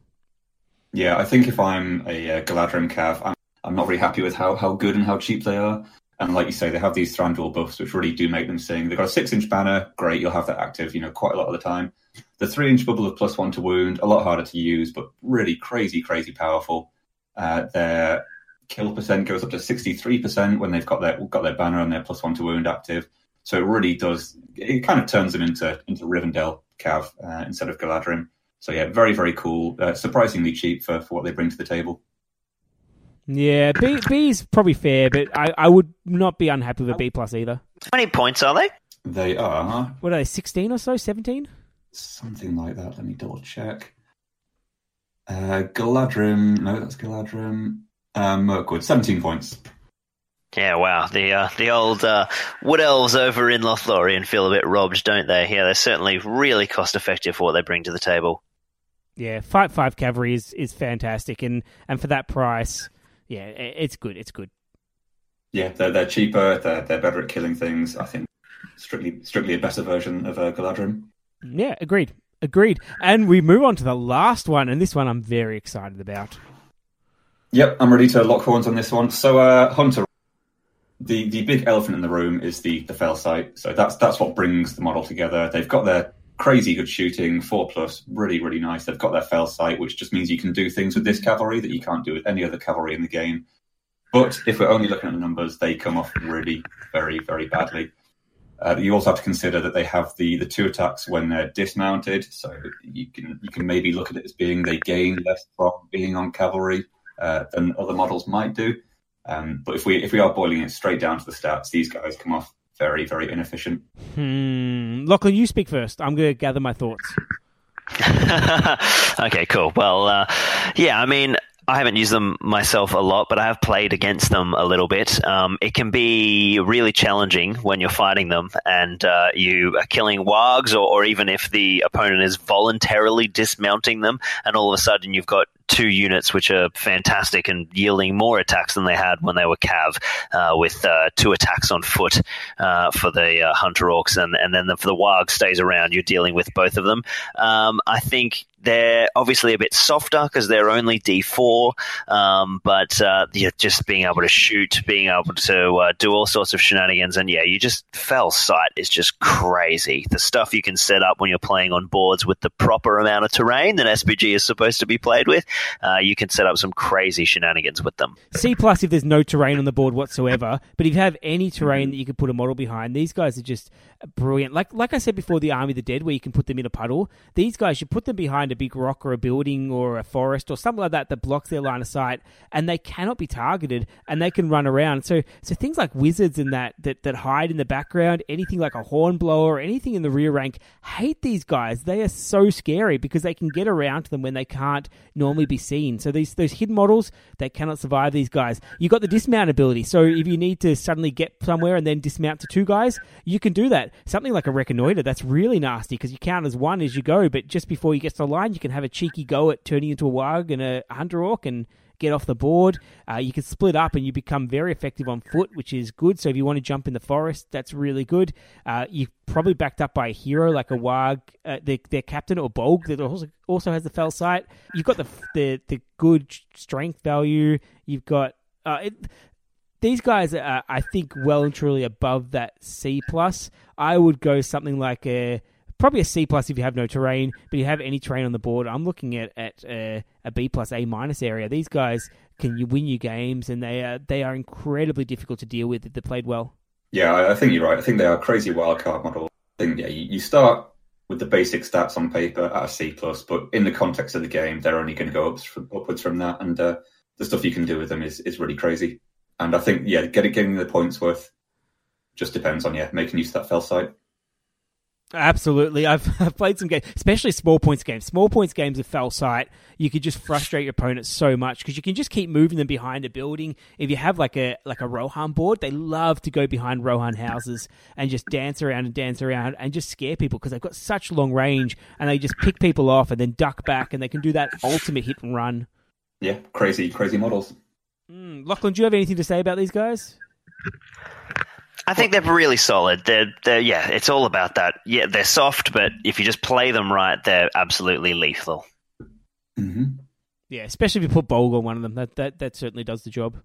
Yeah, I think if I'm a uh, Galadhrim Cav, I'm, I'm not really happy with how, how good and how cheap they are. And like you say, they have these Thranduil buffs, which really do make them sing. They've got a six inch banner, great, you'll have that active, you know, quite a lot of the time. The three inch bubble of plus one to wound, a lot harder to use, but really crazy, crazy powerful. Uh, their kill percent goes up to 63% when they've got their got their banner and their plus one to wound active. So it really does, it kind of turns them into, into Rivendell Cav uh, instead of Galadhrim. So yeah, very, very cool. Uh, surprisingly cheap for, for what they bring to the table. Yeah, B B is probably fair, but I, I would not be unhappy with a B plus either. How many points are they? They are What are they? Sixteen or so? Seventeen? something like that. Let me double check. Uh, Galadhrim, no, that's Galadhrim. Um, Mirkwood, seventeen points. Yeah, wow. The uh, the old uh, wood elves over in Lothlorien feel a bit robbed, don't they? Yeah, they're certainly really cost effective for what they bring to the table. Yeah, fight five cavalry is, is fantastic, and, and for that price, yeah, it's good. It's good. Yeah, they're they're cheaper. They're they're better at killing things. I think strictly strictly a better version of uh, Galadhrim. Yeah, agreed. Agreed. And we move on to the last one, and this one I'm very excited about. Yep, I'm ready to lock horns on this one. So, uh, Hunter, the the big elephant in the room is the the fell sight. So that's that's what brings the model together. They've got their crazy good shooting, four plus, really really nice. They've got their fell sight, which just means you can do things with this cavalry that you can't do with any other cavalry in the game. But if we're only looking at the numbers, they come off really very very badly. Uh, you also have to consider that they have the, the two attacks when they're dismounted, so you can you can maybe look at it as being they gain less from being on cavalry uh, than other models might do. Um, but if we if we are boiling it straight down to the stats, these guys come off very very inefficient. Hmm. Lachlan, you speak first. I'm going to gather my thoughts. okay, cool. Well, uh, yeah, I mean, I haven't used them myself a lot, but I have played against them a little bit. Um, it can be really challenging when you're fighting them and uh, you are killing wargs, or, or, even if the opponent is voluntarily dismounting them, and all of a sudden you've got two units which are fantastic and yielding more attacks than they had when they were Cav, uh, with uh, two attacks on foot uh, for the uh, Hunter Orcs, and, and then the, for the Warg stays around, you're dealing with both of them. Um, I think they're obviously a bit softer because they're only D4, um, but uh, yeah, just being able to shoot, being able to uh, do all sorts of shenanigans, and yeah, you just fell sight is just crazy. The stuff you can set up when you're playing on boards with the proper amount of terrain that SBG is supposed to be played with, uh, you can set up some crazy shenanigans with them. C plus if there's no terrain on the board whatsoever, but if you have any terrain that you can put a model behind, these guys are just brilliant. Like like I said before, the Army of the Dead, where you can put them in a puddle. These guys, you put them behind a big rock or a building or a forest or something like that that blocks their line of sight, and they cannot be targeted, and they can run around. So so things like wizards and that that, that hide in the background, anything like a hornblower or anything in the rear rank, hate these guys. They are so scary because they can get around to them when they can't normally be seen. So these those hidden models they cannot survive these guys. You got the dismount ability. So if you need to suddenly get somewhere and then dismount to two guys, you can do that. Something like a reconnoiter that's really nasty because you count as one as you go, but just before you get to the line, you can have a cheeky go at turning into a warg and a hunter orc and get off the board. Uh, you can split up and you become very effective on foot, which is good. So if you want to jump in the forest, that's really good. Uh, you're probably backed up by a hero like a Warg, uh, their, their captain or Bolg that also also has the fell sight. You've got the the the good strength value. You've got uh, it, these guys are, I think, well and truly above that C plus. I would go something like a probably a C plus if you have no terrain, but you have any terrain on the board. I'm looking at at a, a B plus A minus area. These guys can you win you games, and they are they are incredibly difficult to deal with if they're played well. Yeah, I think you're right. I think they are crazy wildcard model. I think yeah, you, you start with the basic stats on paper at a C plus, but in the context of the game, they're only going to go up, upwards from that, and uh, the stuff you can do with them is, is really crazy. And I think yeah, getting getting the points worth just depends on yeah making use of that fell sight. Absolutely. I've, I've played some games, especially small points games. Small points games with fell sight, you could just frustrate your opponent so much because you can just keep moving them behind a building. If you have like a like a Rohan board, they love to go behind Rohan houses and just dance around and dance around and just scare people because they've got such long range and they just pick people off and then duck back and they can do that ultimate hit and run. Yeah, crazy, crazy models. Mm. Lachlan, do you have anything to say about these guys? I think they're really solid. They're, they're, yeah, it's all about that. Yeah, they're soft, but if you just play them right, they're absolutely lethal. Mm-hmm. Yeah, especially if you put Bolg on one of them. That that that certainly does the job.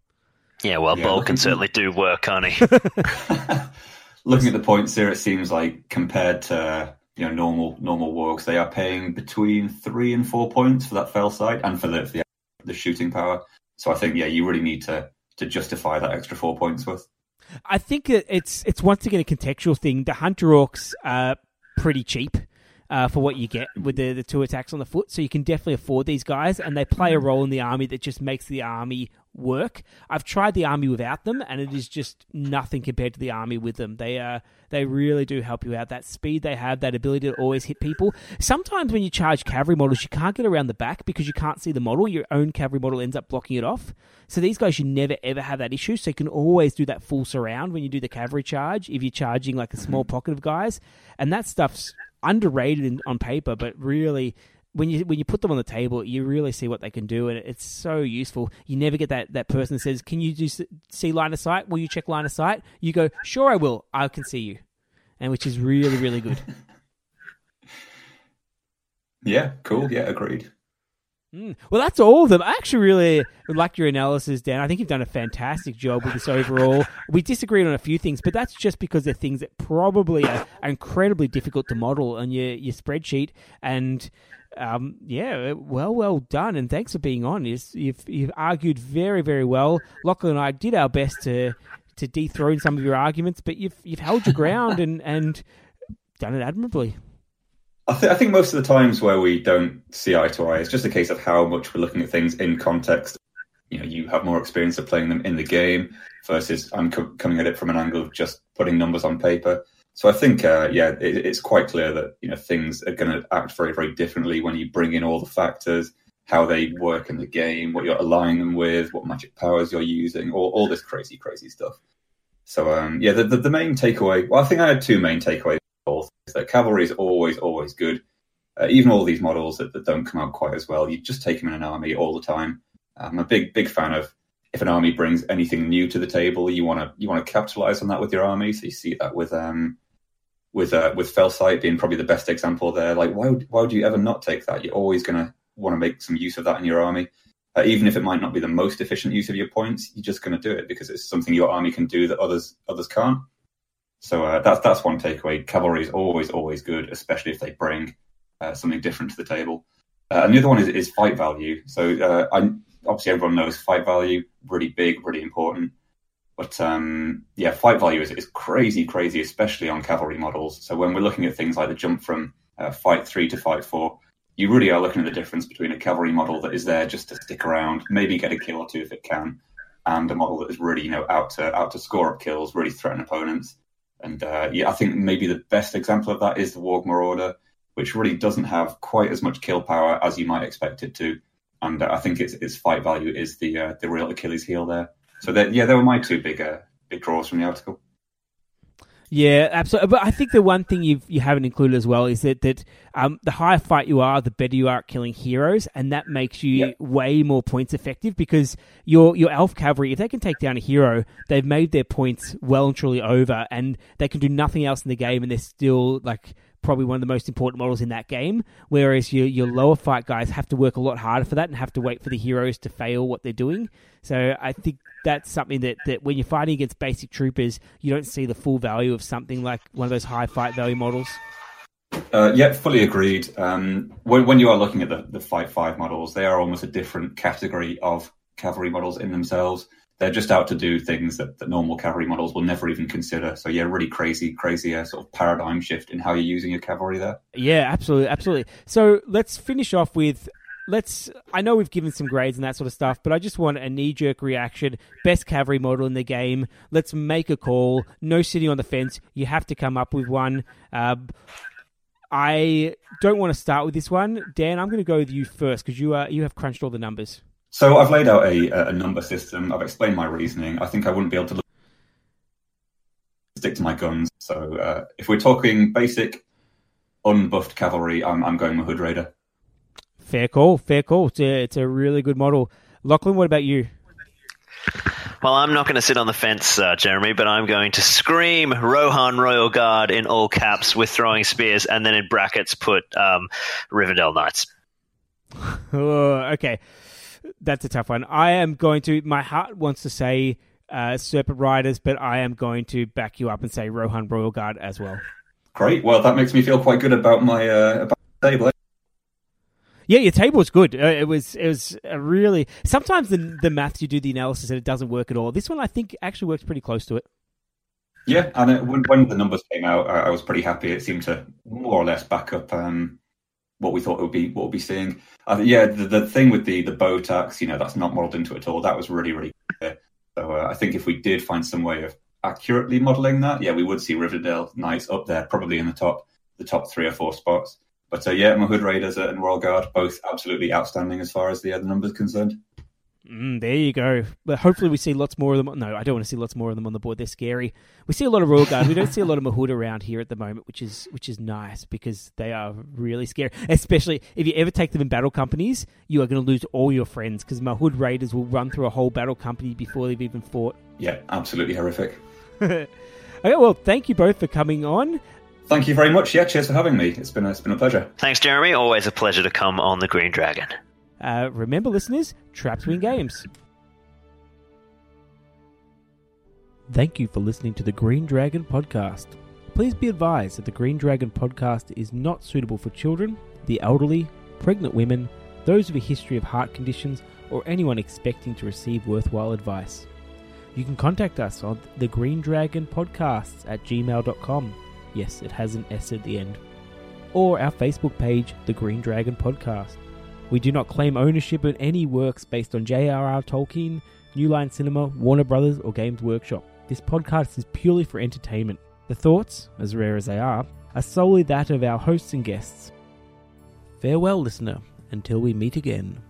Yeah, well, yeah, Bolg can certainly do work, can't he? looking at the points here, it seems like compared to you know normal normal wargs, they are paying between three and four points for that fell sight and for the for the, the shooting power. So I think yeah, you really need to to justify that extra four points worth. I think it's it's once again a contextual thing. The hunter orcs are pretty cheap. Uh, for what you get with the, the two attacks on the foot. So you can definitely afford these guys, and they play a role in the army that just makes the army work. I've tried the army without them, and it is just nothing compared to the army with them. They uh, they really do help you out. That speed they have, that ability to always hit people. Sometimes when you charge cavalry models, you can't get around the back because you can't see the model. Your own cavalry model ends up blocking it off. So these guys, you never ever have that issue. So you can always do that full surround when you do the cavalry charge if you're charging like a small pocket of guys, and that stuff's underrated in, on paper, but really when you when you put them on the table, you really see what they can do, and it's so useful. You never get that, that person that says, "Can you do see line of sight? Will you check line of sight?" You go, "Sure, I will. I can see you," and which is really really good. yeah, cool. Yeah, agreed. Mm. Well, that's all of them. I actually really like your analysis, Dan. I think you've done a fantastic job with this overall. We disagreed on a few things, but that's just because they're things that probably are, are incredibly difficult to model on your, your spreadsheet. And um, yeah, well, well done, and thanks for being on. You've, you've argued very, very well. Lachlan and I did our best to to dethrone some of your arguments, but you've you've held your ground and and done it admirably. I, th- I think most of the times where we don't see eye to eye, it's just a case of how much we're looking at things in context. You know, you have more experience of playing them in the game versus I'm co- coming at it from an angle of just putting numbers on paper. So I think, uh, yeah, it, it's quite clear that you know things are going to act very, very differently when you bring in all the factors, how they work in the game, what you're aligning them with, what magic powers you're using, all, all this crazy, crazy stuff. So um, yeah, the, the, the main takeaway. Well, I think I had two main takeaways. Is that cavalry is always, always good. Uh, even all these models that, that, don't come out quite as well, you just take them in an army all the time. I'm a big, big fan of if an army brings anything new to the table, you want to you want to capitalize on that with your army. So you see that with um, with uh, with Felsight being probably the best example there. Like, why would, why would you ever not take that? You're always going to want to make some use of that in your army, uh, even if it might not be the most efficient use of your points. You're just going to do it because it's something your army can do that others others can't. So uh, that's that's one takeaway. Cavalry is always always good, especially if they bring uh, something different to the table. Uh, and the other one is, is fight value. So uh, I, obviously everyone knows fight value really big, really important. But um, yeah, fight value is, is crazy, crazy, especially on cavalry models. So when we're looking at things like the jump from uh, fight three to fight four, you really are looking at the difference between a cavalry model that is there just to stick around, maybe get a kill or two if it can, and a model that is really, you know, out to out to score up kills, really threaten opponents. And uh, yeah, I think maybe the best example of that is the Warg Marauder, which really doesn't have quite as much kill power as you might expect it to. And uh, I think its its fight value is the uh, the real Achilles heel there. So that yeah, they were my two big uh, big draws from the article. Yeah, absolutely. But I think the one thing you you haven't included as well is that that um, the higher fight you are, the better you are at killing heroes, and that makes you yep. way more points effective because your your elf cavalry, if they can take down a hero, they've made their points well and truly over, and they can do nothing else in the game, and they're still like probably one of the most important models in that game. Whereas your your lower fight guys have to work a lot harder for that and have to wait for the heroes to fail what they're doing. So I think that's something that, that when you're fighting against basic troopers, you don't see the full value of something like one of those high fight value models. Uh, yeah, fully agreed. Um, when, when, you are looking at the, the Fight 5 models, they are almost a different category of cavalry models in themselves. They're just out to do things that, that normal cavalry models will never even consider. So yeah, really crazy, crazy uh, sort of paradigm shift in how you're using your cavalry there. Yeah, absolutely, absolutely. So let's finish off with let's I know we've given some grades and that sort of stuff, but I just want a knee jerk reaction. Best cavalry model in the game. Let's make a call. No sitting on the fence. You have to come up with one. Uh, I don't want to start with this one, Dan. I'm going to go with you first because you are you have crunched all the numbers. So I've laid out a, a number system. I've explained my reasoning. I think I wouldn't be able to stick to my guns. So uh, if we're talking basic, unbuffed cavalry, I'm, I'm going with Hood Raider. Fair call, fair call. It's a, it's a really good model. Lachlan, what about you? Well, I'm not going to sit on the fence, uh, Jeremy, but I'm going to scream Rohan Royal Guard in all caps with throwing spears, and then in brackets put um, Rivendell Knights. oh, okay, that's a tough one. I am going to. My heart wants to say uh, Serpent Riders, but I am going to back you up and say Rohan Royal Guard as well. Great. Well, that makes me feel quite good about my uh, about the table. Yeah, your table was good. Uh, it was it was a really sometimes the the maths you do the analysis and it doesn't work at all. This one I think actually works pretty close to it. Yeah, and it, when, when the numbers came out, I, I, was pretty happy. It seemed to more or less back up um, what we thought it would be what we'd be seeing. Uh, yeah, the, the thing with the the bow tax, you know, that's not modelled into it at all. That was really really clear. So uh, I think if we did find some way of accurately modelling that, yeah, we would see Rivendell Knights up there, probably in the top the top three or four spots. But uh, yeah, Mahud Raiders and Royal Guard both absolutely outstanding as far as the other numbers concerned. Mm, there you go. But hopefully we see lots more of them. No, I don't want to see lots more of them on the board. They're scary. We see a lot of Royal Guard. we don't see a lot of Mahud around here at the moment, which is which is nice because they are really scary. Especially if you ever take them in battle companies, you are going to lose all your friends because Mahud Raiders will run through a whole battle company before they've even fought. Yeah, absolutely horrific. okay, well, thank you both for coming on. Thank you very much. Yeah, cheers for having me. It's been a, it's been a pleasure. Thanks, Jeremy. Always a pleasure to come on the Green Dragon. Uh, remember, listeners, traps win games. Thank you for listening to the Green Dragon podcast. Please be advised that the Green Dragon podcast is not suitable for children, the elderly, pregnant women, those with a history of heart conditions, or anyone expecting to receive worthwhile advice. You can contact us on the Green Dragon Podcasts at gmail.com Yes, it has an S at the end. Or our Facebook page, The Green Dragon Podcast. We do not claim ownership of any works based on J.R.R. Tolkien, New Line Cinema, Warner Brothers, or Games Workshop. This podcast is purely for entertainment. The thoughts, as rare as they are, are solely that of our hosts and guests. Farewell, listener, until we meet again.